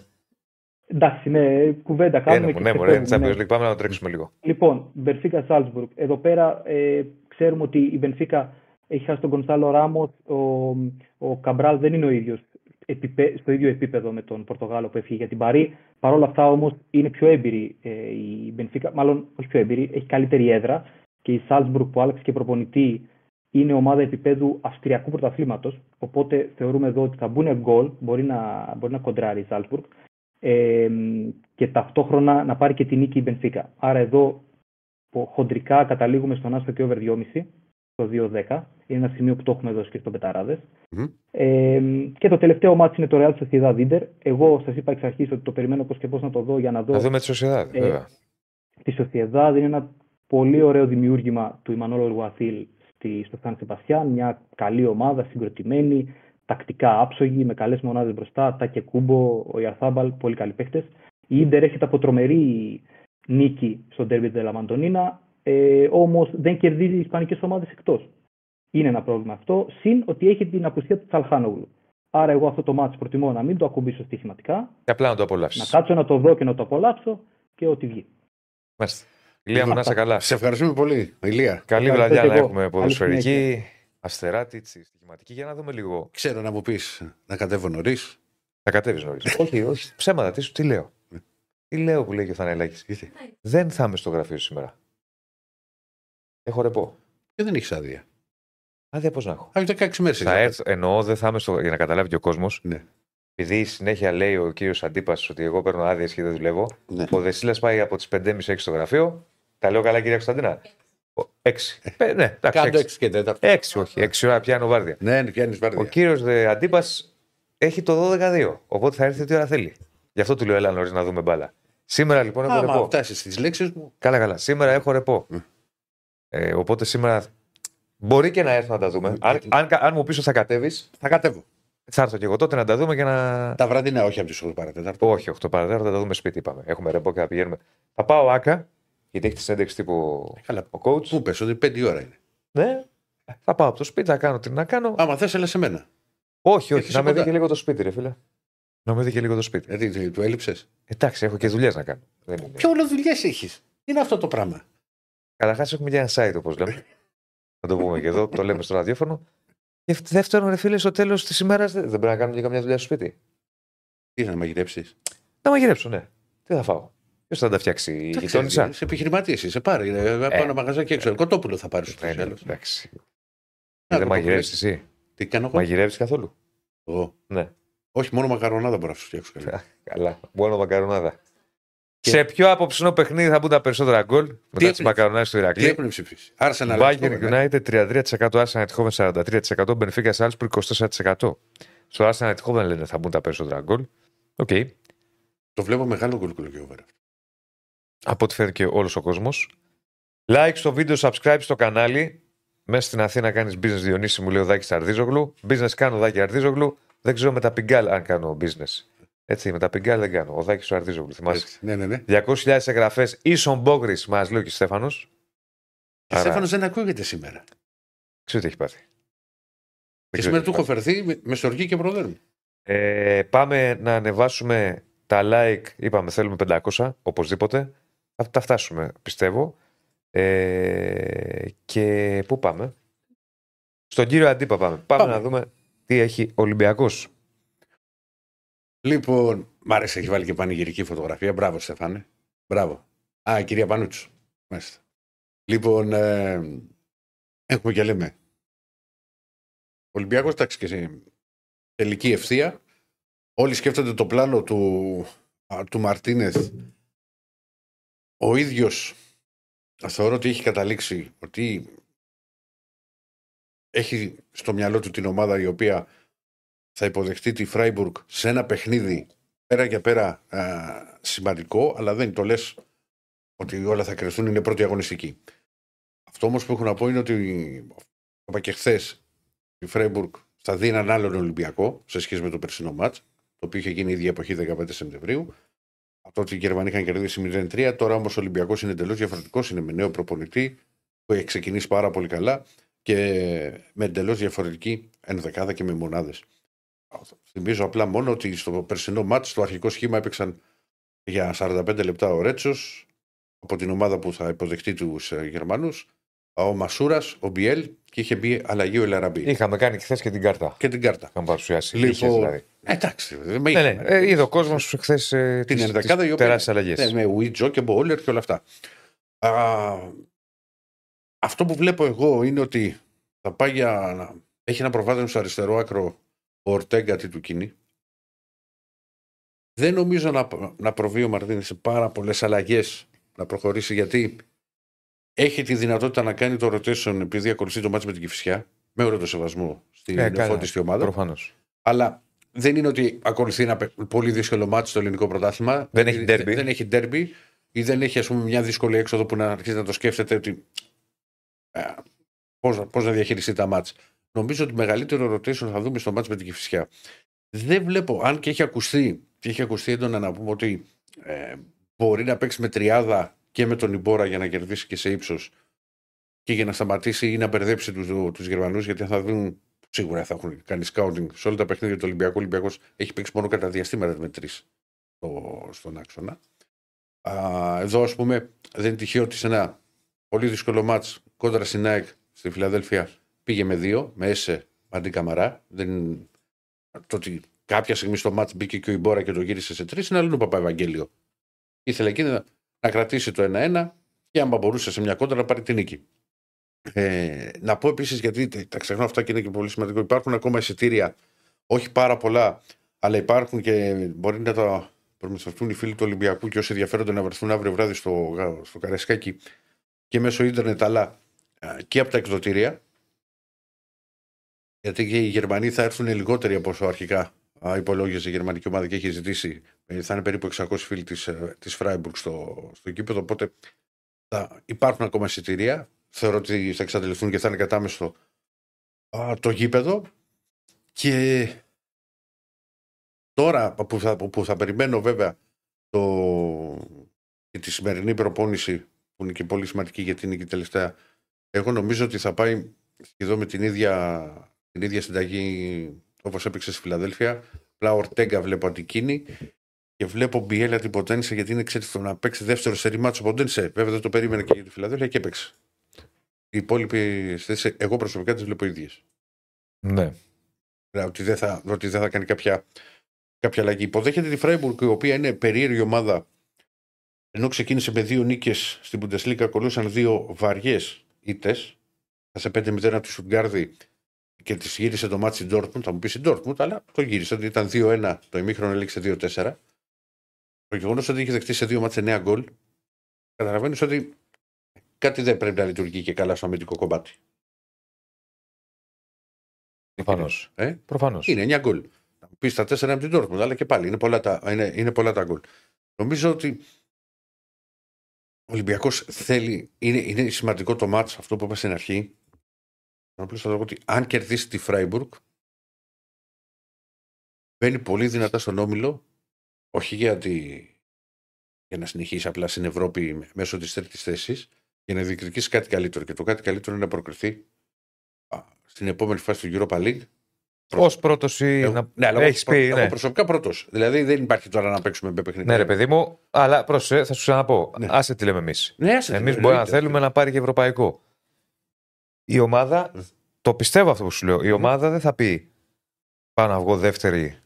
Εντάξει, ναι, κουβέντα κάνουμε. Ναι, ναι, μωρέ, ναι. Πάμε να το τρέξουμε λίγο. Λοιπόν, Μπενφίκα Σάλτσμπουργκ. Εδώ πέρα ε, ξέρουμε ότι η Μπενφίκα έχει χάσει τον Κονσάλο Ράμος. Ο, ο Καμπράλ δεν είναι ο ίδιος στο ίδιο επίπεδο με τον Πορτογάλο που έφυγε για την Παρή. Παρ' όλα αυτά όμως είναι πιο έμπειρη ε, η Μπενφίκα, μάλλον όχι πιο έμπειρη, έχει καλύτερη έδρα και η Σάλτσμπουργκ που άλλαξε και προπονητή είναι ομάδα επίπεδου Αυστριακού πρωταθλήματος. Οπότε θεωρούμε εδώ ότι θα μπουν γκολ, μπορεί να, μπορεί να κοντράρει η Σάλτσμπουργκ ε, και ταυτόχρονα να πάρει και την νίκη η Μπενφίκα. Άρα εδώ χοντρικά καταλήγουμε στον άστο και over 2,5 το 2-10. Είναι ένα σημείο που το έχουμε δώσει και στο πεταραδε mm-hmm. ε, και το τελευταίο μάτι είναι το Real Sociedad Inter. Εγώ σας είπα εξ αρχής ότι το περιμένω πώς και πώς να το δω για να δω. Να δούμε τη Sociedad, ε, βέβαια. Τη Sociedad είναι ένα πολύ ωραίο δημιούργημα του Ιμανόλο Λουαθίλ στο Σαν Σεπασιάν. Μια καλή ομάδα, συγκροτημένη, τακτικά άψογη, με καλές μονάδες μπροστά. Τα και Κούμπο, ο Ιαρθάμπαλ, πολύ καλοί παίχτε. Η Ιντερ έρχεται από τρομερή νίκη στον Τέρμπι Τελαμαντονίνα. Ε, Όμως δεν κερδίζει οι Ισπανικές ομάδες εκτός. Είναι ένα πρόβλημα αυτό. Συν ότι έχει την απουσία του Τσαλχάνογλου. Άρα, εγώ αυτό το μάτι προτιμώ να μην το ακουμπήσω στοιχηματικά. Και απλά να το απολαύσεις. Να κάτσω να το δω και να το απολαύσω και ό,τι βγει. Μάλιστα. Ηλία μου, να είσαι καλά. Σε ευχαριστούμε πολύ, Ηλία. Καλή βραδιά να έχουμε ποδοσφαιρική, αστεράτη, στοιχηματική, για να δούμε λίγο. Ξέρω να μου πεις να κατέβω νωρίς. Θα κατέβεις νωρίς. όχι, όχι, ψέματα. Τι, τι λέω; τι λέω που λέει και ο Θανελάκης; Δεν θα είμαι στο γραφείο σήμερα. Έχω ρεπό. Και δεν έχεις άδεια. Άδεια πώς να έχω; Έχει 16 μέρες. Θα έρθω, εννοώ δεν θα είμαι στο. για να καταλάβει και ο κόσμος. Ναι. Επειδή συνέχεια λέει ο κύριος Αντίπας ότι εγώ παίρνω άδειε και δεν δουλεύω. Ναι. Ο Δεσίλας πάει από τις 5.30 6 στο γραφείο. Τα λέω καλά, κύριε Κωνσταντίνα; 6. Ε, ναι, Κάντο 6 και 4. 6, όχι. 6 ώρα πιάνω βάρδια. Ναι, ναι πιάνεις βάρδια. Ο κύριος Αντίπας έχει το 12-2. Οπότε θα έρθει ό,τι ώρα θέλει. Γι' αυτό του λέω, έλα νωρίς να δούμε μπάλα. Σήμερα λοιπόν έχω ρεπό. φτάσεις στις λέξεις μου. Καλά, καλά. Σήμερα έχω ρεπό. Mm. Ε, οπότε σήμερα μπορεί και να έρθω να τα δούμε. Αν, αν, αν μου πεις ότι θα κατέβεις. Θα κατέβω. Θα έρθω και εγώ τότε να τα δούμε και να. Τα βραδινά, όχι από τις 8 παρατέταρτο. Όχι, 8 παρατέταρτο, θα τα δούμε σπίτι. Είπαμε. Έχουμε ρεπό και θα πηγαίνουμε. Θα πάω άκα, γιατί έχεις τη συνέντευξη τύπου Καλά. ο coach; Πού πες, ότι 5 ώρα είναι. Ναι, θα πάω από το σπίτι, θα κάνω τι να κάνω. Άμα θες, έλα σε μένα. Όχι, όχι, να με δει και λίγο το σπίτι, ρε φίλε. Να με δει και λίγο το σπίτι. Γιατί του έλειψες; Εντάξει, έχω και δουλειές να κάνω. Ποιο όλο δουλειές έχεις. Είναι αυτό το πράγμα; Καταρχάς έχουμε και ένα site, όπως λέμε. να το πούμε και εδώ, το λέμε στο ραδιόφωνο. Και δεύτερον, ρε φίλε, στο τέλος της ημέρας δεν πρέπει να κάνουμε και καμιά δουλειά στο σπίτι. Τι να μαγειρέψεις; Να μαγειρέψω, ναι. Τι θα φάω; Ποιος θα τα φτιάξει, η γειτόνισσα; Σε επιχειρηματίε, σε πάρει. Ε, ε, από ένα μαγαζάκι έξω. Κοτόπουλο θα πάρεις στο ναι, τέλος. Εντάξει. Δεν μαγειρεύεις εσύ; Τι κάνω εγώ; Μαγειρεύεις καθόλου; Εγώ. Ναι. Όχι, μόνο μακαρονάδα μπορώ να σου φτιάξω. Καλά. Μόνο μακαρονάδα. Και... Σε ποιο απόψινό παιχνίδι θα μπουν τα περισσότερα γκολ μετά τι μακαρονάδες του Ηρακλή; Τι έχουν ψηφίσει. Arsenal Bayern United 33%, Arsenal Eindhoven 43%, Benfica Salzburg 24%. Στο Arsenal Eindhoven λένε θα μπουν τα περισσότερα γκολ. OK. Okay. Το βλέπω μεγάλο γκολ over. Από ό,τι φαίνεται και όλος ο κόσμος. Like στο βίντεο, subscribe στο κανάλι. Μέσα στην Αθήνα κάνεις business Διονύση, μου λέει ο Δάκης Αρδίζογλου. Business κάνω Δάκη Αρδίζογλου. Δεν ξέρω με τα πιγκάλ αν κάνω business. Έτσι, με τα πιγκάλ δεν κάνω. Ο Δάκης ο Αρδίζογλου, θυμάσαι. Ναι, ναι, ναι. 200.000 εγγραφές ίσον μπόγκρι, μας λέει και Στέφανος. Και Άρα... Στέφανος δεν ακούγεται σήμερα. Ξέρω τι έχει πάθει. Και σήμερα του έχω φερθεί με, με στοργή και προδέρμη. Ε, πάμε να ανεβάσουμε τα like. Είπαμε θέλουμε 500 οπωσδήποτε. Θα τα φτάσουμε πιστεύω. Ε, και πού πάμε; Στον κύριο Αντίπα πάμε. Πάμε, πάμε. να δούμε τι έχει ο Ολυμπιακός. Λοιπόν, μ' άρεσε, έχει βάλει και πανηγυρική φωτογραφία. Μπράβο, Στεφάνε. Μπράβο. Α, η κυρία Πανούτσου. Μάλιστα. Λοιπόν, ε, έχουμε και λέμε. Ολυμπιακός, εντάξει και σε τελική ευθεία. όλοι σκέφτονται το πλάνο του, α, του Μαρτίνεθ. Ο ίδιος θεωρώ ότι έχει καταλήξει ότι έχει στο μυαλό του την ομάδα η οποία θα υποδεχτεί τη Φράιμπουργκ σε ένα παιχνίδι πέρα για πέρα α, σημαντικό, αλλά δεν το λες ότι όλα θα κρυθούν, είναι πρώτη αγωνιστική. Αυτό όμως που έχω να πω είναι ότι, είπα και χθες, η Φρέμπουργκ θα δει έναν άλλον Ολυμπιακό σε σχέση με το περσινό μάτς, το οποίο είχε γίνει η ίδια εποχή 15 Σεπτεμβρίου. Αυτό ότι οι Γερμανοί είχαν κερδίσει 0-3. Τώρα όμως ο Ολυμπιακός είναι εντελώς διαφορετικός, είναι με νέο προπονητή που έχει ξεκινήσει πάρα πολύ καλά και με εντελώς διαφορετική ενδεκάδα και με μονάδες. Θυμίζω απλά μόνο ότι στο περσινό μάτς, στο αρχικό σχήμα έπαιξαν για 45 λεπτά ο Ρέτσος, από την ομάδα που θα υποδεχτεί τους ε, Γερμανούς. Ο Μασούρας, ο Μπιέλ και είχε μπει αλλαγή ο Ελαραμπή. Είχαμε κάνει χθες και την κάρτα. Και την κάρτα. Είχαμε παρουσιάσει. Λοιπόν, Είχες, δηλαδή. Εντάξει. Με Ναι, ναι. Ε, είδε ο κόσμος χθες ε, την τις- ενδεκάδα τις η οποία. τεράστιες αλλαγές. Ναι, με Ουίτζο και Μπόλερ και όλα αυτά. Α, αυτό που βλέπω εγώ είναι ότι θα πάει για. να- Έχει ένα προβάδισμα στο αριστερό άκρο ο Ορτέγκα τι του κίνη. Δεν νομίζω να, να προβεί ο Μαρτίνη σε πάρα πολλές αλλαγές να προχωρήσει γιατί έχει τη δυνατότητα να κάνει το rotation επειδή ακολουθεί το μάτι με την Κυφσιά με όλο το σεβασμό στην Ε, ε, καλά. φώτιστη ομάδα. Προφανώς. Αλλά δεν είναι ότι ακολουθεί ένα πε- πολύ δύσκολο μάτι στο ελληνικό πρωτάθλημα. Δεν έχει Δεν- derby. Δεν έχει derby ή δεν έχει ας πούμε, μια δύσκολη έξοδο που να αρχίσει να το σκέφτεται ότι. Ε, πώς, πώς να διαχειριστεί τα μάτς. Νομίζω ότι μεγαλύτερο rotation θα δούμε στο μάτς με την Κηφισιά. Δεν βλέπω, αν και έχει ακουστεί, και έχει ακουστεί έντονα να πούμε ότι ε, μπορεί να παίξει με τριάδα και με τον Ιμπόρα για να κερδίσει και σε ύψος και για να σταματήσει ή να μπερδέψει τους τους Γερμανούς, γιατί θα δουν. Σίγουρα θα έχουν κάνει σκάουτινγκ σε όλα τα παιχνίδια του Ολυμπιακού. Ο Ολυμπιακός έχει παίξει μόνο κατά διαστήματα με τρεις στο, στον άξονα. Α, εδώ, ας πούμε, δεν είναι τυχαίο ότι σε ένα πολύ δύσκολο μάτς κόντρα στην ΑΕΚ στη Φιλαδέλφια πήγε με δύο, με Έσε αντί Καμαρά. Δεν... Το ότι κάποια στιγμή στο μάτς μπήκε και ο Ιμπόρα και το γύρισε σε τρεις είναι άλλο ο Παπαευαγγέλιο. Ήθελε εκείνη να, να κρατήσει το 1-1 και άμα μπορούσε σε μια κόντρα να πάρει την νίκη. Ε, να πω επίσης, γιατί τα ξεχνάω αυτά και είναι και πολύ σημαντικό, υπάρχουν ακόμα εισιτήρια, όχι πάρα πολλά, αλλά υπάρχουν και μπορεί να τα προμηθευτούν οι φίλοι του Ολυμπιακού και όσοι ενδιαφέρονται να βρεθούν αύριο βράδυ στο, στο Καραϊσκάκι και μέσω ίντερνετ, αλλά α, και από τα εκδοτήρια. Γιατί και οι Γερμανοί θα έρθουν λιγότεροι από όσο αρχικά α, υπολόγιζε η γερμανική ομάδα και έχει ζητήσει. ε, Θα είναι περίπου 600 φίλοι της της Φράιμπουργκ στο, στο κήπεδο. Οπότε θα υπάρχουν ακόμα εισιτήρια. Θεωρώ ότι θα εξαντληθούν και θα είναι κατάμεστο. Α, το γήπεδο. Και τώρα που θα, που θα περιμένω βέβαια το, και τη σημερινή προπόνηση που είναι και πολύ σημαντική γιατί είναι και η τελευταία εγώ νομίζω ότι θα πάει εδώ με την ίδια, την ίδια συνταγή όπως έπαιξε στη Φιλαδέλφια. Απλά ο Ορτέγκα βλέπω αντικίνη και βλέπω Μπιέλα την Ποτένσε γιατί είναι ξέρετε να παίξει δεύτερο σε ρημάτσο Ποτένσε. Βέβαια δεν το περίμενε και για τη Φιλαδέλφια και έπαιξε οι υπόλοιποι θέσεις, εγώ προσωπικά τις βλέπω ίδιες Ναι. Δηλαδή, ότι δεν θα, ότι δεν θα κάνει κάποια, κάποια αλλαγή. Υποδέχεται τη Φράιμπουργκ, η οποία είναι περίεργη ομάδα. Ενώ ξεκίνησε με δύο νίκες στην Bundesliga, ακολούθησαν δύο βαριές ήττες. Έχασε 5-0 από τη Στουτγκάρδη και τη γύρισε το ματς η Ντόρτμουντ. Θα μου πεις η Ντόρτμουντ, αλλά το γύρισε. Ότι ήταν 2-1, το ημίχρονο έληξε 2-4. Το γεγονός ότι είχε δεχτεί σε δύο ματς 9 γκολ, καταλαβαίνεις ότι κάτι δεν πρέπει να λειτουργεί και καλά στο αμυντικό κομμάτι. Προφανώς. Ε; Προφανώς. Είναι 9 γκολ. Θα μου πεις τα 4 από την Dortmund, αλλά και πάλι είναι πολλά τα, είναι, είναι πολλά τα γκολ. Νομίζω ότι ο Ολυμπιακός θέλει. Είναι, είναι σημαντικό το μάτς αυτό που είπα στην αρχή. Απλώ θα πω ότι αν κερδίσει τη Φράιμπουργκ, μπαίνει πολύ δυνατά στον όμιλο. Όχι γιατί για να συνεχίσει απλά στην Ευρώπη μέσω της τρίτης θέσης, για να διεκδικήσει κάτι καλύτερο. Και το κάτι καλύτερο είναι να προκριθεί α, στην επόμενη φάση του Europa League Ω πρώτος ή. εγώ, να... ναι, αλλά εγώ, έχεις προ- πει. εγώ Ναι. προσωπικά πρώτος. Δηλαδή δεν υπάρχει τώρα να παίξουμε με παιχνίδι. ναι, ρε παιδί μου, αλλά πρόσεχε, θα σου ξαναπώ. Ναι. Άσε τι λέμε εμείς. Ναι, άσε, Εμείς ναι, μπορεί να εννοείται. θέλουμε να πάρει και ευρωπαϊκό. Η ομάδα, Ναι. το πιστεύω αυτό που σου λέω, η ομάδα δεν θα πει πάω να βγω δεύτερη.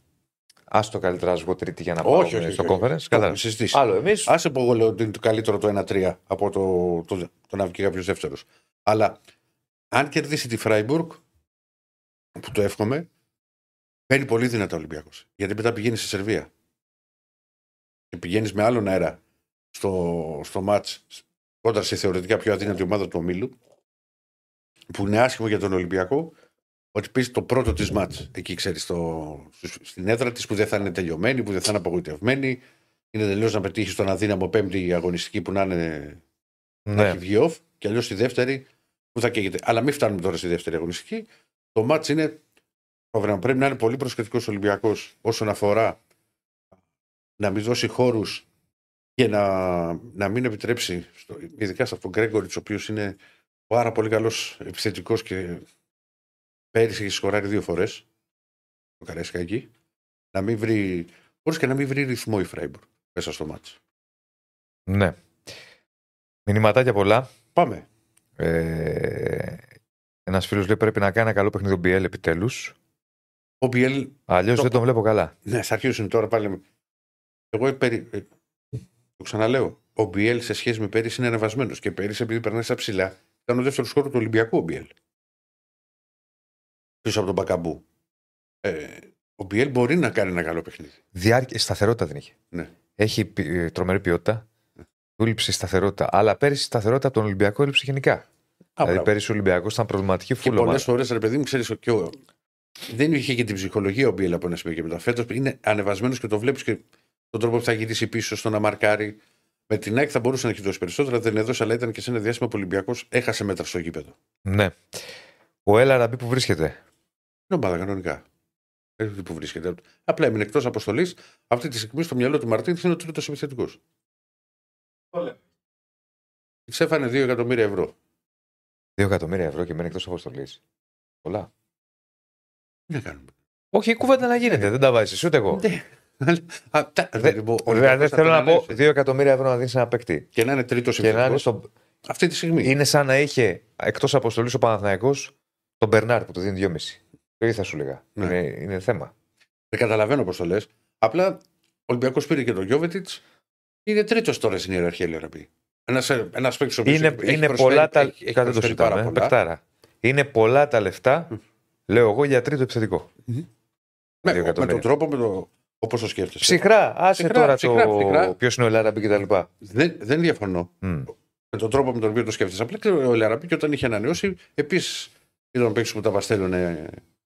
Α το καλύτερα να βγω τρίτη για να πάω Όχι, όχι, στο όχι, όχι. conference. Όχι, Κατάλαβες. συζητήσεις. Άλλο εμείς. Άσε που εγώ λέω ότι είναι το καλύτερο το 1-3 από το, το, το να βγει κάποιος δεύτερος. Αλλά αν κερδίσει τη Φράιμπουργκ, που το εύχομαι, Παίρνει πολύ δυνατά ο Ολυμπιακός. Γιατί μετά πηγαίνει στη Σερβία. Και πηγαίνεις με άλλον αέρα στο, στο μάτ κόντρα σε θεωρητικά πιο αδύνατη ομάδα του ομίλου. Που είναι άσχημο για τον Ολυμπιακό. Ότι πει το πρώτο της μάτς εκεί, ξέρεις, στο, στην έδρα της που δεν θα είναι τελειωμένη, που δεν θα είναι απογοητευμένη. Είναι τελείως να πετύχεις τον αδύναμο πέμπτη αγωνιστική που να είναι να Ναι. έχει βγει off και αλλιώς στη δεύτερη που θα καίγεται. Αλλά μην φτάνουμε τώρα στη δεύτερη αγωνιστική. Το μάτς είναι. φοβερό. Πρέπει να είναι πολύ προσεκτικός ο Ολυμπιακός όσον αφορά να μην δώσει χώρους και να, να μην επιτρέψει, στο, ειδικά σε αυτόν τον Γκρέγκοριτς, ο οποίος είναι πάρα πολύ καλός επιθετικός και πέρυσι έχεις σκοράρει δύο φορές. Το Καρέσκα εκεί. Να μην βρει. Μπορείς και να μην βρει ρυθμό η Φράιμπουργκ μέσα στο μάτς. ναι. Μηνυματάκια πολλά. Πάμε. Ε, Ένας φίλος λέει πρέπει να κάνει ένα καλό παιχνίδι ο BL επιτέλους. Ο Μπιέλ Αλλιώς Το- δεν τον βλέπω καλά. Ναι, θα αρχίσουν τώρα πάλι. Εγώ περι... ε, το ξαναλέω. Ο Μπιέλ σε σχέση με πέρυσι είναι ανεβασμένος. Και πέρυσι, επειδή περνάει στα ψηλά, ήταν ο δεύτερος χώρο του Ολυμπιακού ο Μπιέλ. Πίσω από τον Μπακαμπού. Ε, ο Μπιέλ μπορεί να κάνει ένα καλό παιχνίδι. Διάρκεια, σταθερότητα δεν είχε. Ναι. Έχει πι- ε, τρομερή ποιότητα. Του έλειψε η σταθερότητα. Αλλά πέρυσι η σταθερότητα από τον Ολυμπιακό έλειψε γενικά. Α, δηλαδή μπράβο. πέρυσι ο Ολυμπιακός ήταν προβληματική και φούλο. πολλές φορές, ρε παιδί μου, ξέρεις και ο... δεν είχε και την ψυχολογία ο Μπιέλ από ένα σημείο και μετά. Φέτος είναι ανεβασμένος και το βλέπεις και τον τρόπο που θα γυρίσει πίσω στο να μαρκάρει. Με την ΑΕΚ θα μπορούσε να έχει δώσει περισσότερα, δεν έδωσε, αλλά ήταν και σε ένα διάστημα που ο Ολυμπιακός έχασε μέτρα στο γήπεδο. Ναι. Ο Έλα Ραμπή που βρίσκεται. Είναι ομάδα κανονικά. Δεν ξέρω που βρίσκεται. Απλά έμεινε εκτός αποστολής. Αυτή τη στιγμή στο μυαλό του Μαρτίν είναι ο τρίτος επιθετικός. Τη έφανε 2 εκατομμύρια ευρώ. 2 εκατομμύρια ευρώ και μένει εκτός αποστολής. Πολλά. Τι να κάνουμε. Όχι, η κουβέντα να γίνεται. Δεν τα βάζεις ούτε εγώ. Ναι. Α, τα- Δε- δηλαδή, ο Δηλαδή Ολυμπιακός θα θέλω να τον πω ανέβει. 2 εκατομμύρια ευρώ να δίνεις ένα παίκτη. Και να είναι τρίτος Και να είναι επιθετικός. στο... Αυτή τη στιγμή. Είναι σαν να είχε εκτός αποστολής ο Παναθηναϊκός τον Μπερνάρ που του δίνει 2,5. Το ίδιο θα σου λέγα. Ναι. Είναι, είναι θέμα. Δεν καταλαβαίνω πώς το λες. Απλά ο Ολυμπιακός πήρε και τον Γιώβετιτς. Είναι τρίτος τώρα στην ιεραρχία, λέει πει. Ένας ένας παίκτης ο οποίος Είναι, έχει- έχει είναι προσφέρει- πολλά τα. έχει- έχει Κάτι δεν το προσφέρει πάρα συζητάμε. πολλά. Παιχτάρα. Είναι πολλά τα λεφτά, λέω εγώ, για τρίτο επιθετικό. Ναι, Δύο με τον εκατομμύρια. τρόπο με το, όπως το σκέφτεσαι. Ψυχρά, άσε Ψυχρά, τώρα ψυχρά, το ψυχρά. ποιος είναι ο Λάραμπη κτλ. Δεν, δεν διαφωνώ. Μμ. με τον τρόπο με τον οποίο το σκέφτεσαι. Απλά και ο Λαραμπή και όταν είχε ανανεώσει, επίσης ήταν παίξει που τα βαστέλνουν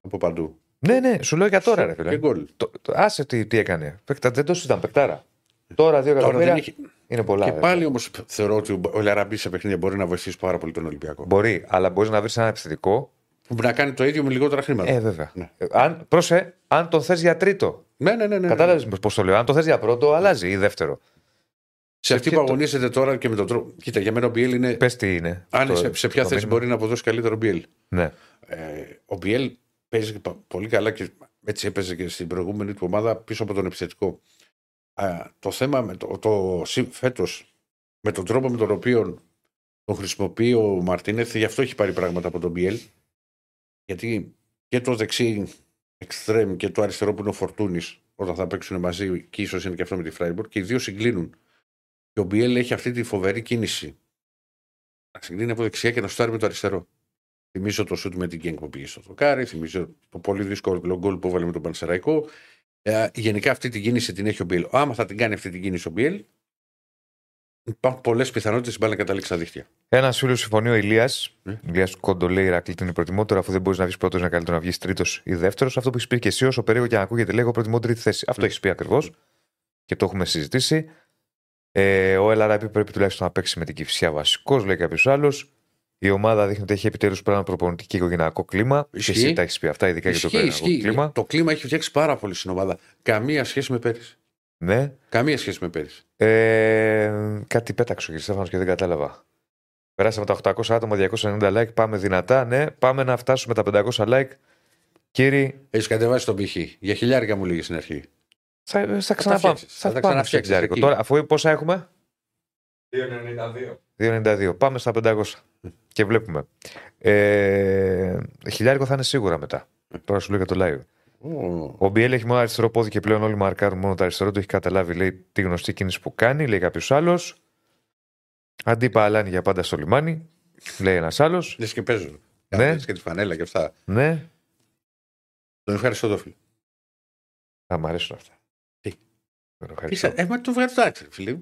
από παντού. Ναι, ναι, σου λέω για τώρα, ρε Και φίλε. γκολ. Το- το- Άσε τι, τι έκανε. Παιχτα- δεν το συζητάμε, παιχτάρα. Τώρα δύο Τώρα εκατομμύρια δεν είχε... είναι πολλά. Και ρε. πάλι όμως θεωρώ ότι ο Λαραμπή σε παιχνίδια μπορεί να βοηθήσει πάρα πολύ τον Ολυμπιακό. Μπορεί, αλλά μπορείς να βρεις ένα επιθετικό. Που να κάνει το ίδιο με λιγότερα χρήματα. Ε, βέβαια. Ναι. Ε, αν, πρόσε, αν τον θες για τρίτο. ναι, ναι, ναι. ναι. Κατάλαβες πώ το λέω. Αν το θες για πρώτο, αλλάζει ή δεύτερο. Σε αυτή ποιο που το- αγωνίζεται τώρα και με τον τρόπο. Κοίτα, για μένα ο Μπιέλ είναι. Πες τι είναι. Αν το- σε, σε ποια το θέση μήνυμα. μπορεί να αποδώσει καλύτερο ο Μπιέλ. Ναι. Ε, ο Μπιέλ παίζει πα- πολύ καλά και έτσι έπαιζε και στην προηγούμενη του ομάδα πίσω από τον επιθετικό. Α, το θέμα με το, το φέτος με τον τρόπο με τον οποίο τον χρησιμοποιεί ο Μαρτίνεθ, γι' αυτό έχει πάρει πράγματα από τον Μπιέλ. Γιατί και το δεξί εξτρέμ και το αριστερό που είναι ο Φορτούνης, όταν θα παίξουν μαζί, και ίσως είναι και αυτό με τη Φράιμπορ, και οι δύο συγκλίνουν. Και ο Μπιέλ έχει αυτή τη φοβερή κίνηση. Να συγκλίνει από δεξιά και να σουτάρει με το αριστερό. Θυμίζω το σουτ με την Γκένγκ που πήγε στο δοκάρι, θυμίζω το πολύ δύσκολο γκολ που έβαλε με τον Πανσεραϊκό. Ε, γενικά αυτή την κίνηση την έχει ο Μπιέλ. Άμα θα την κάνει αυτή την κίνηση ο Μπιέλ, υπάρχουν πολλές πιθανότητες η μπάλα να καταλήξει στα δίχτυα. Ένας φίλος συμφωνεί ο Ηλίας. Ναι. Ηλίας Κόντο λέει: Ηρακλήτη είναι προτιμότερο, αφού δεν μπορείς να βγεις πρώτος, είναι καλύτερο να βγεις τρίτος ή δεύτερος. Αυτό που έχεις πει και εσύ, όσο περίεργο και αν ακούγεται, λέει: Εγώ προτιμώ τρίτη θέση. Αυτό Ναι. έχεις πει ακριβώς και το έχουμε συζητήσει. Ε, ο Ελαραμπή πρέπει τουλάχιστον να παίξει με την κυφσιά βασικός, λέει κάποιος άλλος. Η ομάδα δείχνει ότι έχει επιτέλους πράγμα προπονητικό και οικογενειακό κλίμα. Και Ισχύει. εσύ τα έχει πει αυτά, ειδικά για το Ισχύει, οικογενειακό ισχύει. κλίμα. Το κλίμα έχει φτιάξει πάρα πολύ στην ομάδα. Καμία σχέση με πέρυσι. Ναι. Καμία σχέση με πέρυσι. Ε, κάτι πέταξε ο κύριε Στέφανο και δεν κατάλαβα. Περάσαμε τα 800 άτομα, 290 like. Πάμε δυνατά. Ναι, πάμε να φτάσουμε τα 500 like. Κύριοι, Έχεις κατεβάσει τον πύχη. Για χιλιάρικα μου λέγει στην αρχή. θα, θα τα ξαναπάμε. φτιάξεις, Θα, θα τα πάμε ξαναφτιάξεις στο χιλιάρικο. εκεί. Τώρα, αφού πόσα έχουμε, 2,92. 2,92. Πάμε στα 500. Και βλέπουμε. Ε, χιλιάρικο θα είναι σίγουρα μετά. Τώρα σου λέω για το live. Ω, Ο Μπιέλ έχει μόνο αριστερό πόδι και πλέον όλοι μαρκάρουν μόνο το αριστερό. Το έχει καταλάβει, λέει, τη γνωστή κίνηση που κάνει, λέει κάποιος άλλος. Αντίπα αλάνι για πάντα στο λιμάνι, λέει ένας άλλος. Λες και παίζουν. Ναι. Λες και τη φανέλα και αυτά. Ναι, Τον ευχαριστώ το φίλο. Θα μ' αρέσουν αυτά. Τι; Τον ευχαριστώ. Είσαι, ε, μα το βγάζει εντάξει, φίλε.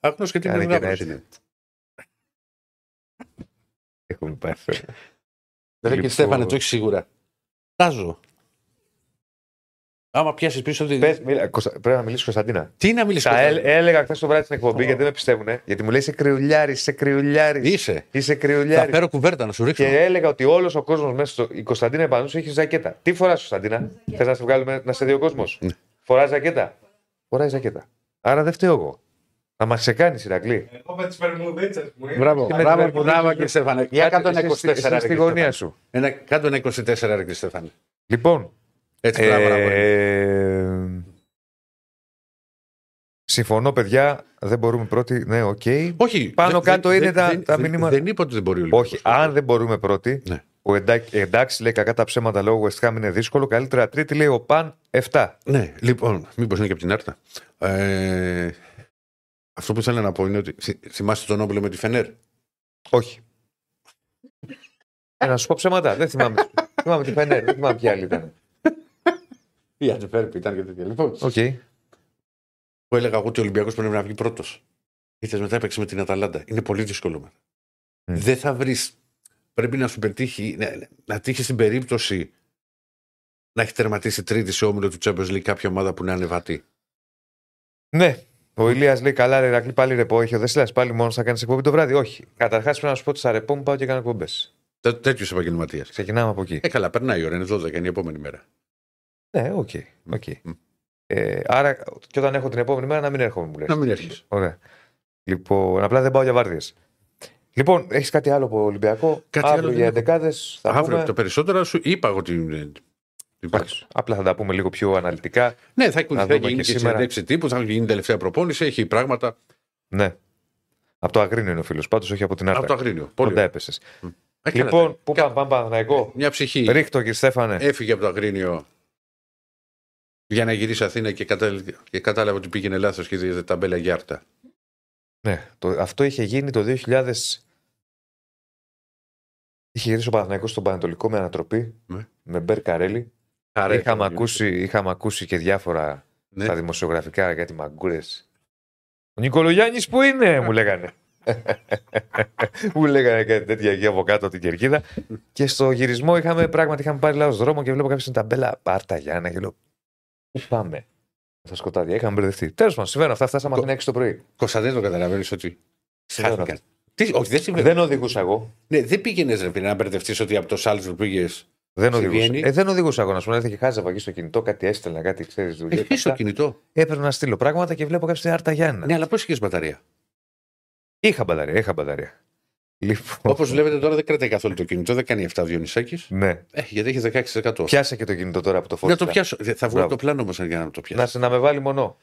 Άγνω και την Κάνε και ένα γάβρος έτσι. είναι. Έχουμε πάθει. Ρε και Λοιπόν. Στέφανε, το έχεις σίγουρα. Τάζω. Άμα πιάσεις πίσω. τη- Πες, μίλα, Κωνστα- πρέπει να μιλήσεις Κωνσταντίνα. Τι να μιλήσεις. Τα έ- έλεγα χθες το βράδυ στην εκπομπή γιατί δεν με πιστεύουν. Γιατί μου λέει είσαι κρυουλιάρης, είσαι κρυουλιάρης. Είσαι. Είσαι Θα κρυουλιάρης. φέρω κουβέρτα να σου ρίξω. Και έλεγα ότι όλος ο κόσμος μέσα στο. Η Κωνσταντίνα Επανούσου έχει ζακέτα. Τι φοράς, Κωνσταντίνα, θες να σε βγάλουμε να σε δει ο κόσμος; Ναι. Φοράς ζακέτα; Φοράει ζακέτα. Άρα δεν φταίω εγώ. Θα μας ξεκάνει, Ηρακλή. Εγώ με τις περμουδίτσε μου. Μπράβο, Και με μπράβο, την μπράβο Βερμουδίτσα κύριε Στέφανε. Για κάτω ένα 24 Είσαι ρε, στη κύριε γωνία Στέφανε. σου. Ένα, κάτω ένα 24 ρε κύριε Στέφανε. Λοιπόν. Έτσι, μπράβο, μπράβο. Ε, συμφωνώ, παιδιά. Δεν μπορούμε πρώτοι. Ναι, οκ. Όχι. πάνω δεν- κάτω δεν- είναι τα- δεν- τα δεν- μηνύματα. Δεν είπα ότι δεν μπορεί ο Ολυμπιακός. Όχι, αν δεν μπορούμε πρώτοι. Ναι. Που εντάξει, εντάξει, λέει κακά τα ψέματα λόγω West Ham είναι δύσκολο. Καλύτερα τρίτη λέει ο Παν 7. Ναι, λοιπόν, μήπως είναι και από την Άρτα. Ε, αυτό που ήθελα να πω είναι ότι. θυ- Θυμάστε τον όμιλο με τη Φενέρ; Όχι. Ε, να σου πω ψέματα. Δεν θυμάμαι. θυμάμαι τη Φενέρ. Δεν θυμάμαι ποια άλλη ήταν. Η Αντβέρπ ήταν και τέτοια. Λοιπόν, Οκ. που έλεγα εγώ ότι ο Ολυμπιακός πρέπει να βγει πρώτος. Ήρθε μετά έπαιξε με την Αταλάντα. Είναι πολύ δύσκολο. μεν. Μμ. Δεν θα βρεις. Πρέπει να σου πετύχει, να, να τύχει στην περίπτωση να έχει τερματίσει τρίτη σε όμιλο του Champions League κάποια ομάδα που είναι ανεβατή. Ναι. Ο Ηλίας λέει καλά, ρε Ηρακλή, πάλι ρεπό. Έχει ο Δεσίλα πάλι μόνος θα κάνεις εκπομπή το βράδυ. Όχι. Καταρχάς πρέπει να σου πω ότι στα ρεπό μου πάω και κάνω εκπομπές. Τέτοιο επαγγελματία. Ξεκινάμε από εκεί. Ε, καλά, περνάει η ώρα, είναι 12, είναι η επόμενη μέρα. Ναι, OK. OK. Μμ. Ε, άρα και όταν έχω την επόμενη μέρα να μην έρχομαι, μου λες. Να μην έρχεσαι. Ωραία. Λοιπόν, απλά δεν πάω για βάρδιες. Λοιπόν, έχεις κάτι άλλο από Ολυμπιακό; Κάτι Αύριο άλλο δεν για έχω. εντεκάδα. Θα Αύριο πούμε. το περισσότερο σου είπα ότι. Είναι- Εντάξει, Απλά θα τα πούμε λίγο πιο αναλυτικά. Ναι, θα, Να θα δούμε γίνει και και σήμερα. συνέντευξη τύπου, θα γίνει τελευταία προπόνηση, έχει πράγματα Ναι. Από το Αγρίνιο είναι ο φίλος, πάντως όχι από την Άρτα. από το αγρίνιο. Πολύ Κοντά ωραία. έπεσες. Ε, καλά, Λοιπόν, πού πάμε, πάμε Παναθηναϊκό. Μια ψυχή Ρίχτω, κύριε Στέφανε. έφυγε από το αγρίνιο για να γυρίσει Αθήνα και, κατα... και κατάλαβε ότι πήγαινε λάθος και είδε ταμπέλα Γιάρτα. Ναι, το, αυτό είχε γίνει το 2000. Είχε γυρίσει ο Παναθηναϊκός στον Πανατολικό με ανατροπή Ναι. με Μπέρ Καρέλη. Άρα, Είχαμε ακούσει, είχαμε ακούσει και διάφορα Ναι. στα δημοσιογραφικά για τη Μαγκούρες. Ο Νικολογιάννης που είναι, μου λέγανε. μου λέγανε κάτι τέτοια εκεί από κάτω την κερκίδα. και στο γυρισμό είχαμε πράγματι είχαμε πάρει λάθος δρόμο και βλέπω κάποιο στην ταμπέλα Πάρτα Γιάννα και λέω. Πού πάμε; Στα σκοτάδια. Είχαμε μπερδευτεί. Τέλος πάντων, συμβαίνουν αυτά. Φτάσαμε Αθήνα 6 το πρωί. Κωνσταντίνο, το καταλαβαίνεις ότι. Συμβαίνουν Χάθηκαν. αυτά. Τι, όχι, δεν συμβαίνει. Δεν οδηγούσα εγώ. Ναι, δεν πήγαινες ρε φίλε, να μπερδευτείς ότι από το Σάλτσμπουργκ πήγες. Δεν Στη οδηγούσα. Βιέννη. Ε, δεν οδηγούσα εγώ να σου πω. Έρθει και χάζευα εκεί στο κινητό, κάτι έστελνα, κάτι ξέρεις δουλειά. Έχει στο κινητό. Έπαιρνα να στείλω πράγματα και βλέπω κάποια Άρτα Γιάννα. Ναι, αλλά πώς είχες μπαταρία; Είχα μπαταρία, είχα μπαταρία. Λοιπόν. Όπως βλέπετε τώρα δεν κρατάει καθόλου το κινητό, δεν κάνει 7 Διονυσάκης. Ναι. Ε, γιατί έχει 16%. Πιάσε και το κινητό τώρα από το Να φώτισμα. το πιάσω. Θα βγάλω Μπράβο. το πλάνο όμω για να το Να, πιάσω. σε, να με βάλει μονό.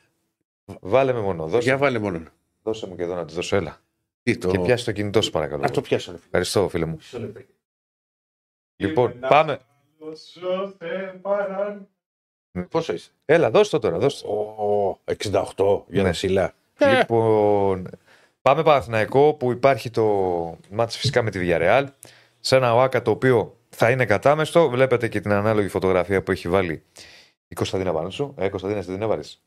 Βάλε με μονό. Δώσε, Για βάλε μόνο. δώσε μου και εδώ να τη δώσω. Έλα. Τι, το... Και πιάσει το κινητό σου, παρακαλώ. Α, το πιάσω. ρε φίλε. Ευχαριστώ, φίλε μου. Μισό λεπτό. Λοιπόν, πάμε. Πόσο είσαι; Έλα, δώσε το τώρα. Δώσε. το. Ω, 68 για Ναι. τα ψηλά. Λοιπόν, πάμε Παναθηναϊκό που υπάρχει το μάτς φυσικά με τη Villarreal σε ένα ΟΑΚΑ το οποίο θα είναι κατάμεστο. Βλέπετε και την ανάλογη φωτογραφία που έχει βάλει η Κωνσταντίνα πάνω σου. Ε, Κωνσταντίνα, εσύ δεν έβαλες.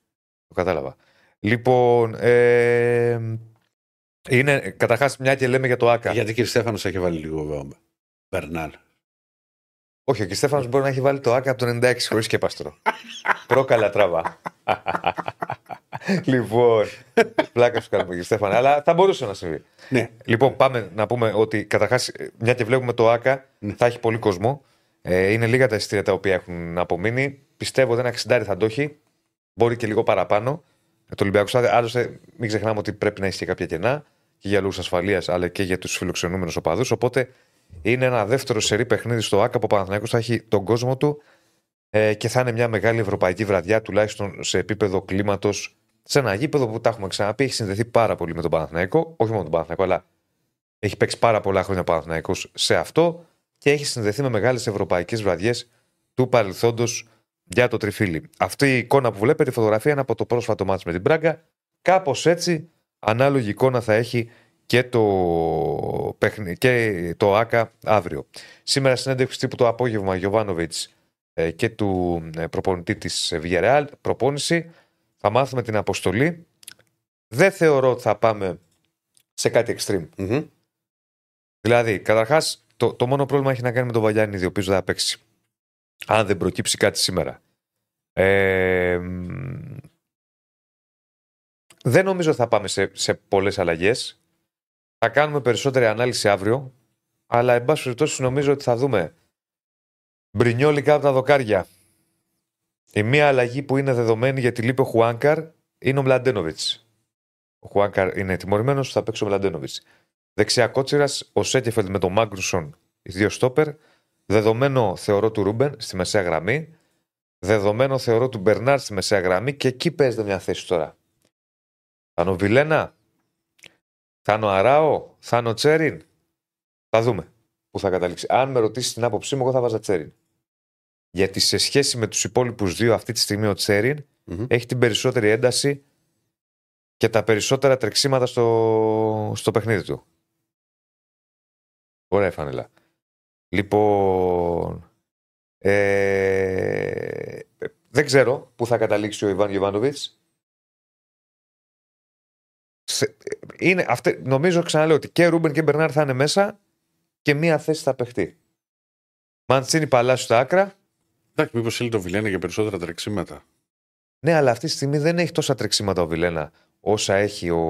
Το κατάλαβα. Λοιπόν, ε, είναι καταρχάς μια και λέμε για το ΑΚΑ. Γιατί κύριε Στέφανος έχει βάλει λίγο βόμβα. Μπερνάλ. Όχι, ο Κριστέφανος μπορεί να έχει βάλει το ΑΚΑ από το 96 χωρίς και παστρό. Πρόκαλα τραβά. λοιπόν, πλάκα σου κάνουμε, κύριε Στέφανε, αλλά θα μπορούσε να συμβεί. Ναι. Λοιπόν, πάμε να πούμε ότι καταρχάς, μια και βλέπουμε το ΑΚΑ, Ναι. θα έχει πολύ κόσμο. Ε, είναι λίγα τα εισιτήρια τα οποία έχουν απομείνει. Πιστεύω ότι ένα 60 θα το έχει. Μπορεί και λίγο παραπάνω. Ε, Το Ολυμπιακό Στάδιο. Άλλωστε, μην ξεχνάμε ότι πρέπει να έχει και κάποια κενά και για λόγους ασφαλείας, αλλά και για τους φιλοξενούμενους οπαδούς. Οπότε είναι ένα δεύτερο σερή παιχνίδι στο ΑΚΑ που ο Παναθηναϊκός θα έχει τον κόσμο του ε, και θα είναι μια μεγάλη ευρωπαϊκή βραδιά, τουλάχιστον σε επίπεδο κλίματος. Σε ένα γήπεδο που τα έχουμε ξαναπεί, έχει συνδεθεί πάρα πολύ με τον Παναθηναϊκό. Όχι μόνο τον Παναθηναϊκό, αλλά έχει παίξει πάρα πολλά χρόνια ο Παναθηναϊκός σε αυτό και έχει συνδεθεί με μεγάλες ευρωπαϊκές βραδιές του παρελθόντος για το τριφύλι. Αυτή η εικόνα που βλέπετε, η φωτογραφία είναι από το πρόσφατο μάτς με την Μπράγκα. Κάπως έτσι, ανάλογη εικόνα θα έχει και το, παιχνι... και το ΑΚΑ αύριο. Σήμερα συνέντευξη τύπου το απόγευμα, Γιωβάνοβιτς ε, και του ε, προπονητή της Villarreal, προπόνηση. Θα μάθουμε την αποστολή. Δεν θεωρώ ότι θα πάμε σε κάτι extreme. Μμμ. Δηλαδή, καταρχάς, το, το μόνο πρόβλημα έχει να κάνει με τον Βαλιάνιδη, ο οποίος δεν θα παίξει. Αν δεν προκύψει κάτι σήμερα. Ε, μ, δεν νομίζω ότι θα πάμε σε, σε πολλές αλλαγές. Θα κάνουμε περισσότερη ανάλυση αύριο. Αλλά, εν πάση περιπτώσει, νομίζω ότι θα δούμε Μπρινιόλι κάτω από τα δοκάρια. Η μία αλλαγή που είναι δεδομένη γιατί λείπει ο Χουάνκαρ είναι ο Μλαντένοβιτς. Ο Χουάνκαρ είναι τιμωρημένος, θα παίξει ο Μλαντένοβιτς. Δεξιά κότσιρα, ο Σέκεφελντ με τον Μάγκρουσον, οι δύο στόπερ. Δεδομένο θεωρώ του Ρούμπεν στη μεσαία γραμμή. Δεδομένο θεωρώ του Μπερνάρ στη μεσαία γραμμή και εκεί παίζεται μια θέση τώρα. Θα είναι ο Βιλένα, θα είναι ο Αράο, θα είναι ο Τσέριν. Θα δούμε που θα καταλήξει. Αν με ρωτήσεις την άποψή μου, εγώ θα βάζα Τσέριν. Γιατί σε σχέση με τους υπόλοιπους δύο, αυτή τη στιγμή ο Τσέριν Μμμ. έχει την περισσότερη ένταση και τα περισσότερα τρεξίματα στο, στο παιχνίδι του. Ωραία η φανέλα. Λοιπόν, ε, δεν ξέρω πού θα καταλήξει ο Ιβάν Γιωβάνοβιτς. Σε- Είναι, αυτέ, νομίζω ξαναλέω ότι και Ρούμπεν και Μπερνάρ θα είναι μέσα και μία θέση θα παιχτεί. Μαντσίνη Παλάσιο στα άκρα. Εντάξει, μήπως θέλει το Βιλένα για περισσότερα τρεξίματα. Ναι, αλλά αυτή τη στιγμή δεν έχει τόσα τρεξίματα ο Βιλένα όσα έχει ο,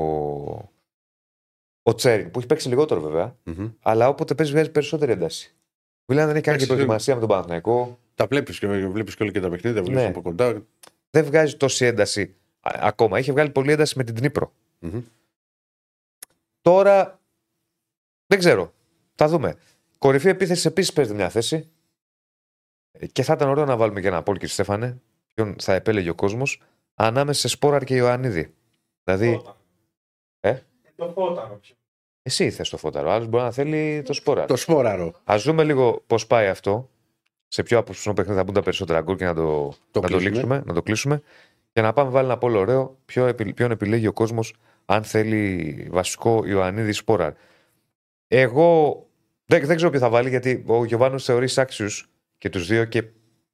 ο Τσέριν, που έχει παίξει λιγότερο βέβαια, Μμμ. αλλά όποτε παίζει βγάζει περισσότερη ένταση. Ο Βιλένα δεν έχει κάνει και Εντάξει, προετοιμασία με τον Παναθηναϊκό. Τα βλέπεις και, βλέπεις και όλα και τα παιχνίδια, τα βλέπεις Ναι. από κοντά. Δεν βγάζει τόση ένταση α, ακόμα. Είχε βγάλει πολλή ένταση με την Τνίπρο. Μμμ. Τώρα δεν ξέρω. Θα δούμε. Κορυφή επίθεση επίσης παίζει μια θέση. Ε, Και θα ήταν ωραίο να βάλουμε και ένα Πόλ, κύριε Στέφανε. Ποιον θα επέλεγε ο κόσμος. Ανάμεσα σε Σπόραρ και Ιωαννίδη. Δηλαδή, Φώταρο. Ε; Το φώταρο. πιο. εσύ θες το φώταρο. Άλλος μπορεί να θέλει το Σπόραρ. Το σπόραρο. Α δούμε λίγο πώς πάει αυτό. Σε ποιο απόψινο παιχνίδι θα μπουν τα περισσότερα γκολ και να το, Το να το κλείσουμε. λήξουμε, να το κλείσουμε. Και να πάμε βάλει ένα πολύ ωραίο. Ποιο, επι- ποιον επιλέγει ο κόσμος, αν θέλει βασικό Ιωαννίδης Σπόραρ. Εγώ δεν, δεν ξέρω ποιο θα βάλει, γιατί ο Γιωβάνος θεωρείς άξιου και τους δύο και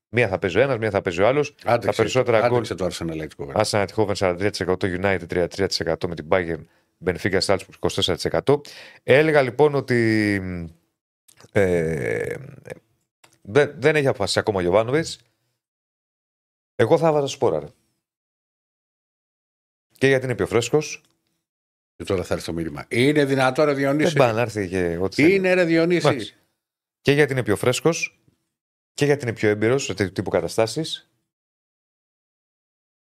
μία θα παίζει ο ένας, μία θα παίζει ο άλλος. Άντεξε, περισσότερα γκολ- άντεξε το Arsenal έτσι κόβε. Άσανα Τυχόβεν 43%, United 33% με την Bayern, Benfica Salzburg 24%. Έλεγα λοιπόν ότι ε, δεν, δεν έχει αποφασίσει ακόμα ο Γιωβάνοβιτς. Εγώ θα βάζα σπόρα. ρε. Και γιατί είναι πιο φρέσκος. Και τώρα θα έρθει το μήνυμα. Είναι δυνατό, ρε Δεν Διονύση. πάει να έρθει και ό,τι θέλει. Είναι, ρε Διονύση; Εντάξει. Και γιατί είναι πιο φρέσκος και γιατί είναι πιο έμπειρος σε τέτοιου τύπου καταστάσεις.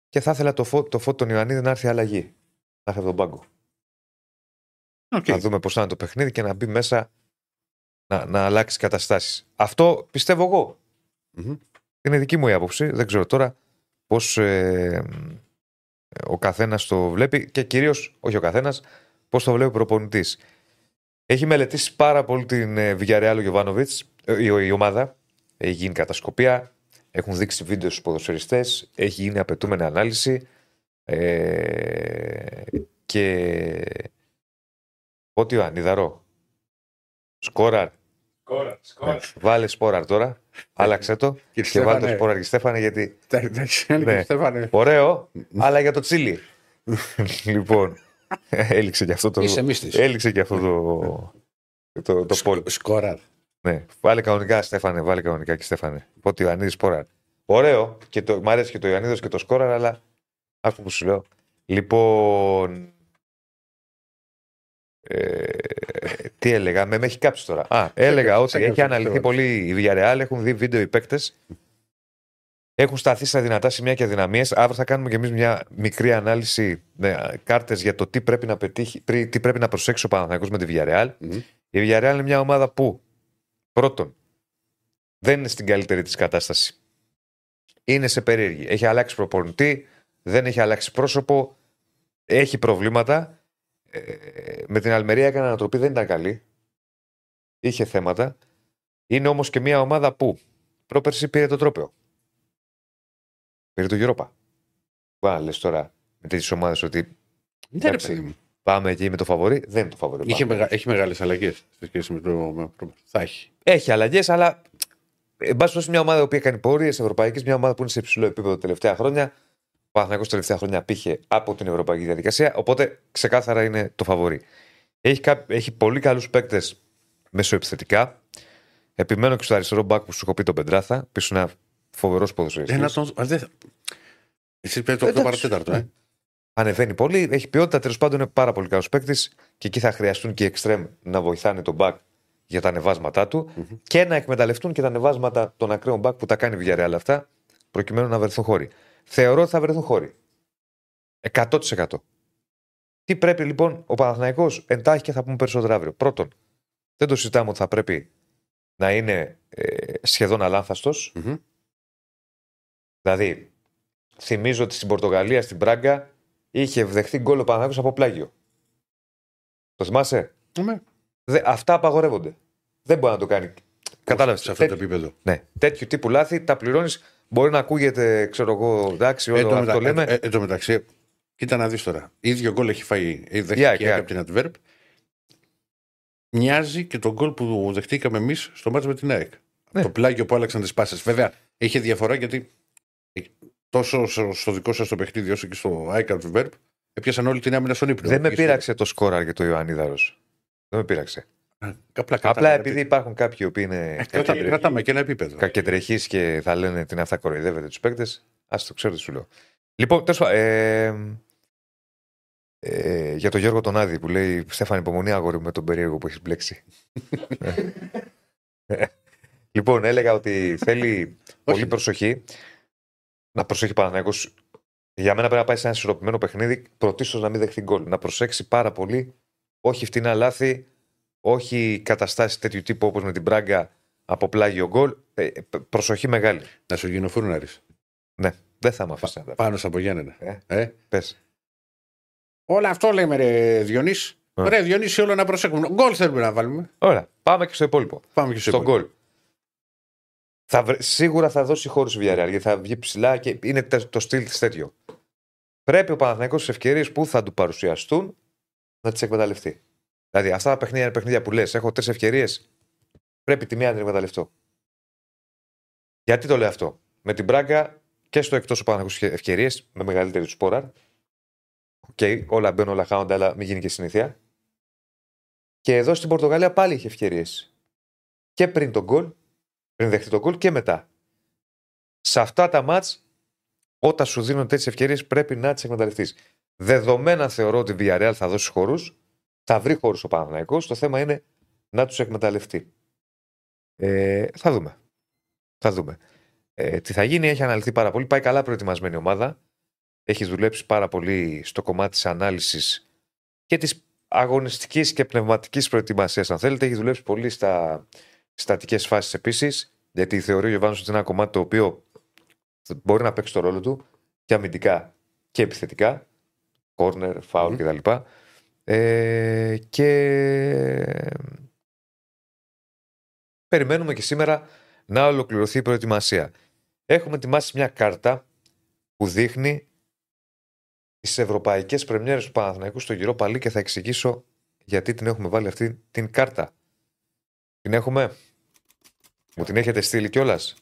Και θα ήθελα το φω, το φω των Ιωαννίδη να έρθει αλλαγή. Να έρθει από τον πάγκο. Οκ. Να δούμε πώς θα είναι το παιχνίδι και να μπει μέσα να, να αλλάξει καταστάσεις. Αυτό πιστεύω εγώ. Μμμ. Είναι δική μου η άποψη. Δεν ξέρω τώρα πώς ε, ο καθένας το βλέπει και κυρίως, όχι ο καθένας, πώς το βλέπει ο προπονητής. Έχει μελετήσει πάρα πολύ την ε, Villarreal ο Γιοβάνοβιτς, η, η ομάδα. Έχει γίνει κατασκοπία. Έχουν δείξει βίντεο στους ποδοσφαιριστές. Έχει γίνει απαιτούμενη ανάλυση. Ε, και. Ό,τι ο Ανίδαρο. Σκόραρ. Σκόρα. Σκόρα. Βάλε σπόραρ τώρα. Άλλαξε το. Κύριε Και βάλτε το Στέφανε, σπόραρ και Στέφανε γιατί. τα- Εντάξει, Ναι. κύριε Στέφανε. Ωραίο, αλλά για το τσίλι. λοιπόν. Έληξε και αυτό το. Είσαι μύστης. Έληξε και αυτό το. Το, το πόλ. Σκόραρ. Ναι. Βάλε κανονικά, Στέφανε. Βάλε κανονικά και Στέφανε. Πότε ο Ιωαννίδης σπόραρ. Ωραίο. Και το, μ' αρέσει και το Ιωαννίδη και το σκόραρ, αλλά. Άκου που σου λέω. Λοιπόν. Ε, τι έλεγα, με, με έχει κάψει τώρα. Α, έλεγα ότι Σέκαψε, έχει αναλυθεί σέκαψε. πολύ η Villarreal, έχουν δει βίντεο οι παίκτες. Έχουν σταθεί στα δυνατά σημεία και αδυναμίες. Αύριο θα κάνουμε κι εμείς μια μικρή ανάλυση με κάρτες για το τι πρέπει να πετύχει, πρι- τι πρέπει να προσέξει ο Παναθηναϊκός με τη Villarreal. Μμμ. Η Villarreal είναι μια ομάδα που πρώτον δεν είναι στην καλύτερη της κατάσταση. Είναι σε περίεργη. Έχει αλλάξει προπονητή, δεν έχει αλλάξει πρόσωπο, έχει προβλήματα. Ε, με την Αλμερία έκανε ανατροπή, δεν ήταν καλή. Είχε θέματα. Είναι όμως και μια ομάδα που πρόπερση πήρε το τρόπαιο. Πήρε το Europa. Μπα, λες τώρα με τέτοιες ομάδες ότι Ναι, ρε Εντάξει. παιδί μου. πάμε εκεί με το φαβορή. Δεν είναι το φαβορή. Είχε μεγα- Έχει μεγάλες αλλαγές σε σχέση με το. με το- Θα έχει. Έχει αλλαγές, αλλά εν πάση περιπτώσει, μια ομάδα που έχει κάνει πορείες ευρωπαϊκές, μια ομάδα που είναι σε υψηλό επίπεδο τα τελευταία χρόνια. Ο Παναθηναϊκός τα τελευταία χρόνια πήγε από την ευρωπαϊκή διαδικασία, οπότε ξεκάθαρα είναι το φαβορή. Έχει, κά- έχει πολύ καλούς παίκτες μεσοεπιθετικά. Επιμένω και στο αριστερό μπακ που σου έχω πει τον Πεντράθα, που είναι ένα φοβερός ποδοσφαιριστής. Ένα τον. α, δεν θα- Εσύ παίζει το 8 Εντάξει. παρατέταρτο, ε. Ανεβαίνει πολύ, έχει ποιότητα. Τέλος πάντων είναι πάρα πολύ καλός παίκτης και εκεί θα χρειαστούν και οι εξτρέμ να βοηθάνε τον μπακ για τα ανεβάσματά του Μμμ. και να εκμεταλλευτούν και τα ανεβάσματα των ακραίων μπακ που τα κάνει η Villarreal αυτά προκειμένου να βρεθούν χώροι. Θεωρώ ότι θα βρεθούν χώροι. 100%. Τι πρέπει λοιπόν ο Παναθηναϊκός εντάχει και θα πούμε περισσότερο αύριο. Πρώτον, δεν το συζητάμε ότι θα πρέπει να είναι ε, σχεδόν αλάνθαστος. Μμμ. Δηλαδή, θυμίζω ότι στην Πορτογαλία, στην Πράγκα, είχε δεχθεί γκολ ο Παναθηναϊκός από πλάγιο. Το θυμάσαι; Ναι, Δε, αυτά απαγορεύονται. Δεν μπορεί να το κάνει. Κατάλαβες. Σε αυτό το επίπεδο. Ναι, τέτοιου τύπου λάθη τα πληρώνεις. Μπορεί να ακούγεται, ξέρω εγώ, εντάξει, όλο Εν τω αυτό μετα- λέμε. ε, ε, εν τω μεταξύ, κοίτα να δεις τώρα. Ίδιο γκολ έχει φάει. ε, Η Δέχτηκε ΑΕΚ, η η ΑΕΚ ΑΕΚ. από την Adverb. Μοιάζει και τον γκολ που δεχτήκαμε εμείς στο μάτι με την ΑΕΚ. Ναι. Το πλάγιο που άλλαξαν τις πάσες. Βέβαια, είχε διαφορά γιατί ε, τόσο στο στο δικό σας το παιχνίδι όσο και στο ΑΕΚ Adverb έπιασαν όλη την άμυνα στον ύπνο. Δεν με Πήγε πείραξε το σκόραρ για το Ιωαννίδαρο. Δεν με πείραξε. Στο- Α, Απλά, Απλά κρατάμε- επειδή υπάρχουν κάποιοι οι οποίοι είναι Ε, κρατάμε, κρατάμε και ένα επίπεδο. κακεντρεχείς και θα λένε την αυτά κοροϊδεύετε τους παίκτες. Α το ξέρω τι σου λέω. Λοιπόν, τέλος πάντων. Ε, ε, για τον Γιώργο τον Άδη που λέει Στέφανη, υπομονή αγόρι μου, με τον περίεργο που έχεις μπλέξει. Ε, λοιπόν, έλεγα ότι θέλει πολύ προσοχή. Να προσέχει Παναθηναϊκός. Για μένα πρέπει να πάει σε ένα ισορροπημένο παιχνίδι. Πρωτίστως να μην δεχθεί γκολ. Να προσέξει πάρα πολύ. Όχι φτηνά λάθη. Όχι καταστάσεις τέτοιου τύπου όπως με την Μπράγκα από πλάγιο γκολ. Ε, ε, προσοχή μεγάλη. Να σου γίνω φούρναρης. Ναι, δεν θα με αφήσεις να τα Πάνω από Γιάννενα. Ε. Ε; πες. Όλο αυτό λέμε, ρε Διονύση. Ε. Ρε Διονύση, όλο να προσέχουμε. Γκολ θέλουμε να βάλουμε. Ωραία, πάμε και στο υπόλοιπο. Πάμε και στο Στον υπόλοιπο. γκολ. Θα βρε- Σίγουρα θα δώσει χώρους η Villarreal γιατί θα βγει ψηλά και είναι τε- το στυλ της τέτοιο. Πρέπει ο Παναθηναϊκός στις ευκαιρίες που θα του παρουσιαστούν να τις εκμεταλλευτεί. Δηλαδή, αυτά τα παιχνίδια είναι παιχνίδια που λες: Έχω τρεις ευκαιρίες. Πρέπει τη μία να την εκμεταλλευτώ. Γιατί το λέω αυτό; Με την Μπράγκα και στο εκτός ο Παναθηναϊκός είχε ευκαιρίες με μεγαλύτερη του Σπόραρ. Οκ, όλα μπαίνουν, όλα χάνονται, αλλά μην γίνει και συνήθεια. Και εδώ στην Πορτογαλία πάλι είχε ευκαιρίες. Και πριν το γκολ, πριν δεχτεί το γκολ και μετά. Σε αυτά τα μάτς, όταν σου δίνουν τέτοιες ευκαιρίες, πρέπει να τις εκμεταλλευτείς. Δεδομένα θεωρώ ότι η Villarreal θα δώσει χώρου, θα βρει χώρους ο Παναθηναϊκός. Το θέμα είναι να τους εκμεταλλευτεί. Ε, θα δούμε. Θα δούμε. Ε, τι θα γίνει, έχει αναλυθεί πάρα πολύ. Πάει καλά προετοιμασμένη ομάδα. Έχει δουλέψει πάρα πολύ στο κομμάτι της ανάλυσης και της αγωνιστικής και πνευματικής προετοιμασίας, αν θέλετε. Έχει δουλέψει πολύ στα στατικές φάσεις επίσης. Γιατί θεωρεί ο Γιωβάνος ότι είναι ένα κομμάτι το οποίο μπορεί να παίξει το ρόλο του και αμυντικά και επιθετικά. Κόρνερ, φάουλ Μμμ. κτλ. Ε, και περιμένουμε και σήμερα να ολοκληρωθεί η προετοιμασία. Έχουμε ετοιμάσει μια κάρτα που δείχνει τις ευρωπαϊκές πρεμιέρες του Παναθηναϊκού στο γύρο παλί και θα εξηγήσω γιατί την έχουμε βάλει αυτή την κάρτα. Την έχουμε; Μου την έχετε στείλει κιόλας;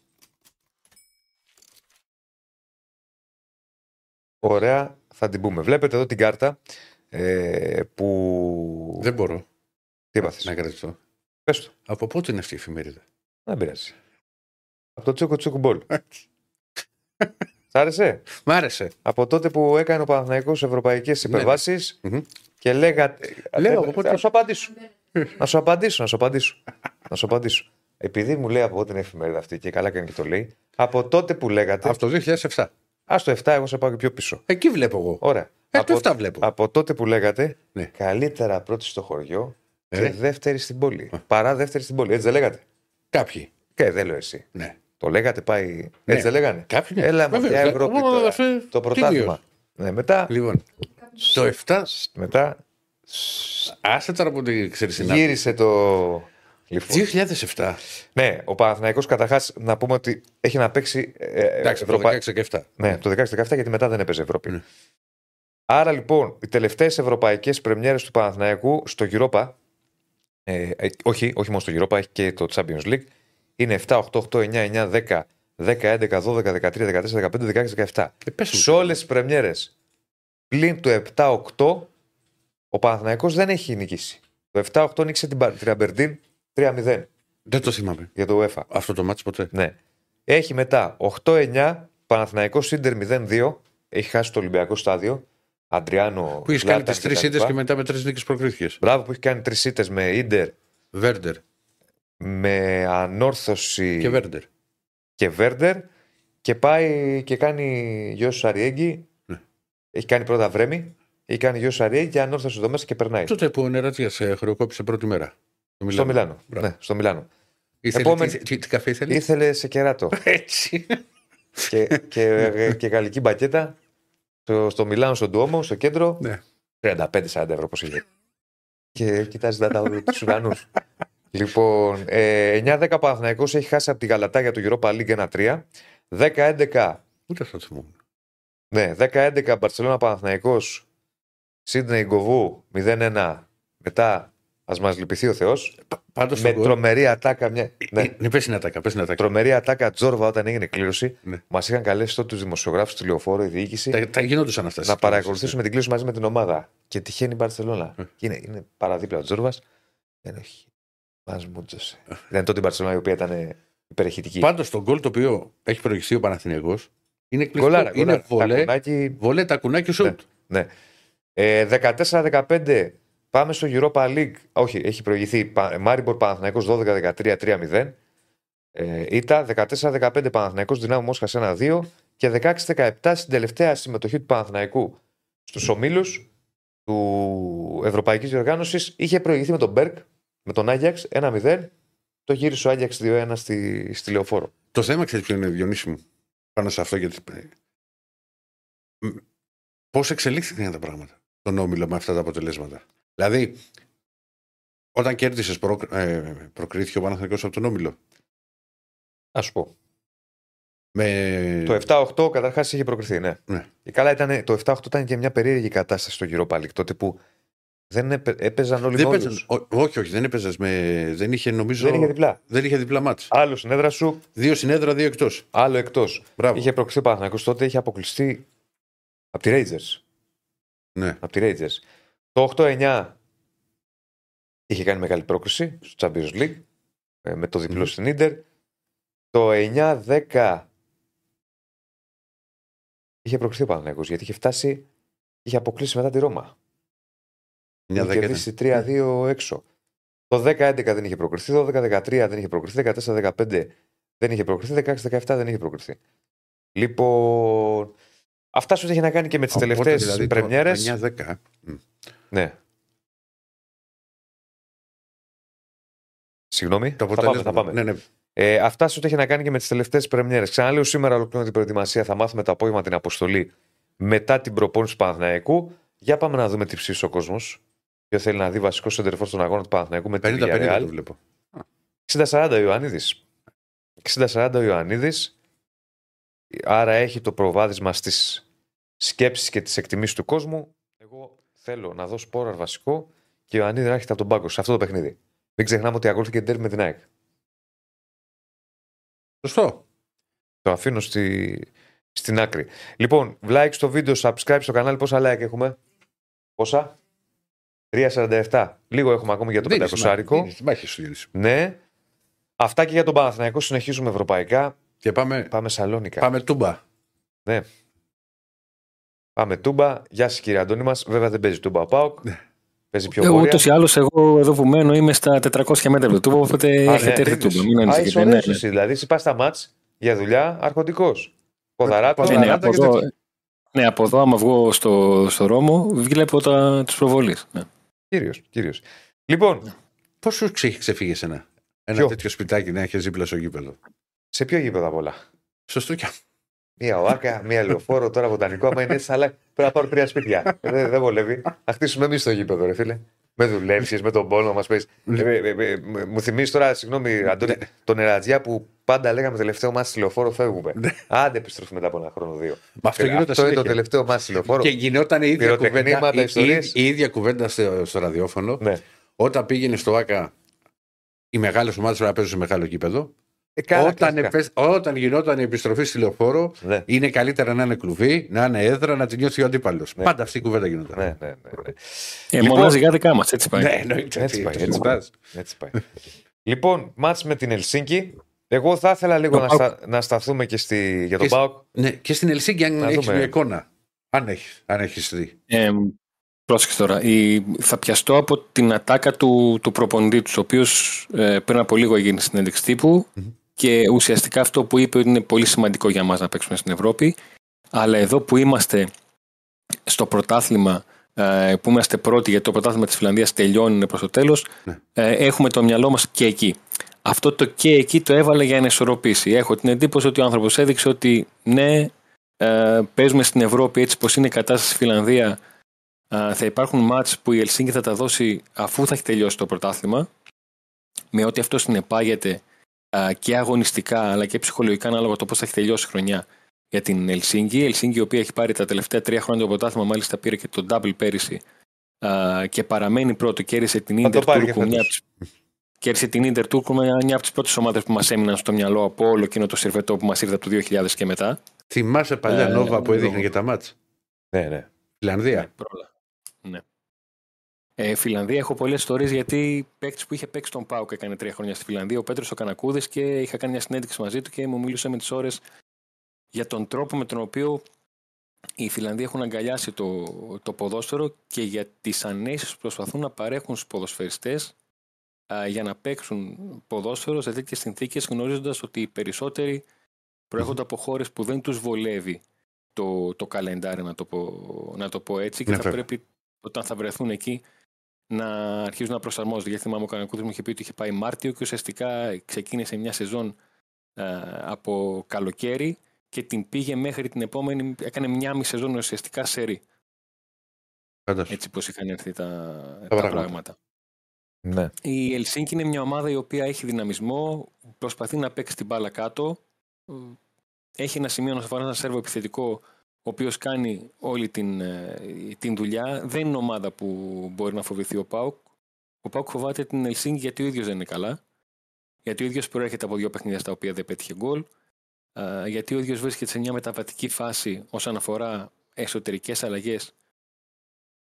Ωραία, θα την πούμε. Βλέπετε εδώ την κάρτα ε, που. Δεν μπορώ Τι έπαθες. να κρατηθώ. Πες το. Από πότε είναι αυτή η εφημερίδα; Δεν πειράζει. Από το τσούκο τσούκο μπολ. Σ' άρεσε; Μ' άρεσε. Από τότε που έκανε ο Παναθηναϊκός ευρωπαϊκές Ναι, ναι. υπερβάσεις Μμμ. και λέγατε. Λέω, Ε, από πότε- Θα σου απαντήσω. να σου απαντήσω, να σου απαντήσω. να σου απαντήσω. Επειδή μου λέει από πότε είναι η εφημερίδα αυτή και καλά κάνει και το λέει, από τότε που λέγατε. Από το 2007. Α το 7, εγώ σε πάω και πιο πίσω. Εκεί βλέπω εγώ. Ωραία. Ε, από, το 7 βλέπω. από τότε που λέγατε Ναι. καλύτερα πρώτη στο χωριό Ε. και δεύτερη στην πόλη. Παρά δεύτερη στην πόλη. Έτσι δεν λέγατε; Κάποιοι. Και δεν λέω εσύ. Ναι. Το λέγατε πάει. Έτσι δεν λέγανε; Κάποιοι ναι. Έλα με Βεβαίως. μια Ευρώπη Ω, τώρα. αυτό- Το πρωτάθλημα. τελείως. Ναι, μετά. Λοιπόν, το 7, μετά άσε τώρα που δεν ξέρεις την γύρισε το. Λοιπόν. 2007. Ναι, ο Παναθηναϊκός καταρχάς να πούμε ότι έχει να παίξει. ε, ε, Εντάξει, το Ευρωπα- 16 και 7. Ναι, το 16-17 γιατί μετά δεν έπαιζε Ευρώπη. Ναι. Άρα λοιπόν, οι τελευταίες ευρωπαϊκές πρεμιέρες του Παναθηναϊκού στο Europa. Ε, ε, όχι, όχι μόνο στο Europa, έχει και το Champions League. είναι 7, 8, 8, 9, 9, 10, 10, 11, 12, 13, 14, 15, 16, 17. Ε, πες μου. Σε όλες τις πρεμιέρες πλην του 7-8, ο Παναθηναϊκός δεν έχει νικήσει. Το 7-8 νίκησε την, Μπα- την Αμπερντίν 3-0 Δεν το θυμάμαι. για το UEFA. Αυτό το μάτι ποτέ. Ναι. Έχει μετά 8-9, Παναθηναϊκός Ίντερ 0-2, έχει χάσει το Ολυμπιακό στάδιο. Αντριάνο. Που έχεις κάνει Ζλάταν τι τρεις κτλ. ήττες και μετά με τρεις νίκες προκρίθηκες. Μπράβο που έχει κάνει τρεις ήττες με Ίντερ, Βέρντερ με ανόρθωση και Βέρντερ. και Βέρντερ και πάει και κάνει γιο Σαριέγγι. Ναι. Έχει κάνει πρώτα βρέμι, έχει κάνει γιο Σαριέγγι και ανόρθωση εδώ μέσα και περνάει. Τότε που ο Νερατζίας χρεοκόπησε πρώτη μέρα. Στο Μιλάνο. Μπράβο. Ναι, στο Μιλάνο. Ήθελε, Επόμενη- τι, τι, τι καφέ ήθελες; Ήθελε σε κεράτο Έτσι. και, και, και γαλλική μπακέτα στο, στο Μιλάνο, στον Τουόμο, στο κέντρο. Ναι. 35-40 ευρώ πώ είχε. και κοιτάζεις τα τους ουρανούς. λοιπόν, ε, 9-10 Παναθηναϊκός έχει χάσει από τη Γαλατά για το Europa League 1-3. 10-11 Ούτε αυτό θυμόμουν. Ναι, 10-11 Μπαρσελόνα Παναθηναϊκός Σίδνεϊ Γκοβού 0-1. Μετά ας μας λυπηθεί ο Θεός. Πάντως Με τρομερή ατάκα. Μια... ναι. Ναι, ναι, πες την ατάκα, πες την ατάκα. Τρομερή ατάκα Τζόρβα όταν έγινε κλήρωση. Ναι. Μας είχαν καλέσει τότε τους δημοσιογράφους στη λεωφόρο, η διοίκηση, Τα, τα γινόντουσαν αυτά. να παρακολουθήσουμε την κλήρωση μαζί με την ομάδα. Και τυχαίνει η Μπαρσελόνα. Ε. Και είναι, είναι παραδίπλα ο Τζόρβας. Δεν έχει. Μας μούτζωσε. Ήταν τότε η Μπαρσελόνα η οποία ήταν υπερεχητική. Πάντως το γκολ το οποίο έχει προηγηθεί ο Παναθηναϊκός είναι εκπληκτικό. Γκολάρα, είναι γκολάρα. βολέ, Τακουνάκι, βολέ, τακουνάκι και σουτ. Ναι. Ε, 14-15 πάμε στο Europa League. Όχι, έχει προηγηθεί. Πα- Μάριμπορ Παναθηναϊκός 12-13 3-0. Ε, Ήτα 14-15 Παναθηναϊκός Δυνάμω Μόσχας 1-2 και 16-17 στην τελευταία συμμετοχή του Παναθηναϊκού στους ομίλους του Ευρωπαϊκής Διοργάνωσης είχε προηγηθεί με τον Μπέρκ, με τον Άγιαξ 1-0. Το γύρισε ο Άγιαξ 2-1 στη, στη Λεωφόρο. Το θέμα ξέρεις ποιο είναι, Διονύση μου, πάνω σε αυτό γιατί. Πώς εξελίχθηκαν τα πράγματα τον όμιλο με αυτά τα αποτελέσματα; Δηλαδή, όταν κέρδισες, προ, ε, προκρίθηκε ο Παναθηναϊκός από τον όμιλο. Ας σου πω. Με... Το 7-8 καταρχάς είχε προκριθεί, ναι. Ναι. Και καλά ήταν, το 7-8 ήταν και μια περίεργη κατάσταση στο Europa League τότε που δεν έπαι, έπαιζαν όλοι δεν μόνοι παίζαν, τους. ό, όχι, όχι, δεν έπαιζες με. Δεν είχε, νομίζω. Δεν είχε διπλά. δεν είχε διπλά μάτς. Άλλο στην έδρα σου, Δύο συνέδρα, δύο εκτός. άλλο εκτός. Μπράβο. Είχε προκριθεί ο Παναθηναϊκός τότε, είχε αποκλειστεί από τη Rangers. Ναι. Από τη Rangers. Το 8-9 είχε κάνει μεγάλη πρόκριση στο Champions League ε, με το διπλό Μμμ. στην Ίντερ. Το 9-10 είχε προκριθεί ο Παναθηναϊκός γιατί είχε φτάσει, είχε αποκλείσει μετά τη Ρώμα. Μια Είχε δέκατα. κερδίσει 3-2 έξω. Το 10-11 δεν είχε προκριθεί, το 12-13 δεν είχε προκριθεί, 14-15 δεν είχε προκριθεί, 16-17 δεν είχε προκριθεί. Λοιπόν, αυτά σου έχει να κάνει και με τις Οπότε, τελευταίες δηλαδή, το πρεμιέρες. 9-10. Μμ. Ναι. Συγγνώμη, Το θα πάμε, αποτέλεσμα. θα πάμε. Ναι, ναι. Ε, αυτά σου έχει να κάνει και με τις τελευταίες πρεμιέρες. Ξαναλέω, σήμερα ολοκληρώνω την προετοιμασία. Θα μάθουμε το απόγευμα την αποστολή μετά την προπόνηση του Παναθηναϊκού. Για πάμε να δούμε τι ψήφισε ο κόσμος. Ποιο θέλει να δει βασικό σεντερφόρ στον αγώνα του Παναθηναϊκού με την 50-50 Villarreal. το βλέπω. 60-40 ο Ιωαννίδης. 60-40 ο Ιωαννίδης. Άρα έχει το προβάδισμα στις σκέψεις και τις εκτιμήσεις του κόσμου. Εγώ θέλω να δω σπόρα βασικό και ο Ιωαννίδη να έρχεται από τον πάγκο σε αυτό το παιχνίδι. Μην ξεχνάμε ότι ακολουθεί και τέρμι με την ΑΕΚ. Σωστό. Το αφήνω στη, στην άκρη. Λοιπόν, like στο βίντεο, subscribe στο κανάλι. Πόσα like έχουμε, Πόσα, 3,47. Λίγο έχουμε ακόμη για το Δεν είναι 500 σημαντικό. άρικο. Δεν είναι σημαντικό, σου, Γιάννη. Ναι. Αυτά και για τον Παναθηναϊκό. Συνεχίζουμε ευρωπαϊκά. Και πάμε, Πάμε Σαλόνικα. πάμε τούμπα. Πάμε Τούμπα. Γεια σας κύριε Αντώνη μας. Βέβαια δεν παίζει Τούμπα ο Πάοκ. Ναι. Παίζει πιο Εγώ βόρεια. ούτως ή άλλως, εγώ εδώ που μένω είμαι στα 400 μέτρα του τούμπα, οπότε Α, έχετε ναι, έρθει τέλειος. τούμπα. Μην Α, ανησυχείτε. είσαι Ναι, ωραίος ναι. εσύ. Δηλαδή, εσύ πας στα μάτς για δουλειά αρχοντικός. Ποδαράτο. Ποδαράτο. Ναι, ναι, Ποδαράτα από και εδώ, τέτοια. ναι, από εδώ, άμα βγω στο, στο Ρώμο, βλέπω τα, τις προβολείς. Ναι. Κύριος, κύριος. Λοιπόν, Πώς σου έχει ξεφύγει ένα. Ένα Ποιο; τέτοιο σπιτάκι να έχεις δίπλα στο γήπεδο. σε ποιο γήπεδο απ' όλα; Σωστό και αυτό. Μία οάκα, μία λεωφόρο, τώρα βοτανικό. Άμα είναι έτσι, αλλά πρέπει να πάρω τρία σπίτια. Ε, Δεν δεν βολεύει. Να χτίσουμε εμείς το γήπεδο, ρε φίλε. Με δουλεύσει, με τον πόνο μας πει. Μου θυμίζεις τώρα, συγγνώμη, Αντώνη, τον Ερατζιά που πάντα λέγαμε τελευταίο μα στη λεωφόρο φεύγουμε. Άντε, επιστρέφουμε μετά από ένα χρόνο δύο. Μα αυτό Ε, γινόταν αυτό είναι το συνέχεια. τελευταίο μα στη λεωφόρο. Και γινόταν η ίδια Πυροτεχνήματα, κουβέντα, η, ιστορίες. η, η ίδια κουβέντα στο, στο ραδιόφωνο. Ναι. Όταν πήγαινε στο ΆΚΑ, οι μεγάλες ομάδες πρέπει να παίζουν σε μεγάλο γήπεδο. Ε, καλά, όταν, κλασικά. επέσ- όταν γινόταν η επιστροφή στη λεωφόρο, Ναι. είναι καλύτερα να είναι κλουβί, να είναι έδρα, να την νιώθει ο αντίπαλος. Ναι. Πάντα αυτή η κουβέντα γινόταν. Ναι, ναι, ναι, ναι. Ε, Λοιπόν- Μονάζει δικά μας, έτσι πάει. Ναι, εννοείται. Έτσι τι, πάει, το έτσι συζητάς. Έτσι πάει. λοιπόν, μάτς με την Ελσίνκη. Εγώ θα ήθελα λίγο Το να, Πάουκ. στα- να σταθούμε και στη, για τον Και- Πάοκ. Ναι, και στην Ελσίνκη, αν Να έχεις δούμε. μια εικόνα. Αν έχεις αν έχεις δει. Ε, πρόσεξε τώρα. Η, θα πιαστώ από την ατάκα του, του προπονητή τους, ο οποίος ε, πριν από λίγο έγινε συνέντευξη τύπου και ουσιαστικά αυτό που είπε ότι είναι πολύ σημαντικό για μας να παίξουμε στην Ευρώπη. Αλλά εδώ που είμαστε στο πρωτάθλημα, ε, που είμαστε πρώτοι γιατί το πρωτάθλημα της Φιλανδίας τελειώνει προς το τέλος, Ναι. ε, έχουμε το μυαλό μας και εκεί. Αυτό το και εκεί το έβαλε για να ισορροπήσει. Έχω την εντύπωση ότι ο άνθρωπος έδειξε ότι ναι, ε, παίζουμε στην Ευρώπη έτσι πως είναι η κατάσταση στη Φιλανδία. Ε, θα υπάρχουν μάτς που η Ελσίνκη θα τα δώσει αφού θα έχει τελειώσει το πρωτάθλημα με ό,τι αυτό συνεπάγεται ε, και αγωνιστικά αλλά και ψυχολογικά ανάλογα το πώς θα έχει τελειώσει η χρονιά για την Ελσίνκη. Η Ελσίνκη η οποία έχει πάρει τα τελευταία τρία χρόνια το πρωτάθλημα μάλιστα πήρε και το double πέρυσι ε, και παραμένει πρώτο. Κέρδισε την Θα το Ίντερ πάρει και Τούρκου, μια φέτος. από τις- Κέρδισε την Ίντερ Τούρκου με μια από τις πρώτες ομάδες που μας έμειναν στο μυαλό από όλο εκείνο το σερβετό που μας ήρθε από το 2000 και μετά. Θυμάσαι παλιά Ε, νόβα που έδειχνε λόγω- για τα μάτς; Ναι, ναι. Φιλανδία. Ναι, πρόλα. Ναι. Ε, Φιλανδία έχω πολλές ιστορίε γιατί παίκτης που είχε παίξει τον Πάουκ έκανε τρία χρόνια στη Φιλανδία, ο Πέτρος ο Κανακούδης και είχα κάνει μια συνέντευξη μαζί του και μου μίλησε με τις ώρες για τον τρόπο με τον οποίο οι Φιλανδοί έχουν αγκαλιάσει το, το ποδόσφαιρο και για τις ανέσεις που προσπαθούν να παρέχουν στους ποδοσφαιριστές για να παίξουν ποδόσφαιρο σε τέτοιες συνθήκες, γνωρίζοντας ότι οι περισσότεροι προέρχονται από χώρες που δεν τους βολεύει το, το καλεντάρι, να το πω, να το πω έτσι, και Ναι, θα βέβαια. πρέπει όταν θα βρεθούν εκεί να αρχίζουν να προσαρμόζονται. Γιατί θυμάμαι ο Κανακούδη μου είχε πει ότι είχε πάει Μάρτιο και ουσιαστικά ξεκίνησε μια σεζόν ε, από καλοκαίρι και την πήγε μέχρι την επόμενη, έκανε μια μισή σεζόν ουσιαστικά σερή. Φαντάσου. Έτσι πως είχαν έρθει τα, τα, πράγματα. πράγματα. ναι. Η Ελσίνκη είναι μια ομάδα η οποία έχει δυναμισμό, προσπαθεί να παίξει την μπάλα κάτω. Έχει ένα σημείο να αφορά ένα σέρβο επιθετικό, ο οποίος κάνει όλη την, ε, την δουλειά. Δεν είναι ομάδα που μπορεί να φοβηθεί ο Πάουκ. Ο Πάουκ φοβάται την Ελσίνκη γιατί ο ίδιος δεν είναι καλά. Γιατί ο ίδιος προέρχεται από δύο παιχνίδια στα οποία δεν πέτυχε γκολ. Α, Γιατί ο ίδιος βρίσκεται σε μια μεταβατική φάση όσον αφορά εσωτερικές αλλαγές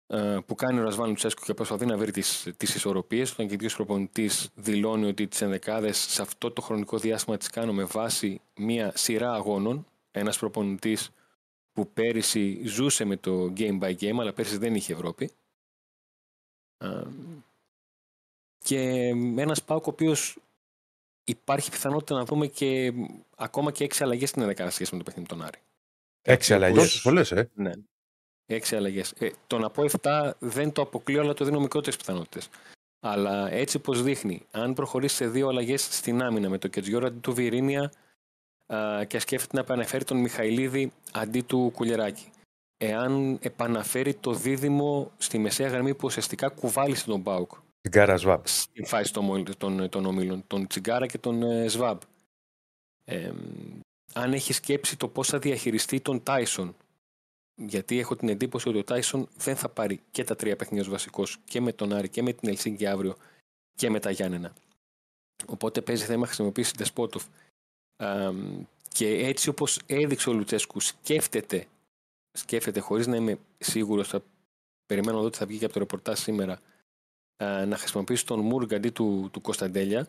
ε, που κάνει ο Ρασβάν Λουτσέσκου και προσπαθεί να βρει τις, τις ισορροπίες όταν και ο ίδιος προπονητής δηλώνει ότι τις ενδεκάδες σε αυτό το χρονικό διάστημα τις κάνω με βάση μια σειρά αγώνων ένας προπονητής που πέρυσι ζούσε με το game by game αλλά πέρυσι δεν είχε Ευρώπη Ε, και ένας Πάουκ ο οποίος υπάρχει πιθανότητα να δούμε και ακόμα και έξι αλλαγές στην ενδεκάδα σχέση με το παιχνίδι με τον Άρη. Έξι αλλαγές. Τόσες πολλές, ε. Ναι. Έξι αλλαγές. Ε, το να πω 7 δεν το αποκλείω, αλλά το δίνω μικρότερες πιθανότητες. Αλλά έτσι πως δείχνει, αν προχωρήσει σε δύο αλλαγές στην άμυνα με το Κετζιόρα αντί του Βιρίνια α, και σκέφτεται να επαναφέρει τον Μιχαηλίδη αντί του Κουλεράκη. Εάν επαναφέρει το δίδυμο στη μεσαία γραμμή που ουσιαστικά κουβάλισε τον Μπάουκ Την Κάρα Σβάμπ. στην φάση των, των, των ομίλων, τον Τσιγκάρα και τον ε, Σβάμπ. Ε, αν έχει σκέψει το πώς θα διαχειριστεί τον Τάισον, γιατί έχω την εντύπωση ότι ο Τάισον δεν θα πάρει και τα τρία παιχνίδια ως βασικός και με τον Άρη και με την Ελσίνκη αύριο και με τα Γιάννενα. Οπότε παίζει θέμα να χρησιμοποιήσει Δεσπότοφ. Ε, και έτσι όπως έδειξε ο Λουτσέσκου σκέφτεται, σκέφτεται χωρίς να είμαι σίγουρος, θα περιμένω να δω τι θα βγει και από το ρεπορτάζ σήμερα, ε, να χρησιμοποιήσει τον Μούργκ αντί του, του Κωνσταντέλια,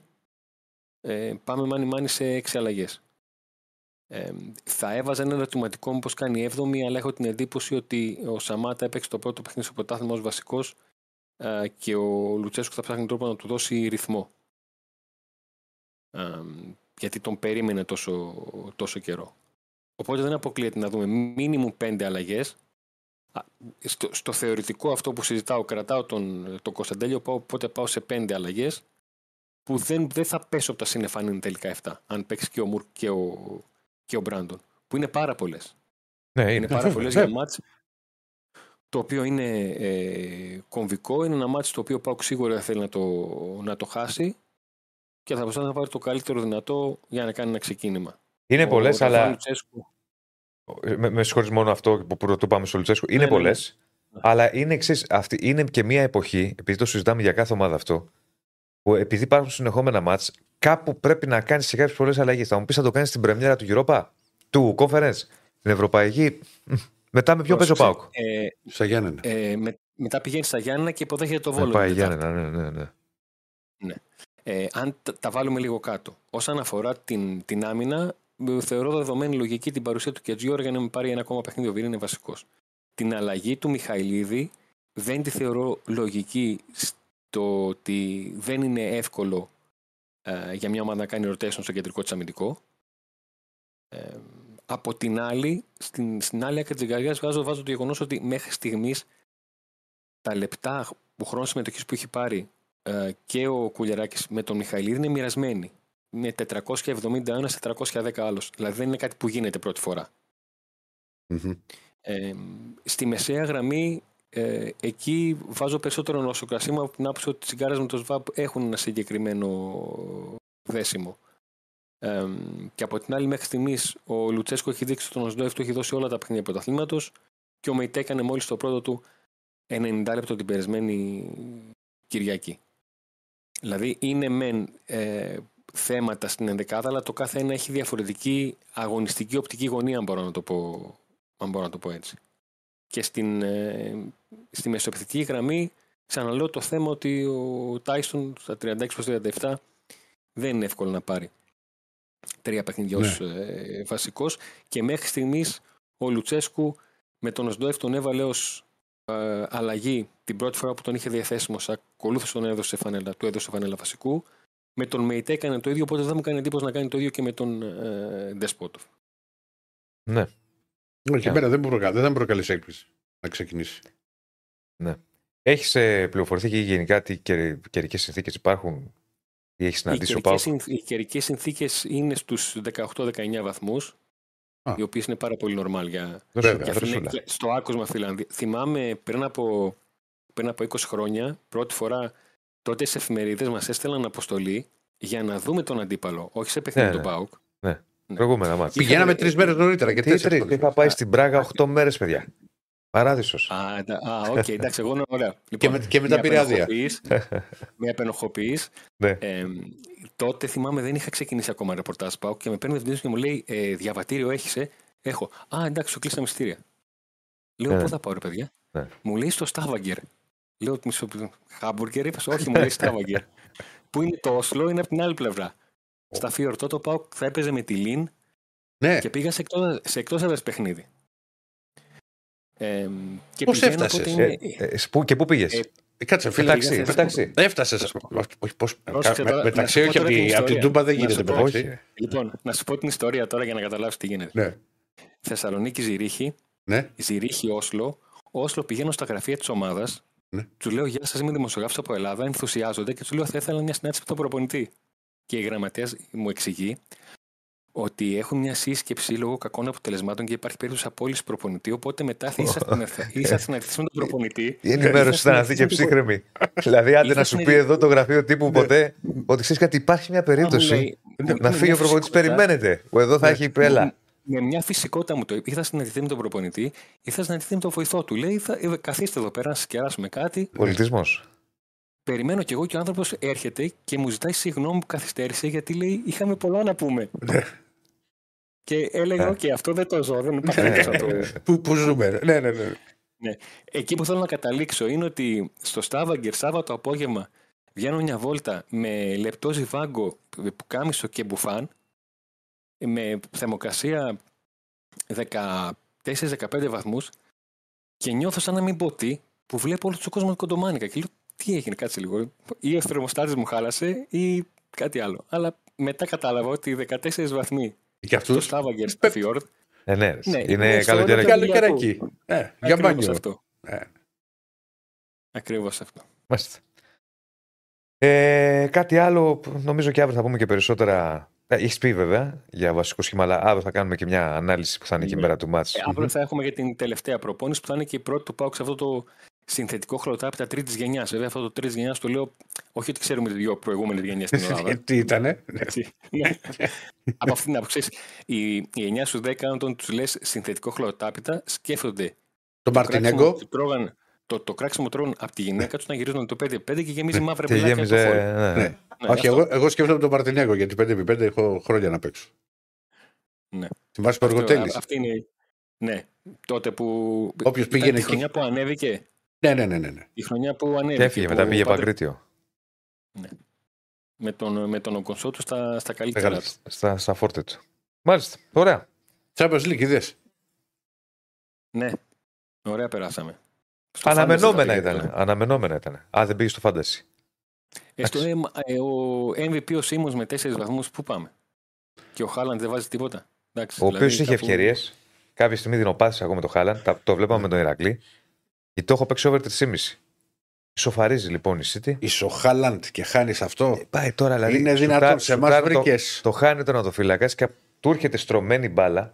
ε, πάμε μάνι μάνι σε έξι αλλαγές. Ε, θα έβαζα ένα ερωτηματικό μου πώς κάνει η 7η, αλλά έχω την εντύπωση ότι ο Σαμάτα έπαιξε το πρώτο παιχνίδι στο πρωτάθλημα ως βασικός ε, και ο Λουτσέσκου θα ψάχνει τρόπο να του δώσει ρυθμό. Ε, γιατί τον περίμενε τόσο, τόσο καιρό. Οπότε δεν αποκλείεται να δούμε μίνιμουμ πέντε αλλαγές στο, στο θεωρητικό αυτό που συζητάω, κρατάω τον, τον Κωνσταντέλιο, πάω, οπότε πάω σε πέντε αλλαγές που δεν, δεν θα πέσω από τα σύννεφα αν είναι τελικά 7. Αν παίξει και ο Μουρκ και ο, και ο Μπράντον. Που είναι πάρα πολλές. Ναι, Είναι είναι. πάρα πολλές για μάτς το οποίο είναι ε, κομβικό. Είναι ένα μάτς το οποίο πάω σίγουρα θέλει να το, να το χάσει και θα προσπαθήσει να πάρει το καλύτερο δυνατό για να κάνει ένα ξεκίνημα. Είναι Ο πολλές, Ρασβάν αλλά. Λουτσέσκου- Με, με συγχωρείς μόνο αυτό που πρωτού πάμε στο Λουτσέσκου. Είναι Ναι, ναι, ναι. πολλές. Αλλά είναι εξής. Είναι και μια εποχή, επειδή το συζητάμε για κάθε ομάδα αυτό, που επειδή υπάρχουν συνεχόμενα μάτς, κάπου πρέπει να κάνεις σε κάποιες πολλές αλλαγές. Θα μου πεις, θα το κάνεις στην πρεμιέρα του Europa, του Conference, την Ευρωπαϊκή. Μ, Μετά με ποιο παίζει ο Πρόσεξε, Πάουκ. Ε, Στα Γιάννενα. ε, με- μετά πηγαίνει στα Γιάννενα και υποδέχεται το Με Βόλο. πάει την Τετάρτη. Γιάννενα, ναι, ναι, ναι. Ε, αν τα, τα βάλουμε λίγο κάτω. Όσον αφορά την, την άμυνα, ε, θεωρώ δεδομένη λογική την παρουσία του Κετζιόρα για να μην πάρει ένα ακόμα παιχνίδι. Ο Βίρ είναι βασικός. Την αλλαγή του Μιχαηλίδη δεν τη θεωρώ λογική στο ότι δεν είναι εύκολο ε, για μια ομάδα να κάνει rotation στο κεντρικό της αμυντικό. Ε, από την άλλη, στην, στην άλλη άκρη της καρδιά βάζω, βάζω το γεγονός ότι μέχρι στιγμής τα λεπτά που χρόνο συμμετοχής που έχει πάρει ε, και ο Κουλιαράκης με τον Μιχαηλίδη είναι μοιρασμένοι. Με 471 σε 410 άλλος. Δηλαδή δεν είναι κάτι που γίνεται πρώτη φορά. Μμμ. Ε, στη μεσαία γραμμή, ε, εκεί βάζω περισσότερο νοσοκρασίμα από την άποψη ότι οι τσιγκάρες με το ΣΒΑΠ έχουν ένα συγκεκριμένο δέσιμο. Ε, και από την άλλη, μέχρι στιγμής ο Λουτσέσκο έχει δείξει ότι ο Νοσδόεφ του έχει δώσει όλα τα παιχνίδια πρωταθλήματος και ο Μεϊτέ έκανε μόλις το πρώτο του 90 λεπτό την περασμένη Κυριακή. Δηλαδή είναι μεν ε, θέματα στην ενδεκάδα, αλλά το κάθε ένα έχει διαφορετική αγωνιστική οπτική γωνία, αν μπορώ να το πω, αν μπορώ να το πω έτσι. Και στην, ε, στη μεσοεπιθετική γραμμή, ξαναλέω το θέμα ότι ο Τάιστον στα 36 προς 37 δεν είναι εύκολο να πάρει τρία παιχνίδια Ναι. ως ε, βασικός και μέχρι στιγμής ο Λουτσέσκου με τον Οσντόεφ τον έβαλε ως ε, αλλαγή την πρώτη φορά που τον είχε διαθέσιμο, ακολούθως τον έδωσε φανέλα, του έδωσε φανέλα βασικού. Με τον Μεϊτέ έκανε το ίδιο, οπότε δεν μου κάνει εντύπωση να κάνει το ίδιο και με τον ε, Ντεσπότοφ. Ναι. Όχι, εμένα δεν, μου προκα... δεν θα με προκαλέσει έκπληση να ξεκινήσει. Έχεις πληροφορηθεί και γενικά τι καιρικές συνθήκες υπάρχουν; Ή έχεις Οι συναντήσει ο καιρικές, Πάουκ. συνθ- οι καιρικές συνθήκες είναι στους 18-19 βαθμούς, Α. οι οποίες είναι πάρα πολύ normal για, Δώσου- Βέβαια, για δώσου Φιλανδία. όλα. Στο άκουσμα Φιλανδία. Θυμάμαι πριν από, πριν από 20 χρόνια, πρώτη φορά τότε σε εφημερίδες μας έστελναν αποστολή για να δούμε τον αντίπαλο, όχι σε παιχνίδι Ναι, του ναι. ΠΑΟΚ. Προηγούμενα ματς. Πηγαίναμε τρεις μέρες νωρίτερα. Και Τι τέσσερις τρεις, φορές. είχα πάει στην Πράγα 8 μέρες, παιδιά. Παράδεισος. Α, εντά- α, οκ, εντάξει, εγώ είναι ωραία. Και με- και μετά με πήρε άδεια. απενοχοποιείς- Με απενοχοποιείς. Ναι. Ε, τότε θυμάμαι δεν είχα ξεκινήσει ακόμα ρεπορτάζ πάω και με παίρνει διευθυντής και μου λέει ε, διαβατήριο έχεις, ε; Έχω. Α, εντάξει, σου κλείσαμε εισιτήρια. Λέω, Ναι. πού θα πάω, ρε παιδιά; Ναι. Μου λέει στο Στάβαγκερ. Λέω, μισό Χάμπουργκερ, είπες, όχι, μου λέει Στάβαγκερ. Πού είναι το Όσλο, είναι από την άλλη πλευρά. Στα Φιορτό το πάω, θα έπαιζε με τη Λίν Ναι, και πήγα σε εκτός, σε εκτός έδρας παιχνίδι. Ε, και Πώς πηγαίνω, έφτασες, οπότε Ε, είναι- ε, πού- και πού πήγες; Ε, Ε, κάτσε, φίλε. Μεταξύ. πήγα σε- μεταξύ. Έφτασες. Όχι, πώς. Πρόσεξε με- τώρα, Μεταξύ, να σου όχι πω από τώρα τη- την από την ιστορία. Τούμπα δεν Να γίνεται σου πω, μεταξύ. Όχι. Λοιπόν, να σου πω την ιστορία τώρα για να καταλάβεις τι γίνεται. Ναι, Θεσσαλονίκη Ζηρίχη, ναι. Ζηρίχη Όσλο. Όσλο πηγαίνω στα γραφεία της ομάδας. Ναι. Του λέω: Γεια σας, είμαι δημοσιογράφος από Ελλάδα. Ενθουσιάζονται και του λέω: Θα ήθελα μια συνάντηση με τον προπονητή. Και η γραμματέας μου εξηγεί ότι έχουν μια σύσκεψη λόγω κακών αποτελεσμάτων και υπάρχει περίπτωση απόλυσης προπονητή. Οπότε μετά θα ήσασταν να έρθει με τον προπονητή. Η ενημέρωση ήταν αυτή και ψύχρεμη. δηλαδή, άντε να σου πει εδώ το γραφείο τύπου ποτέ ότι ξέρεις κάτι, υπάρχει μια περίπτωση να φύγει ο προπονητής. Περιμένετε. Που εδώ θα έχει πέλα. Με μια φυσικότητα μου το είπε. Ή θα συναντηθεί με τον προπονητή, ή θα συναντηθεί με τον βοηθό του. Λέει: θα, ε, Καθίστε εδώ πέρα να σας κεράσουμε κάτι. Πολιτισμός. Περιμένω κι εγώ και ο άνθρωπος έρχεται και μου ζητάει συγγνώμη που καθυστέρησε γιατί λέει: Είχαμε πολλά να πούμε. και έλεγα: Ναι. Οκ, αυτό δεν το ζω, δεν υπάρχει περίπτωση να το. Πού, πού ζούμε. Ναι, ναι, ναι. Εκεί που θέλω να καταλήξω είναι ότι στο Στάβανγκερ Σάββατο απόγευμα βγαίνω μια βόλτα με λεπτό ζιβάγκο, πουκάμισο και μπουφάν με θερμοκρασία 14-15 βαθμούς και νιώθω σαν να μην πω τι που βλέπω όλο τον κόσμος κοντομάνικα και λέω τι έγινε κάτσε λίγο ή ο θερμοστάτης μου χάλασε ή κάτι άλλο αλλά μετά κατάλαβα ότι 14 βαθμοί Και αυτού. στο Στάβαγκερ στα Φιόρδ Ε, ναι, Ναι, είναι είναι καλοκαιράκι. σε όλο Καλοκαιράκι. Ε, για ακριβώς μπάνιο. αυτό Ε. ακριβώς αυτό Μάλιστα. Ε, κάτι άλλο, που νομίζω και αύριο θα πούμε και περισσότερα. Έχεις πει βέβαια για βασικό σχήμα, αλλά αύριο θα κάνουμε και μια ανάλυση που θα είναι και η Ναι. μέρα του μάτς. Ε, αύριο θα έχουμε για την τελευταία προπόνηση που θα είναι και η πρώτη του Πάουξ σε αυτό το συνθετικό χλωτάπητα τρίτης γενιάς. Βέβαια, αυτό το τρίτης γενιάς το λέω όχι ότι ξέρουμε τις δύο προηγούμενες γενιές στην Ε, Ελλάδα. Τι ήτανε. Έτσι. Ναι. Από αυτή την άποψη, ξέρεις, οι, οι 9 στου 10, όταν τους λες συνθετικό χλωτάπιτα, σκέφτονται. Το κράξιμο Μαρτινέγκο. που Τρώγαν, το, το κράξιμο τρώνε από τη γυναίκα τους να γυρίζουν το 5-5 και γεμίζει μαύρα Και μπλάκια το γέμιζε. φόρ. ναι, ναι. Ναι. Ναι, Όχι, αυτό. εγώ, εγώ σκέφτομαι τον Μαρτινέγκο γιατί 5x5 έχω χρόνια να παίξω. Ναι. Θυμάσαι που Αυτό- Αργοτέλη. α- Αυτή είναι. Ναι, τότε που. Όποιος ήταν πήγαινε Τη εκεί. χρονιά που ανέβηκε. Ναι, ναι, ναι. ναι, ναι. Η χρονιά που ανέβηκε. Και έφυγε, που μετά πήγε πάντα- Παγκρίτιο. Με τον, με τον Οκονσό του στα, στα καλύτερα Μεγάλο. του. Στα, στα φόρτε του. Μάλιστα. Ωραία. Champions League, είδες. Ναι, ωραία περάσαμε. Στο Αναμενόμενα fantasy θα πήγε ήταν. τώρα. Αναμενόμενα ήταν. Α, δεν πήγε στο φάντασι. Ε, στο, ε, μα- ε, ο MVP ο Σίμος με τέσσερις βαθμούς, πού πάμε; Και ο Χάλαντ δεν βάζει τίποτα; Εντάξει, Ο οποίος δηλαδή είχε κάπου- ευκαιρίες. Κάποια στιγμή την οπάθησα εγώ με τον Χάλαν. τα- Το βλέπαμε με τον Ηρακλή. Και το έχω παίξει over 3,5. Ισοφαρίζει λοιπόν η City. Είσαι ο Χάλαντ και χάνεις αυτό; Ε, Πάει τώρα δηλαδή. Είναι σουτά- δυνατόν. Σε εμάς σουτάρει το- βρήκες. Το χάνει τον ατοφύλακα και του έρχεται στρωμένη μπάλα.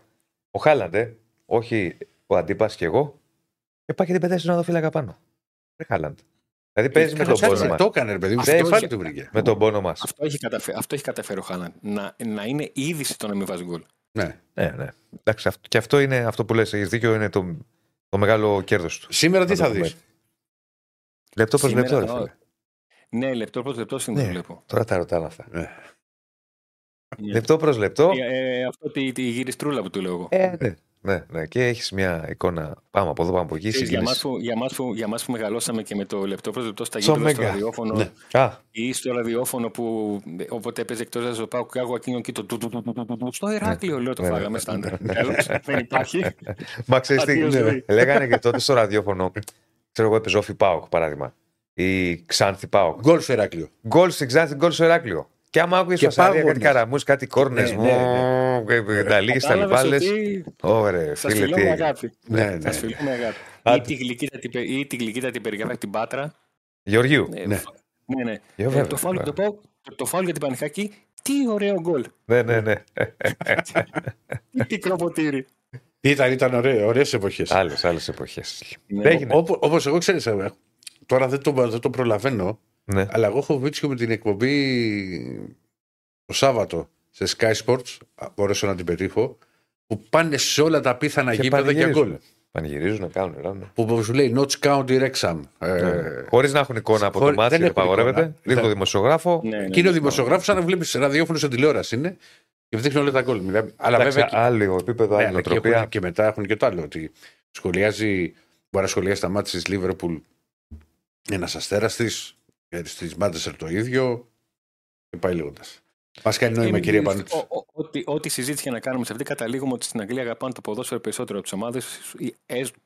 Ο Χάλαντ, ε, όχι ο αντίπας και εγώ. Και πάει και την πετάει στον ατοφύλακα πάνω. Δεν Χάλαντ. Δηλαδή παίζεις με τον πόνο μας. Το έκανε, ρε παιδί μου. Αυτό Στο είχε- κεφάλι του βρήκε. Με τον πόνο μας. Αυτό έχει, καταφέρει, αυτό έχει καταφέρει ο Χάλαντ. Να, να είναι η είδηση το να μην βάζει γκολ. Ναι. Ναι, ναι. Εντάξει, αυτό, και αυτό είναι αυτό που λες, έχεις δίκιο, είναι το, το μεγάλο κέρδος του. Σήμερα τι Να το θα πούμε δεις; έτσι. Λεπτό προς Σήμερα, λεπτό, ρε α, φίλε. Ναι, λεπτό προς λεπτό σήμερα Ναι. βλέπω. Τώρα τα ρωτάνε αυτά. Ναι. Ναι. Λεπτό προς λεπτό. Ε, ε, αυτό τη, τη γυριστρούλα που του λέω εγώ. Ε, ναι. Ναι, ναι. Και έχεις μια εικόνα. Πάμε από εδώ, πάμε από εκεί. Ξέρεις, για, μας συγκλήσεις. που, για, μας που, για μας που μεγαλώσαμε και με το λεπτό προς λεπτό στα Στο γήπεδα στο Μέγκα. ραδιόφωνο Ναι. Α, ή στο ραδιόφωνο που όποτε έπαιζε εκτός να ζωπάω και άγω εκείνο και το του- του- του- του- του- του- στο Ηράκλειο λέω το Ναι, φάγαμε ναι. στάνταρ. Τέλος, δεν υπάρχει. μα ξέρει τι. Αντίο ζωή. Λέγανε και τότε στο ραδιόφωνο. Ξέρω εγώ, έπαιζε όφη Πάοκ παράδειγμα. Ή Ξάνθη Πάοκ. Γκολ στο Ηράκλειο. Γκολ στην Ξάνθη, γκολ στο Εράκλειο. Και άμα άκουγες Και φασαρία, κάτι πάγωνες. καραμού, κάτι κόρνες Ναι, μου. ναι, Τα λίγε τα Κατάλαβες λοιπά. ότι Ωραία, σας φίλε, φιλώ τι με έγινε. αγάπη. Ναι, ναι. Σας φιλώ με αγάπη. Ή Άντε. τη γλυκύτατη πε- ή τη γλυκύτατη περιγραφή από την Πάτρα. Γεωργίου. Ε, Ναι. φ- Ναι, ναι. Ε, Ε, βέβαια, το φάουλ βέβαια. το, πάω- το, το φάουλ για την Πανιχάκη, τι ωραίο γκολ. Ναι, ναι, ναι. Τι πικρό ποτήρι. Ήταν, ήταν ωραίες εποχές. Άλλες άλλες εποχές. Ναι. Δεν έγινε. Όπως εγώ ξέρεις, τώρα δεν το, δεν το προλαβαίνω, Ναι. αλλά εγώ έχω βίτσιο με την εκπομπή το Σάββατο σε Sky Sports, α, μπορέσω να την πετύχω, που πάνε σε όλα τα πιθανά Και γήπεδα για πανηγυρίζουν. γκολ. Πανηγυρίζουν, κάνουν. κάνουν. Που σου λέει Notch County Wrexham. Ε, Χωρίς να έχουν εικόνα από το χωρί- μάτι, δεν δεν έχουν απαγορεύεται. εικόνα. Δείχνει το Ναι. δημοσιογράφο. Ναι, ναι, Και είναι ο ναι. δημοσιογράφος, σαν να βλέπεις ραδιόφωνο σε τηλεόραση είναι και δείχνει όλα τα γκολ. Μιλάμε- Αλλά Εντάξει, βέβαια. και- άλλο επίπεδο, ναι, άλλη αλλά και, νοοτροπία. έχουν- και μετά έχουν και το άλλο. Ότι σχολιάζει, μπορεί να σχολιάσει τα μάτια της Λίβερπουλ ένας αστέρας της, τη Μάντσεστερ το ίδιο. Και πάει λέγοντας. Μας κάνει νόημα, Είναι- κυρία είναι- Πανούτση. ο- ο- Ό,τι, ό,τι συζήτηση και να κάνουμε σε αυτή, καταλήγουμε ότι στην Αγγλία αγαπάνε το ποδόσφαιρο περισσότερο από τις ομάδες.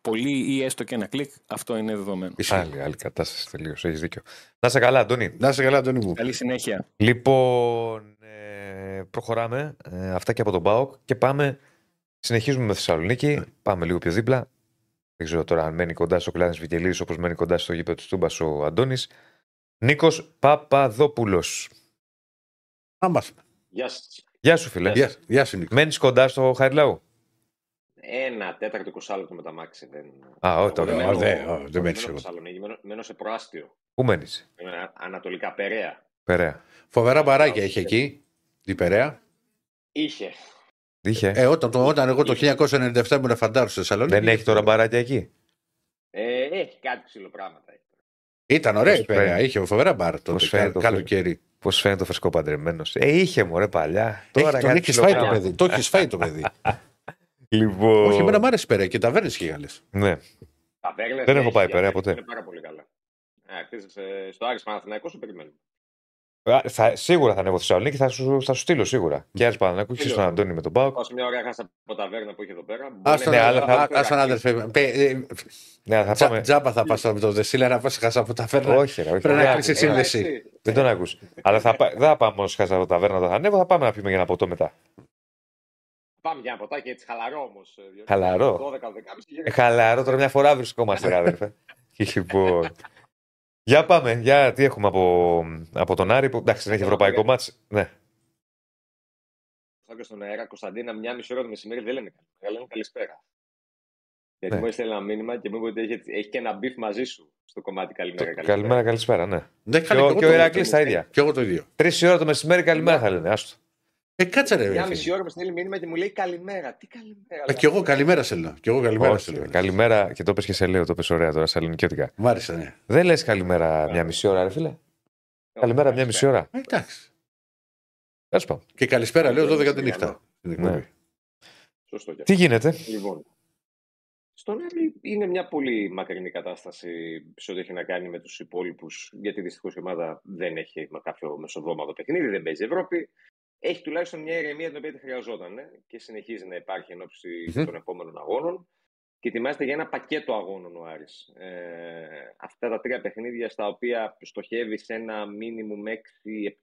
Πολύ ή έστω και ένα κλικ, αυτό είναι δεδομένο. Άλλη, άλλη κατάσταση τελείως. Έχεις δίκιο. Να σε καλά, Αντώνη. Να είσαι καλά, Αντώνη μου. Καλή συνέχεια. Λοιπόν, ε, προχωράμε. Ε, αυτά και από τον ΠΑΟΚ και πάμε. Συνεχίζουμε με Θεσσαλονίκη. Πάμε λίγο πιο δίπλα. Δεν ξέρω τώρα αν μένει κοντά στο κλάδι Βικελίδη όπως μένει κοντά στο γήπεδο του Τούμπας ο Αντώνης. Νίκος Παπαδόπουλος. Να μάθουμε. Γεια σας. Γεια σου, φίλε. Γεια, γεια σου, Νίκο. Μένεις κοντά στο Χαριλάου. Ένα τέταρτο εικοσάλεπτο με τα μάξι. Δεν... Α, όχι, Εγώ τώρα. μένω- Ω, δε, ω, δεν εγώ μένεις μένω εγώ. Θεσσαλονίκη, μένω- Μένω σε προάστιο. Πού μένεις; Μένω ανα- Ανατολικά Περαία. Περαία. Φοβερά μπαράκια έχει εκεί, η Περαία. Είχε. Είχε. Ε, όταν, το- όταν εγώ το 1997 ήμουν φαντάρος στη Θεσσαλονίκη. Δεν έχει τώρα μπαράκια εκεί; Ε, έχει κάτι ψηλοπράγματα. Ήταν ωραία η Πώς Περαία, φαίνεται. είχε φοβερά μπαρ τότε. Πώς φαίνεται κα- το Καλοκαίρι. Πώς φαίνεται το φρεσκό παντρεμένος. Ε, είχε μωρέ παλιά. Έχει, Τώρα τον κάτι έχει φάει το ψιλοπράγματα. παιδί. Το έχει φάει το παιδί. Λοιπόν. Όχι, εμένα μου άρεσε η Περαία και ταβέρνες είχε καλέ. Ναι. Ταβέρνες, Δεν ναι, έχω πάει έχει Περαία διαθέσει, ποτέ. Είναι πάρα πολύ καλά. Ε, χτίζεις, ε, στο Άρης Παναθηναϊκός σου περιμένουμε. Α, Θα, σίγουρα θα ανέβω στη Θεσσαλονίκη, θα σου, θα σου στείλω σίγουρα. Και Άρης Παναναναϊκού και στον Αντώνη με τον Πάοκ. Πάω σε μια ωραία χάσα από ταβέρνα που είχε εδώ πέρα. Άστον, ναι, αλλά θα- άστον, άδερφε. Πε- ε, Ναι, θα τσα- πάμε. Τζάμπα θα πα με το Δεσίλα να πα χάσα από τα φέρνα. Όχι, ρε, όχι. Πρέπει να δεν κλείσει άκουσα. σύνδεση. Δεν τον ακούς. Αλλά θα, πά- δεν θα πάμε μόνο σχάσα από τα ταβέρνα, θα ανέβω, θα πάμε να πιούμε για ένα ποτό μετά. Πάμε για ένα ποτάκι έτσι χαλαρό όμω. Χαλαρό. 12-12.30 Ε, χαλαρό, τώρα μια φορά βρισκόμαστε, ρε, αδερφέ. Λοιπόν. Για πάμε, για τι έχουμε από, από τον Άρη που εντάξει δεν έχει ευρωπαϊκό ματς. Ναι, και στον αέρα, Κωνσταντίνα, μια μισή ώρα το μεσημέρι δεν λένε καλημέρα, λένε καλησπέρα. Γιατί Ναι. μου έστειλε ένα μήνυμα και μου είπε ότι έχει, έχει και ένα beef μαζί σου στο κομμάτι καλημέρα. Το- καλημέρα, καλησπέρα, ναι. Δεν Και κάνει ο, εγώ και ο το- Ηρακλής τα ίδια. Κι εγώ το ίδιο. Τρεις ώρα το μεσημέρι, καλημέρα θα λένε. Άστο. Ε, κάτσε ρε. Μια φίλε. μισή ώρα με στέλνει μήνυμα και μου λέει καλημέρα. Τι καλημέρα. Α, κι εγώ καλημέρα σε λέω. Κι εγώ καλημέρα σε Όχι, λέω. καλημέρα και το πες και σε λέω, το πες ωραία τώρα, σαλονικιώτικα. Μ' άρεσε, ναι. Δεν λες καλημέρα μια μισή ώρα, ρε φίλε. Καλημέρα μια μισή ώρα. Ε, εντάξει. Τέλος πάντων. Και καλησπέρα λέω 12 τη Ναι. νύχτα. στην εκπομπή. Ναι. Σωστό και Τι αυτό. γίνεται; Λοιπόν, στον Άρη είναι μια πολύ μακρινή κατάσταση σε ό,τι έχει να κάνει με τους υπόλοιπους, γιατί δυστυχώς η ομάδα δεν έχει με κάποιο μεσοδόματο παιχνίδι, δεν παίζει Ευρώπη. Έχει τουλάχιστον μια ηρεμία την οποία τη χρειαζόταν ε, και συνεχίζει να υπάρχει εν ώψη Μμμ. των επόμενων αγώνων και ετοιμάζεται για ένα πακέτο αγώνων ο Άρης. Ε, αυτά τα τρία παιχνίδια στα οποία στοχεύει σε ένα μίνιμουμ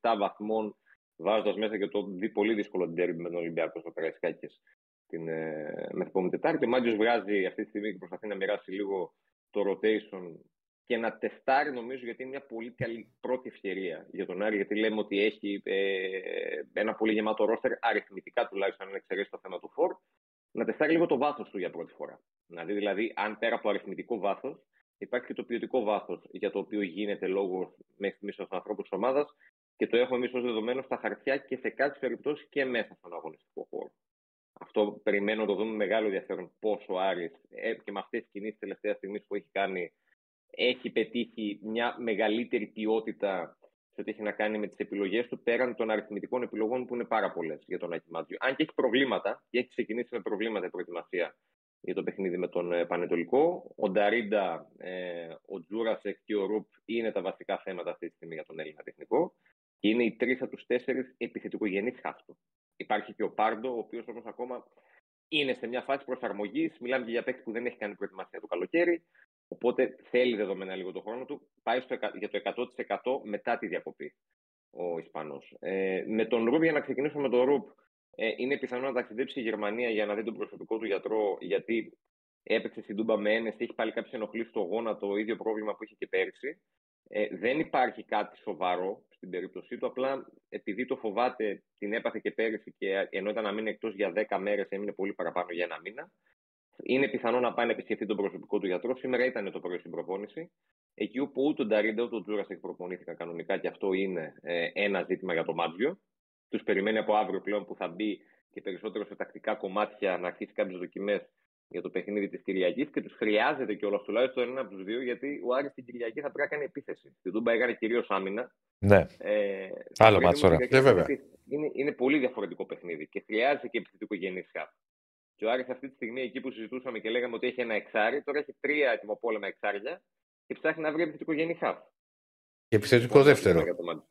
6-7 βαθμών βάζοντας μέσα και το δι- πολύ δύσκολο ντέρμπι με τον Ολυμπιακό στο Καραϊσκάκης την ε, μεθεπόμενη Τετάρτη. Ο Μάντζιο βγάζει αυτή τη στιγμή και προσπαθεί να μοιράσει λίγο το rotation και να τεστάρει νομίζω γιατί είναι μια πολύ καλή πρώτη ευκαιρία για τον Άρη γιατί λέμε ότι έχει ε, ένα πολύ γεμάτο ρόστερ αριθμητικά τουλάχιστον αν εξαιρέσει το θέμα του φορ να τεστάρει λίγο το βάθος του για πρώτη φορά. Να δει δηλαδή αν πέρα από αριθμητικό βάθος υπάρχει και το ποιοτικό βάθος για το οποίο γίνεται λόγο μέχρι στιγμής στους ανθρώπους της ομάδας και το έχουμε εμείς ως δεδομένο στα χαρτιά και σε κάποιες περιπτώσεις και μέσα στον αγωνιστικό χώρο. Αυτό περιμένω να το δούμε με μεγάλο ενδιαφέρον πόσο ο Άρης ε, και με αυτές τις κινήσεις τελευταία στιγμή που έχει κάνει έχει πετύχει μια μεγαλύτερη ποιότητα σε ό,τι έχει να κάνει με τις επιλογές του πέραν των αριθμητικών επιλογών που είναι πάρα πολλές για τον Άκη Μάτζιο. Αν και έχει προβλήματα και έχει ξεκινήσει με προβλήματα η προετοιμασία για το παιχνίδι με τον ε, Πανετολικό. Ο Νταρίντα, ε, ο Τζούρασεκ και ο Ρουπ είναι τα βασικά θέματα αυτή τη στιγμή για τον Έλληνα τεχνικό. Και είναι οι τρεις από τους τέσσερις επιθετικογενείς χάφτου. Υπάρχει και ο Πάρντο, ο οποίος όμως ακόμα είναι σε μια φάση προσαρμογής. Μιλάμε και για παίκτη που δεν έχει κάνει προετοιμασία το καλοκαίρι. Οπότε θέλει δεδομένα λίγο το χρόνο του. Πάει στο, εκα- για το 100% μετά τη διακοπή ο Ισπανός. Ε, με τον Ρουπ, για να ξεκινήσουμε με τον Ρουπ, ε, είναι πιθανό να ταξιδέψει η Γερμανία για να δει τον προσωπικό του γιατρό, γιατί έπαιξε στην Τούμπα με ένεση, έχει πάλι κάποιε ενοχλήσει στο γόνατο, το ίδιο πρόβλημα που είχε και πέρυσι. Ε, δεν υπάρχει κάτι σοβαρό στην περίπτωσή του. Απλά επειδή το φοβάται, την έπαθε και πέρυσι και ενώ ήταν να μείνει εκτός για 10 μέρες, έμεινε πολύ παραπάνω για ένα μήνα. Είναι πιθανό να πάει να επισκεφτεί τον προσωπικό του γιατρό. Σήμερα ήταν το πρωί στην προπόνηση. Εκεί όπου ούτε ο Νταρίντα ούτε ο Τζούρα προπονήθηκαν κανονικά και αυτό είναι ε, ένα ζήτημα για το Μάτζιο. Τους περιμένει από αύριο πλέον που θα μπει και περισσότερο σε τακτικά κομμάτια να αρχίσει κάποιες δοκιμές για το παιχνίδι της Κυριακής και τους χρειάζεται κιόλας τουλάχιστον ένα από τους δύο γιατί ο Άρης την Κυριακή θα πρέπει να κάνει επίθεση. Στην Τούμπα έκανε κυρίως άμυνα. Ναι. Ε, Άλλο στην μάτς τώρα. Κυριακή Ε, βέβαια. Είναι, είναι πολύ διαφορετικό παιχνίδι και χρειάζεται και επιθετικό γενή Και ο Άρης αυτή τη στιγμή εκεί που συζητούσαμε και λέγαμε ότι έχει ένα εξάρι, τώρα έχει τρία ετοιμοπόλεμα εξάρια και ψάχνει να βρει επιθετικό γενή χαφ. Και επιθετικό δεύτερο. Για το μάτι.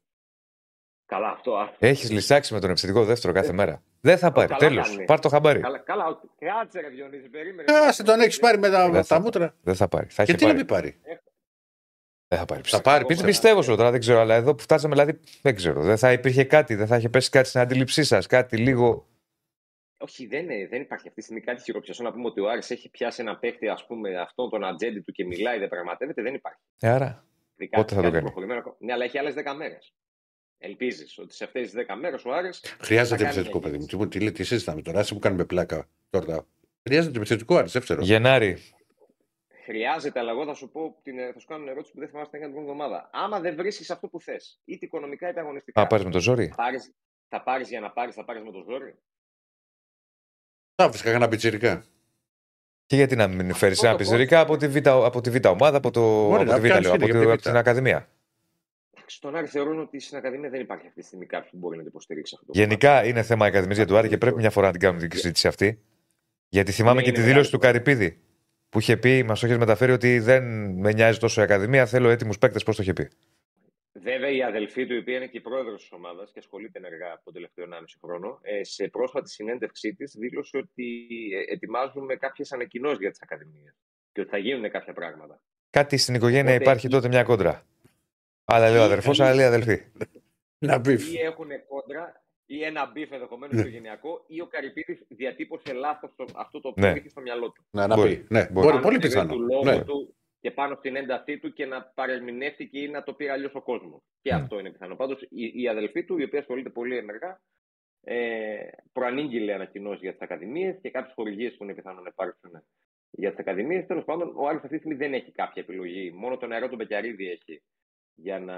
Καλά, αυτό. α. Έχεις λησάξει με τον επιθετικό δεύτερο κάθε μέρα. Δεν θα πάρει. καλά Τέλος. κάνει. Πάρ το χαμπάρι. Καλά, καλά, ότι- κάτσε ρε Διονύση, περίμενε. Α, σε τον έχεις πάρει με τα, Δεν τα θα- μούτρα. Δεν θα πάρει. Θα Και έχει τι να πάρει. μην πάρει; Δεν θα πάρει. Θα πιστεύω. πάρει, Πι- πιστεύω. Πιστεύω σου τώρα, δεν ξέρω, αλλά εδώ που φτάσαμε, δηλαδή δεν ξέρω. Δεν θα υπήρχε κάτι, δεν θα είχε πέσει κάτι στην αντίληψή σας, κάτι λίγο. Όχι, δεν, είναι, δεν υπάρχει αυτή τη στιγμή κάτι χειροπιαστό να πούμε ότι ο Άρης έχει πιάσει ένα παίχτη, ας πούμε, αυτόν τον ατζέντη του και μιλάει, δεν πραγματεύεται. Δεν υπάρχει. Ε, άρα. Ειδικά Πότε σε θα το κάτι κάνει; προχωρημένο ακόμα. Ναι, αλλά έχει άλλες 10 μέρες. Ελπίζεις ότι σε αυτές τις 10 μέρες ο Άρης Χρειάζεται θα κάνει επιθετικό μια παιδί μου. κίνηση. Τι, μου- τι, λέει, τι συζητάμε τώρα, άσε που κάνουμε πλάκα τώρα. Χρειάζεται επιθετικό Άρης, δεύτερο. Γενάρη. Χρειάζεται, αλλά εγώ θα σου, πω, την, θα σου κάνω μια ερώτηση που δεν θυμάσαι να έκανε την προηγούμενη εβδομάδα. Άμα δεν βρίσκεις αυτό που θες, είτε οικονομικά είτε αγωνιστικά, Θα πάρεις με το ζόρι. θα πάρεις, θα πάρεις για να πάρεις, θα πάρεις με το ζόρι; Θα βρίσκα κανένα πιτσιρικά. Και γιατί να μην φέρεις Αυτό ένα το πιζερικά από τη β' από τη β' ομάδα, από, το, Μπορεί από να τη β' κάνεις λέω, από, φίλε, τη- για από την Ακαδημία. Στον Άρη θεωρούν ότι στην Ακαδημία δεν υπάρχει αυτή τη στιγμή κάποιος που μπορεί να το υποστηρίξει αυτό. το Γενικά είναι θέμα Ακαδημία για το Άρη και πρέπει μια φορά να την κάνουμε την συζήτηση αυτή. Γιατί θυμάμαι Ναι, και είναι τη μεγάλη δήλωση του κουβέντα. Καρυπίδη που είχε πει, μας το είχε μεταφέρει ότι δεν με νοιάζει τόσο η Ακαδημία, θέλω έτοιμους παίκτες, πώς το είχε πει. Βέβαια, η αδελφή του, η οποία είναι και η πρόεδρος της ομάδας και ασχολείται ενεργά από τον τελευταίο 1,5 χρόνο, ε, σε πρόσφατη συνέντευξή της δήλωσε ότι ε, ετοιμάζουμε κάποιες ανακοινώσεις για τις Ακαδημίες και ότι θα γίνουν κάποια πράγματα. Κάτι στην οικογένεια Οπότε υπάρχει ή- τότε μια κόντρα. Άλλα λέει ο ή- αδερφός, ή- άλλα λέει αδελφή. Να beef. Ή έχουν κόντρα, ή ένα beef ενδεχομένως οικογενειακό, ή ο Καρυπίδης διατύπωσε λάθος αυτό το οποίο Ναι. είχε στο μυαλό του. Να, να Μπορεί. πει. Ναι, Μπορεί. μπορεί, Πάνω πολύ στη ροή πιθανό. Του λόγου Ναι. του και πάνω στην έντασή του και να παρερμηνεύτηκε ή να το πήρε αλλιώς ο κόσμος. Και Mm. αυτό είναι πιθανό. Πάντως η, η αδελφή του, η οποία ασχολείται πολύ ενεργά, ε, προανήγγειλε ανακοινώσεις για τις ακαδημίες και κάποιες χορηγίες που είναι πιθανό να υπάρξουν για τις ακαδημίες. Τέλος πάντων, ο Άρης αυτή τη στιγμή δεν έχει κάποια επιλογή. Μόνο τον νερό του Μπεκιαρίδη έχει για να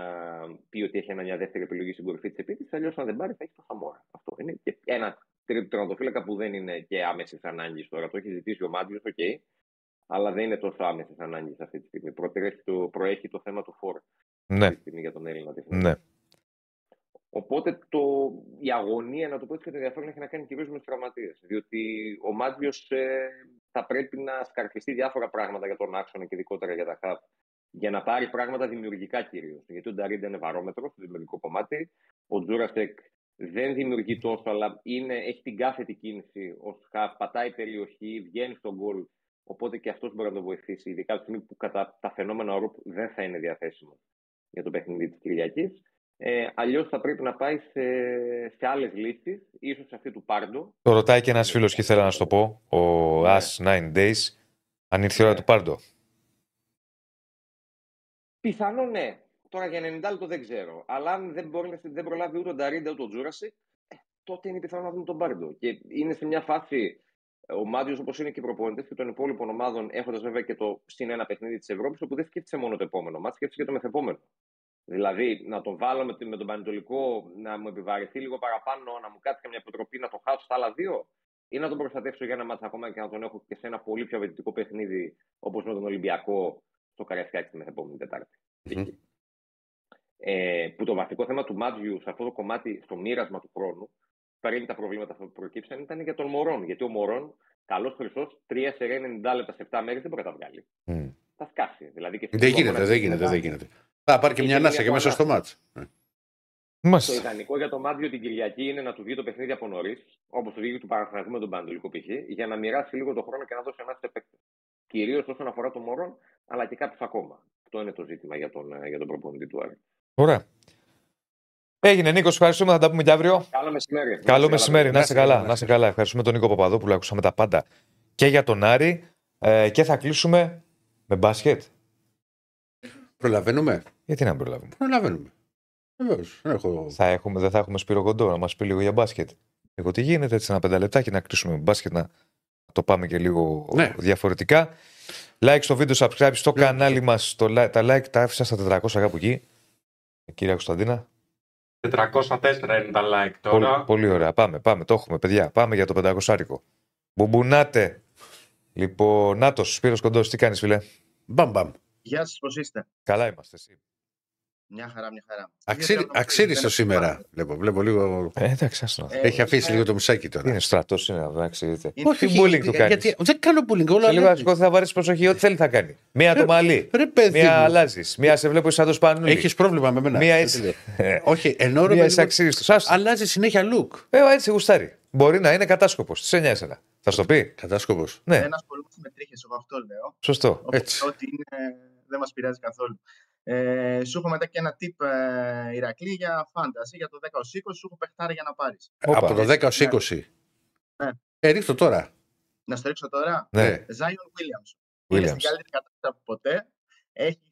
πει ότι έχει ένα μια δεύτερη επιλογή στην κορυφή της επίθεσης. Αλλιώς, αν δεν πάρει, θα έχει το Σαμόρα. Αυτό είναι. Και ένα τρίτο τερματοφύλακα που δεν είναι και άμεσης ανάγκης τώρα. Το έχει ζητήσει ο Μάντζιος, ok. Okay, αλλά δεν είναι τόσο άμεσης ανάγκης αυτή τη στιγμή. Προέχει το, προέχει το θέμα του φόρ. Ναι. Αυτή τη στιγμή για τον Έλληνα. Ναι. Οπότε το, η αγωνία, να το πω έτσι, και το ενδιαφέρον έχει να κάνει κυρίως με του τραυματίες. Διότι ο Μάτζιος ε, θα πρέπει να σκαρφιστεί διάφορα πράγματα για τον άξονα και ειδικότερα για τα χάπ. Για να πάρει πράγματα δημιουργικά κυρίως. Γιατί ο Νταρίντα είναι βαρόμετρος στο δημιουργικό κομμάτι. Ο Τζούρασεκ δεν δημιουργεί τόσο, αλλά είναι, έχει την κάθετη κίνηση ως χαπ, πατάει περιοχή, βγαίνει στον γκολ. Οπότε και αυτός μπορεί να το βοηθήσει, ειδικά τη στιγμή που κατά τα φαινόμενα Ρουπ δεν θα είναι διαθέσιμο για το παιχνίδι της Κυριακής. Ε, Αλλιώς θα πρέπει να πάει σε, σε άλλες λύσεις, ίσως αυτή του Πάρντο. Το ρωτάει και ένας φίλος και ήθελα να σου το πω, ο Ναι. As 9 Days, αν ήρθε η ώρα Ναι. του Πάρντο. Πιθανό ναι. Τώρα για 90 λεπτό δεν ξέρω. Αλλά αν δεν, μπορεί, να- δεν προλάβει ούτε ο Νταρίντα ούτε ο Τζούρασικ, ε, τότε είναι πιθανό να δούμε τον Πάρντο. Και είναι σε μια φάση ε, ο Μάτιος όπως είναι και οι προπονητές και των υπόλοιπων ομάδων, έχοντας βέβαια και το συν ένα παιχνίδι της Ευρώπης, όπου δεν σκέφτησε μόνο το επόμενο μάτι, σκέφτησε και το μεθεπόμενο. Δηλαδή να τον βάλω με, τη- με τον Πανετολικό να μου επιβαρυνθεί λίγο παραπάνω, να μου κάτσει καμιά υποτροπή, να το χάσω στα άλλα δύο, ή να τον προστατεύσω για ένα μάτι ακόμα και να τον έχω και σε ένα πολύ πιο απαιτητικό παιχνίδι όπως με τον Ολυμπιακό στο Καραϊσκάκι την μεθεπόμενη Τετάρτη. Μμμ. Ε, που το βασικό θέμα του Μάτζιου σε αυτό το κομμάτι, στο μοίρασμα του χρόνου, πριν τα προβλήματα που προκύψαν, ήταν για τον Μωρόν. Γιατί ο Μωρόν, καλός χρυσός, 3 σε 90 λεπτά σε 7 μέρες δεν μπορεί να τα βγάλει. Μμ. Θα σκάσει. Δηλαδή και Δεν στο γίνεται, κόμμα δεν να γίνεται, μετά, δεν γίνεται. Θα πάρει και Είχε μια μια ανάσα και μέσα πολλά. στο μάτς. Ε. Το Μάλιστα. ιδανικό για το Μάτζιο την Κυριακή είναι να τους βγει το παιχνίδι από νωρίς, όπως το βγήκε του Παναθηναϊκού με τον Πανατολικό π.χ., για να μοιράσει λίγο το χρόνο και να δώσει ένα επέκτη. Κυρίως όσον αφορά τον Μωρόν, αλλά και κάποιους ακόμα. Αυτό είναι το ζήτημα για τον, ε, για τον προπονητή του Άρη. Ωραία. Έγινε Νίκο, ευχαριστούμε. Θα τα πούμε και αύριο. Καλό μεσημέρι. Καλό μεσημέρι, να είστε Να είστε καλά. καλά. Να είστε καλά. Ευχαριστούμε τον Νίκο Παπαδόπουλο. Ακούσαμε τα πάντα και για τον Άρη. Ε, και θα κλείσουμε με μπάσκετ. Προλαβαίνουμε; Γιατί να μην προλάβουμε. Προλαβαίνουμε. Βεβαίως. Έχω... Θα έχουμε, δεν θα έχουμε Σπύρο Κοντό να μας πει λίγο για μπάσκετ. Εγώ τι γίνεται έτσι ένα πενταλεπτάκι να κλείσουμε με μπάσκετ να το πάμε και λίγο Ναι. διαφορετικά. Like στο βίντεο, subscribe στο Ναι. κανάλι μας. Τα like τα άφησα στα 400 κάπου εκεί. Ε, Κύριε Κωνσταντίνα. 404 είναι τα like Πολύ, τώρα. πολύ ωραία. Πάμε, πάμε. Το έχουμε, παιδιά. Πάμε για το 500 άρικο. Μπουμπουνάτε. Λοιπόν, Νάτος, Σπύρος Κοντός, τι κάνεις, φίλε; Μπαμ, μπαμ. Γεια σας, πώς είστε; Καλά είμαστε, εσύ. Μια χαρά, μια χαρά. Αξίρι- Γιατί Αξίριστο δεν- σήμερα. Βλέπω, βλέπω λίγο. Ε, εντάξει, άστο να δω. Ε, Έχει αφήσει είναι- λίγο το μισάκι τώρα. Είναι στρατός, είναι να ξέρετε. είναι- Τι bullying του κάνεις. γιατί, δεν κάνω bullying. Όλα Σε λίγο αλλάζει. να θα βάλει προσοχή, ό,τι θέλει θα κάνει. Μία το μαλλί. Ρε παιδί Μία μου, αλλάζεις. Μία σε βλέπω σαν το σπανούλι. Έχεις πρόβλημα με μένα. Μία Δεν έτσι. τη λέω. Ε, Όχι, ενώ ρε Μία παιδί είσαι μου, αξίριστο. Άστο. αλλάζει συνέχεια look. Ε, έτσι γουστάρει. Μπορεί να είναι κατάσκοπος. Τι σε νοιάζει εσένα. Θα σου το πει. Κατάσκοπος. Ναι, Δεν ασχολούμαστε με τρίχες, εγώ αυτό λέω. σωστό. Οπότε Έτσι. ό,τι είναι δεν μας πειράζει καθόλου. Ε, σου έχω μετά και ένα tip ε, Ηρακλή για fantasy για το 10 20 σου έχω παιχτάρι για να πάρεις. Όπα. Από το 10 ως 20. Ναι. Ε, ρίχ' το τώρα. Να στο ρίξω τώρα. Ναι, Ε, Zion Williamson. Είναι στην Williams. καλύτερη κατάσταση από ποτέ. Έχει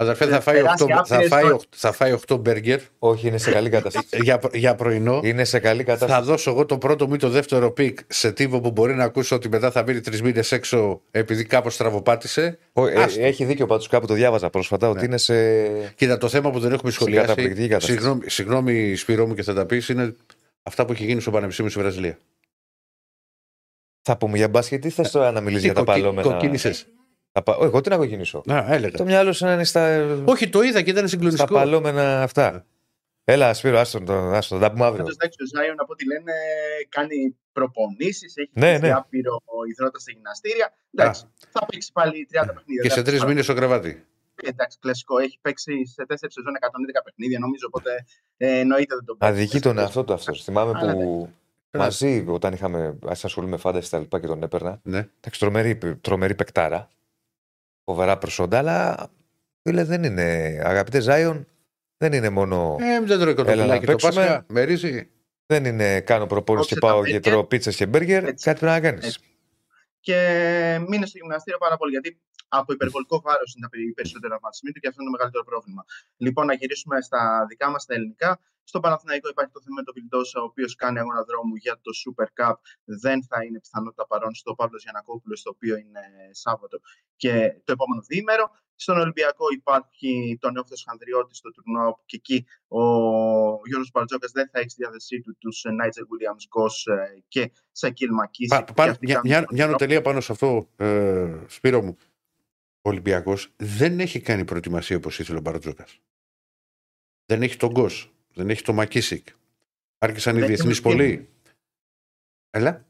Αδερφέ, θα Ε, φάει περάσει 8, θα άπειρες φάει, φορές. 8, θα φάει 8 μπέργκερ Όχι, είναι σε καλή κατάσταση. για, για πρωινό. Είναι σε καλή Θα κατάσταση. δώσω εγώ το πρώτο μου ή το δεύτερο pick σε τύπο που μπορεί να ακούσω ότι μετά θα μείνει τρεις μήνες έξω επειδή κάπως στραβοπάτησε. Ο- ε, Άστο. έχει δίκιο πάντως κάπου το διάβαζα πρόσφατα ότι Ναι. είναι σε. Κοίτα, το θέμα που δεν έχουμε καταπληκτική σχολιάσει. κατάσταση. Συγγνώμη, συγγνώμη, Σπυρό μου και θα τα πεις, είναι αυτά που έχει γίνει στο Πανεπιστήμιο στη Βραζιλία. Θα πούμε για μπάσκετ ή θες τώρα να μιλήσεις για τα παλόμενα; Κοκκίνησες. Τα πα- Ω, Εγώ τι να κοκκινήσω. Να, έλεγα. Το μυαλό σου να είναι στα, Όχι, το είδα και ήταν στα συγκλονιστικό. παλόμενα αυτά. Έλα, Σπύρο, άστον, το, άστον, τα πούμε αύριο. Πάντως, εντάξει, ο Zion από ό,τι λένε κάνει προπονήσεις, έχει Ναι, ναι, ναι. άπειρο υδρότα στα γυμναστήρια. Εντάξει, θα παίξει πάλι 30 παιχνίδια. Και σε δεν τρεις θα- μήνες στο κρεβάτι. Εντάξει, κλασικό. Έχει παίξει σε 4 σεζόν 111 παιχνίδια, νομίζω. Οπότε ε, εννοείται δεν τον παίζει. Αδικεί τον εαυτό του αυτός. Θυμάμαι Αλλά που μαζί όταν είχαμε ας ασχολούμαι με φάνταση τα λοιπά και τον έπαιρνα. Ναι. Εντάξει, τρομερή, τρομερή παικτάρα. Φοβερά προσόντα, αλλά φίλε δεν είναι. Αγαπητέ Ζάιον, δεν είναι μόνο. Ε, δεν τρώει Έλα να κοτοπουλάκι το παίξουμε. Πάσχα. Με ρίζει. Δεν είναι κάνω προπόνηση και Κόψε τα πάω και μπέργκερ. τρώω πίτσε και μπέργκερ. Έτσι. Κάτι πρέπει να κάνεις. Έτσι. Και μείνε στο γυμναστήριο πάρα πολύ. Γιατί από υπερβολικό βάρος είναι τα περι- περισσότερα τραυματισμοί του και αυτό είναι το μεγαλύτερο πρόβλημα. Λοιπόν, να γυρίσουμε στα δικά μας τα ελληνικά. Στο Παναθηναϊκό υπάρχει το θέμα με τον Βιλντόσα, ο οποίος κάνει αγώνα δρόμου για το Super Cup. Δεν θα είναι πιθανότητα παρόν στο Παύλος Γιανακόπουλος, το οποίο είναι Σάββατο και το επόμενο διήμερο. Στον Ολυμπιακό υπάρχει τον Νεόφθος Χανδριώτης στο τουρνουά, όπου και εκεί ο Γιώργος Μπαρτζόκας δεν θα έχει στη διάθεσή του τους Νάιτζερ Williams Γκος ε, και Σακίλ Μακίση. Πα, πα, μια, μια, μια νοτελεία πάνω σε αυτό, ε, Σπύρο μου. Ο Ολυμπιακός δεν έχει κάνει προετοιμασία όπως ήθελε ο Μπαρτζόκας. Δεν έχει τον Γκος, δεν έχει τον Μακίσικ. Άρχισαν οι Δεν διεθνείς έχει πολύ. Έλα.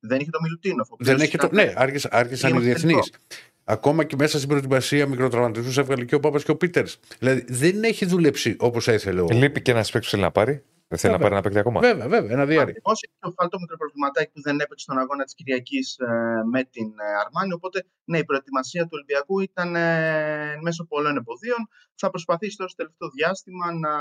Δεν έχει το Μιλουτίνοφ. ο Δεν οποίος έχει το. ήταν- Ναι, άρχισαν, άρχισαν οι Είμαστε διεθνείς. εδώ. Ακόμα και μέσα στην προετοιμασία μικροτραυματισμού έβγαλε και ο Πάπας και ο Πίτερς. Δηλαδή δεν έχει δουλέψει όπως έθελε ο. Λείπει και ένας παίκτης που θέλει να πάρει. Δεν θέλει να Βέβαια. πάρει ένα παίκτη ακόμα. Βέβαια, βέβαια, ένα διάρρη. Ακριβώ έχει το φάλτο μικροπροβληματάκι που δεν έπαιξε στον αγώνα της Κυριακής με την ε, Αρμάνη. Οπότε, ναι, η προετοιμασία του Ολυμπιακού ήταν ε, μέσω πολλών εμποδίων. Θα προσπαθήσει τώρα στο τελευταίο διάστημα να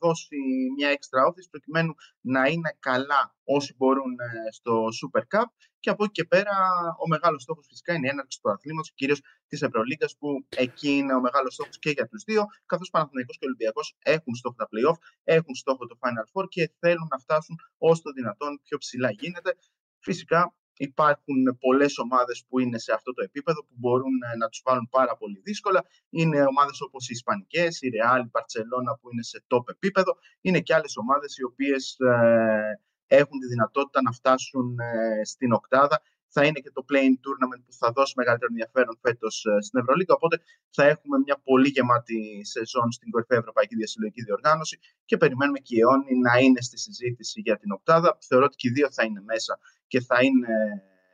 δώσει μια έξτρα όθηση προκειμένου να είναι καλά όσοι μπορούν ε, στο Super Cup. Και από εκεί και πέρα, ο μεγάλος στόχος φυσικά είναι η έναρξη του αθλήματος, κυρίως της Ευρωλίγκας, που εκεί είναι ο μεγάλος στόχος και για τους δύο. Καθώς Παναθηναϊκός και Ολυμπιακός έχουν στόχο τα playoff, έχουν στόχο το Final Four και θέλουν να φτάσουν όσο το δυνατόν πιο ψηλά γίνεται. Φυσικά υπάρχουν πολλές ομάδες που είναι σε αυτό το επίπεδο που μπορούν ε, να τους βάλουν πάρα πολύ δύσκολα. Είναι ομάδες όπως οι Ισπανικές, η Real, η Barcelona που είναι σε top επίπεδο. Είναι και άλλες ομάδες οι οποίες ε, έχουν τη δυνατότητα να φτάσουν ε, στην οκτάδα. Θα είναι και το playing tournament που θα δώσει μεγαλύτερο ενδιαφέρον φέτος ε, στην Ευρωλίγα. Οπότε θα έχουμε μια πολύ γεμάτη σεζόν στην κορυφαία Ευρωπαϊκή Διασυλλογική Διοργάνωση και περιμένουμε και η αιώνη να είναι στη συζήτηση για την οκτάδα. Θεωρώ ότι και οι δύο θα είναι μέσα και θα είναι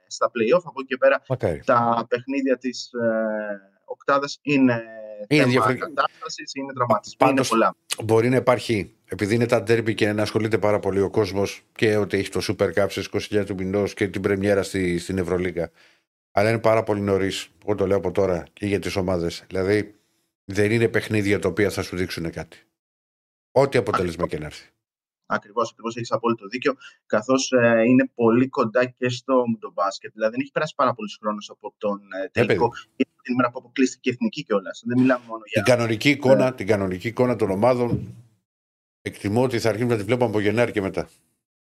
στα play-off. Από εκεί και πέρα Μακάρι. τα παιχνίδια της ε, οκτάδας είναι, Είναι θέμα διαφορετικά. κατάστασης, είναι δραματισμοί, Πάντως- είναι πολλά. Μπορεί να υπάρχει, επειδή είναι τα ντέρμπι και να ασχολείται πάρα πολύ ο κόσμος και ότι έχει το Super Cup στις 29 του μηνός και την πρεμιέρα στη, στην Ευρωλίγα. Αλλά είναι πάρα πολύ νωρίς. Εγώ το λέω από τώρα και για τις ομάδες. Δηλαδή δεν είναι παιχνίδια τα οποία θα σου δείξουν κάτι. Ό,τι αποτέλεσμα και να έρθει. Ακριβώς, ακριβώς έχεις απόλυτο δίκιο. Καθώς είναι πολύ κοντά και στο μουντομπάσκετ. Δηλαδή δεν έχει περάσει πάρα πολύ χρόνο από τον ε, τελικό. και την ημέρα που αποκλείστηκε η εθνική κιόλας. Δεν μιλάμε μόνο για. Την κανονική, εικόνα, την κανονική εικόνα των ομάδων εκτιμώ ότι θα αρχίσουμε να τη βλέπουμε από Γενάρη και μετά.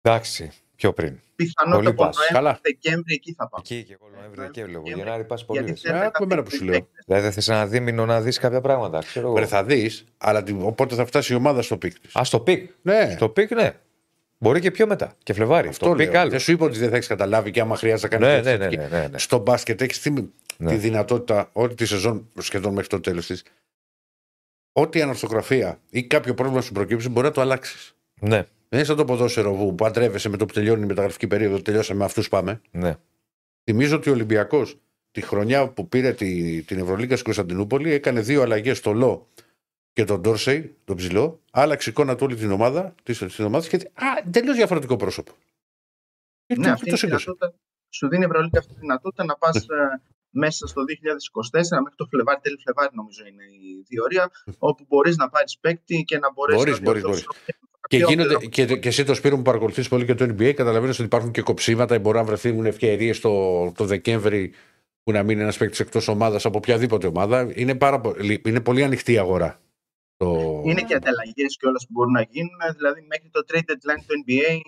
Εντάξει, πιο πριν. Πιθανότητα πολύ από πας. Καλά. Νοέμβρη, Δεκέμβρη εκεί θα πάμε. Εκεί και εγώ Νοέμβρη, Ε, Δεκέμβρη. Δεκέμβρη. Γενάρη πας πολύ. Γιατί ρε. δεν Ε, θα άκου εμένα που σου λέω. παίκτες. Δηλαδή δεν θες ένα δίμηνο να δεις κάποια πράγματα. Ξέρω Βρε, εγώ. θα δεις, αλλά την- οπότε θα φτάσει η ομάδα στο peak της. Α, στο peak. Ναι, Στο peak, ναι. Μπορεί και πιο μετά. Και Φλεβάρι. αυτό το peak λέω. άλλο. Δεν σου είπα ότι δεν θα έχεις καταλάβει και άμα χρειάζεται να Ναι, κάνει. ναι, ναι, ναι, ναι, ναι. Στο μπάσκετ έχεις τη, Ναι. τη δυνατότητα όλη τη σεζόν σχεδόν μέχρι το τέλος της. Ό,τι ανορθογραφία ή κάποιο πρόβλημα σου προκύψει μπορεί να το αλλάξεις. Ναι, Δεν είναι σαν το ποδόσφαιρο που παντρεύεσαι με το που τελειώνει η μεταγραφική περίοδο. Τελειώσαμε με αυτούς πάμε. ναι. Θυμίζω ότι ο Ολυμπιακός τη χρονιά που πήρε τη, την Ευρωλίγκα στην Κωνσταντινούπολη έκανε δύο αλλαγές στο Λό και τον Ντόρσεϊ, τον ψηλό. Άλλαξε εικόνα του όλη την ομάδα της, της ομάδας και τελείως διαφορετικό πρόσωπο. Και Ναι, το- αυτή το είναι η σήκωσε. δυνατότητα. Σου δίνει η Ευρωλίγκα αυτή τη δυνατότητα να πας μέσα στο 2024, μέχρι το Φλεβάρι, τέλη Φλεβάρι νομίζω είναι η διορία, όπου μπορείς να πάρεις παίκτη και να μπορέσεις Μπορείς, να μπορείς, διορθώσεις Και, πιο γίνονται, πλέον; και, και εσύ το Σπύρο που παρακολουθείς πολύ και το NBA, καταλαβαίνεις ότι υπάρχουν και κοψίματα. Μπορεί να βρεθούν ευκαιρίες το, το Δεκέμβρη που να μείνει ένας παίκτης εκτός ομάδας από οποιαδήποτε ομάδα. Είναι, πάρα, πολύ- είναι πολύ ανοιχτή η αγορά. Το... Είναι και ανταλλαγές κιόλας που μπορούν να γίνουν. Δηλαδή, μέχρι το trade deadline του NBA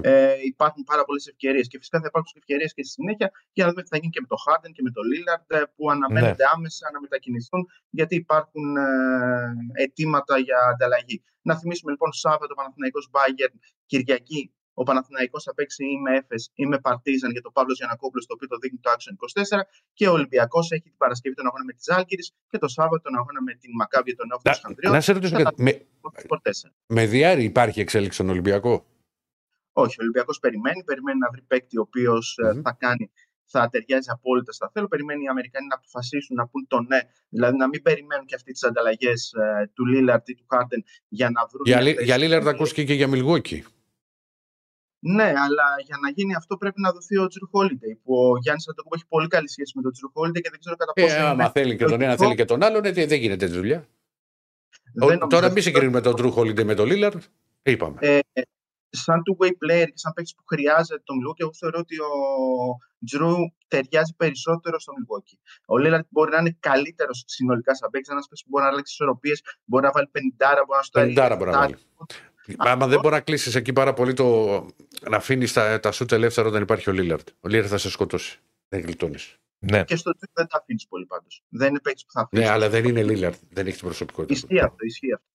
ε, υπάρχουν πάρα πολλές ευκαιρίες. Και φυσικά θα υπάρξουν ευκαιρίες και στη συνέχεια για να δούμε τι θα γίνει και με το Harden και με το Lillard ε, που αναμένονται άμεσα να μετακινηθούν γιατί υπάρχουν ε, αιτήματα για ανταλλαγή. Να θυμίσουμε λοιπόν Σάββατο Παναθηναϊκός Bayern Κυριακή ο Παναθηναϊκός θα παίξει ή με Έφες ή με Παρτίζαν για το Παύλος Γιανακόπουλος, το οποίο το δείχνει το Action 24. Και ο Ολυμπιακός έχει την Παρασκευή τον αγώνα με τη Ζάλγκηρη και το Σάββατο τον αγώνα με την Μακάβη τον Νέο Να, να σε ρωτήσω κάτι. Με, Χανδριών. με διάρρη υπάρχει εξέλιξη στον Ολυμπιακό; Όχι, ο Ολυμπιακός περιμένει, περιμένει να βρει παίκτη ο οποίος Μμμ. θα κάνει, θα ταιριάζει απόλυτα στα θέλω. Περιμένει οι Αμερικανοί να αποφασίσουν να πούν το ναι, δηλαδή να μην περιμένουν και αυτοί τις ανταλλαγές του Λίλαρτ ή του Χάρντεν για να βρουν. Για, μια Λί- θέση για Λίλαρντ στην- ακούστηκε και για Μιλγόκι. Ναι, αλλά για να γίνει αυτό πρέπει να δοθεί ο Τζρου Χόλιντεϊ. Που ο Γιάννης Αντοκούμπο έχει πολύ καλή σχέση με τον Τζρου Χόλιντεϊ και δεν ξέρω κατά πόσο. Ε, άμα είναι θέλει και τον ένα, λογικό. θέλει και τον άλλον, ε, δεν γίνεται έτσι δουλειά. Δεν Ο- νομίζω Τώρα ότι μην συγκρίνουμε τον Drew Holiday με τον Λίλαρντ. Είπαμε. ε, σαν two-way player και σαν παίκτης που χρειάζεται τον Μιλού και εγώ θεωρώ ότι ο Τζρου ταιριάζει περισσότερο στο Milwaukee. Ο Λίλαρτ μπορεί να είναι καλύτερος συνολικά σαν παίκτης, ένας παίκτης που μπορεί να αλλάξει ισορροπίες, μπορεί να βάλει 50, μπορεί να στο 50 μπορεί να βάλει. Άμα δεν μπορεί να κλείσει εκεί πάρα πολύ το. να αφήνεις τα, τα σουτ ελεύθερα όταν υπάρχει ο Λίλαρντ. Ο Λίλαρντ θα σε σκοτώσει. Δεν γλιτώνεις. Ναι. Και στο Τζρου δεν τα αφήνεις πολύ πάντως. Δεν είναι παίκτης που θα αφήνει. Ναι, αλλά δεν είναι Λίλαρντ. Δεν έχει την προσωπικότητα. Ισχύει αυτό, ισχύει αυτό.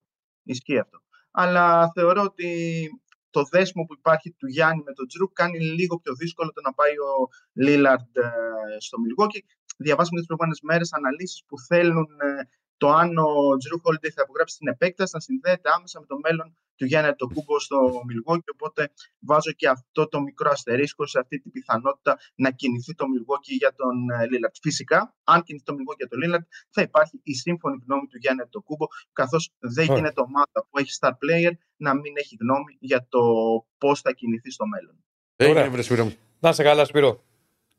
Ισχύει αυτό. Αλλά θεωρώ ότι το δέσιμο που υπάρχει του Γιάννη με τον Τζρου κάνει λίγο πιο δύσκολο το να πάει ο Λίλαρντ ε, στο Milwaukee. Διαβάσαμε τις προηγούμενες μέρες αναλύσεις που θέλουν ε, το αν ο Τζρου Χόλιντεϊ θα υπογράψει την επέκταση να συνδέεται άμεσα με το μέλλον του Γιάννη Αντετοκούνμπο στο Milwaukee. Οπότε βάζω και αυτό το μικρό αστερίσκο σε αυτή την πιθανότητα να κινηθεί το Milwaukee για τον Λίλαρντ. Φυσικά, αν κινηθεί το Milwaukee για τον Λίλαρντ, θα υπάρχει η σύμφωνη γνώμη του Γιάννη Αντετοκούνμπο, καθώς δεν Ωραία. γίνεται ομάδα που έχει star player να μην έχει γνώμη για το πώς θα κινηθεί στο μέλλον. Έγινε, Ωραία. βρε Σπύρο μου. Να 'σαι καλά, Σπύρο.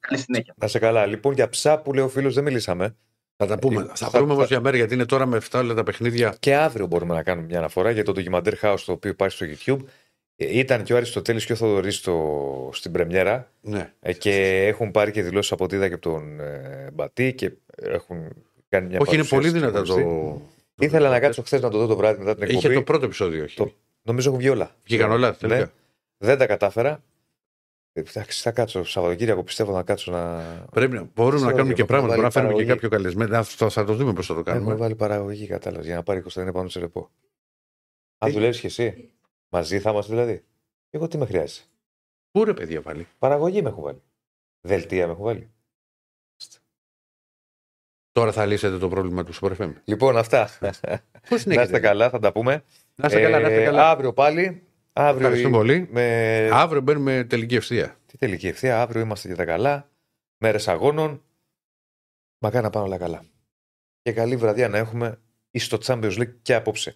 Καλή συνέχεια. Να 'σαι καλά. Λοιπόν, για ψά που λέει ο φίλος, δεν μιλήσαμε. Θα τα πούμε. Ε, θα θα- πούμε όμως θα- για μέρα γιατί είναι τώρα με 7 όλα τα παιχνίδια. Και αύριο μπορούμε να κάνουμε μια αναφορά για το ντοκιμαντέρ House το οποίο υπάρχει στο YouTube. Ε, Ήταν και ο Αριστοτέλης και ο Θοδωρής στο, στην πρεμιέρα Ναι. ε, και έχουν πάρει και δηλώσεις από ό,τι είδα και από τον ε, Μπατή και έχουν κάνει μια Όχι, είναι παρουσίαση πολύ στην δυνατά το. γνωστή. Ήθελα να κάτσω χθες να το δω το βράδυ μετά την εκπομπή. Είχε το πρώτο επεισόδιο, όχι. Το- Νομίζω έχουν βγει όλα. Βγήκαν όλα, Ναι. τελικά. Δεν τα κατάφερα. Ε, Εντάξει, θα κάτσω. Σαββατοκύριακο πιστεύω να κάτσω να. Πρέπει να, μπορούμε Στο να κάνουμε ίδιο, και πράγματα. Μπορούμε να βάλει φέρουμε και παραγωγή. κάποιο καλεσμένο. Να- Θα, θα το δούμε πώς θα το Έχουμε κάνουμε. βάλει παραγωγή, κατάλαβες, για να πάρει η Κωνσταντίνα πάνω σε ρεπό. Α, Τι; δουλεύεις και εσύ. Μαζί θα είμαστε δηλαδή. Εγώ τι με χρειάζεσαι; Πού ρε παιδιά πάλι; Παραγωγή με έχουν βάλει. Δελτία με έχουν βάλει. Τώρα θα λύσετε το πρόβλημα του Super FM. Λοιπόν, αυτά. Πώς να είστε καλά, θα τα πούμε. Να είστε καλά, να είστε Ε, καλά. Αύριο πάλι. Αύριο Ευχαριστούμε πολύ. Με... Αύριο μπαίνουμε τελική ευθεία. Τι τελική ευθεία, αύριο είμαστε και τα καλά. Μέρες αγώνων. Μακάρι να πάνε όλα καλά. Και καλή βραδιά να έχουμε ή στο Champions League και απόψε.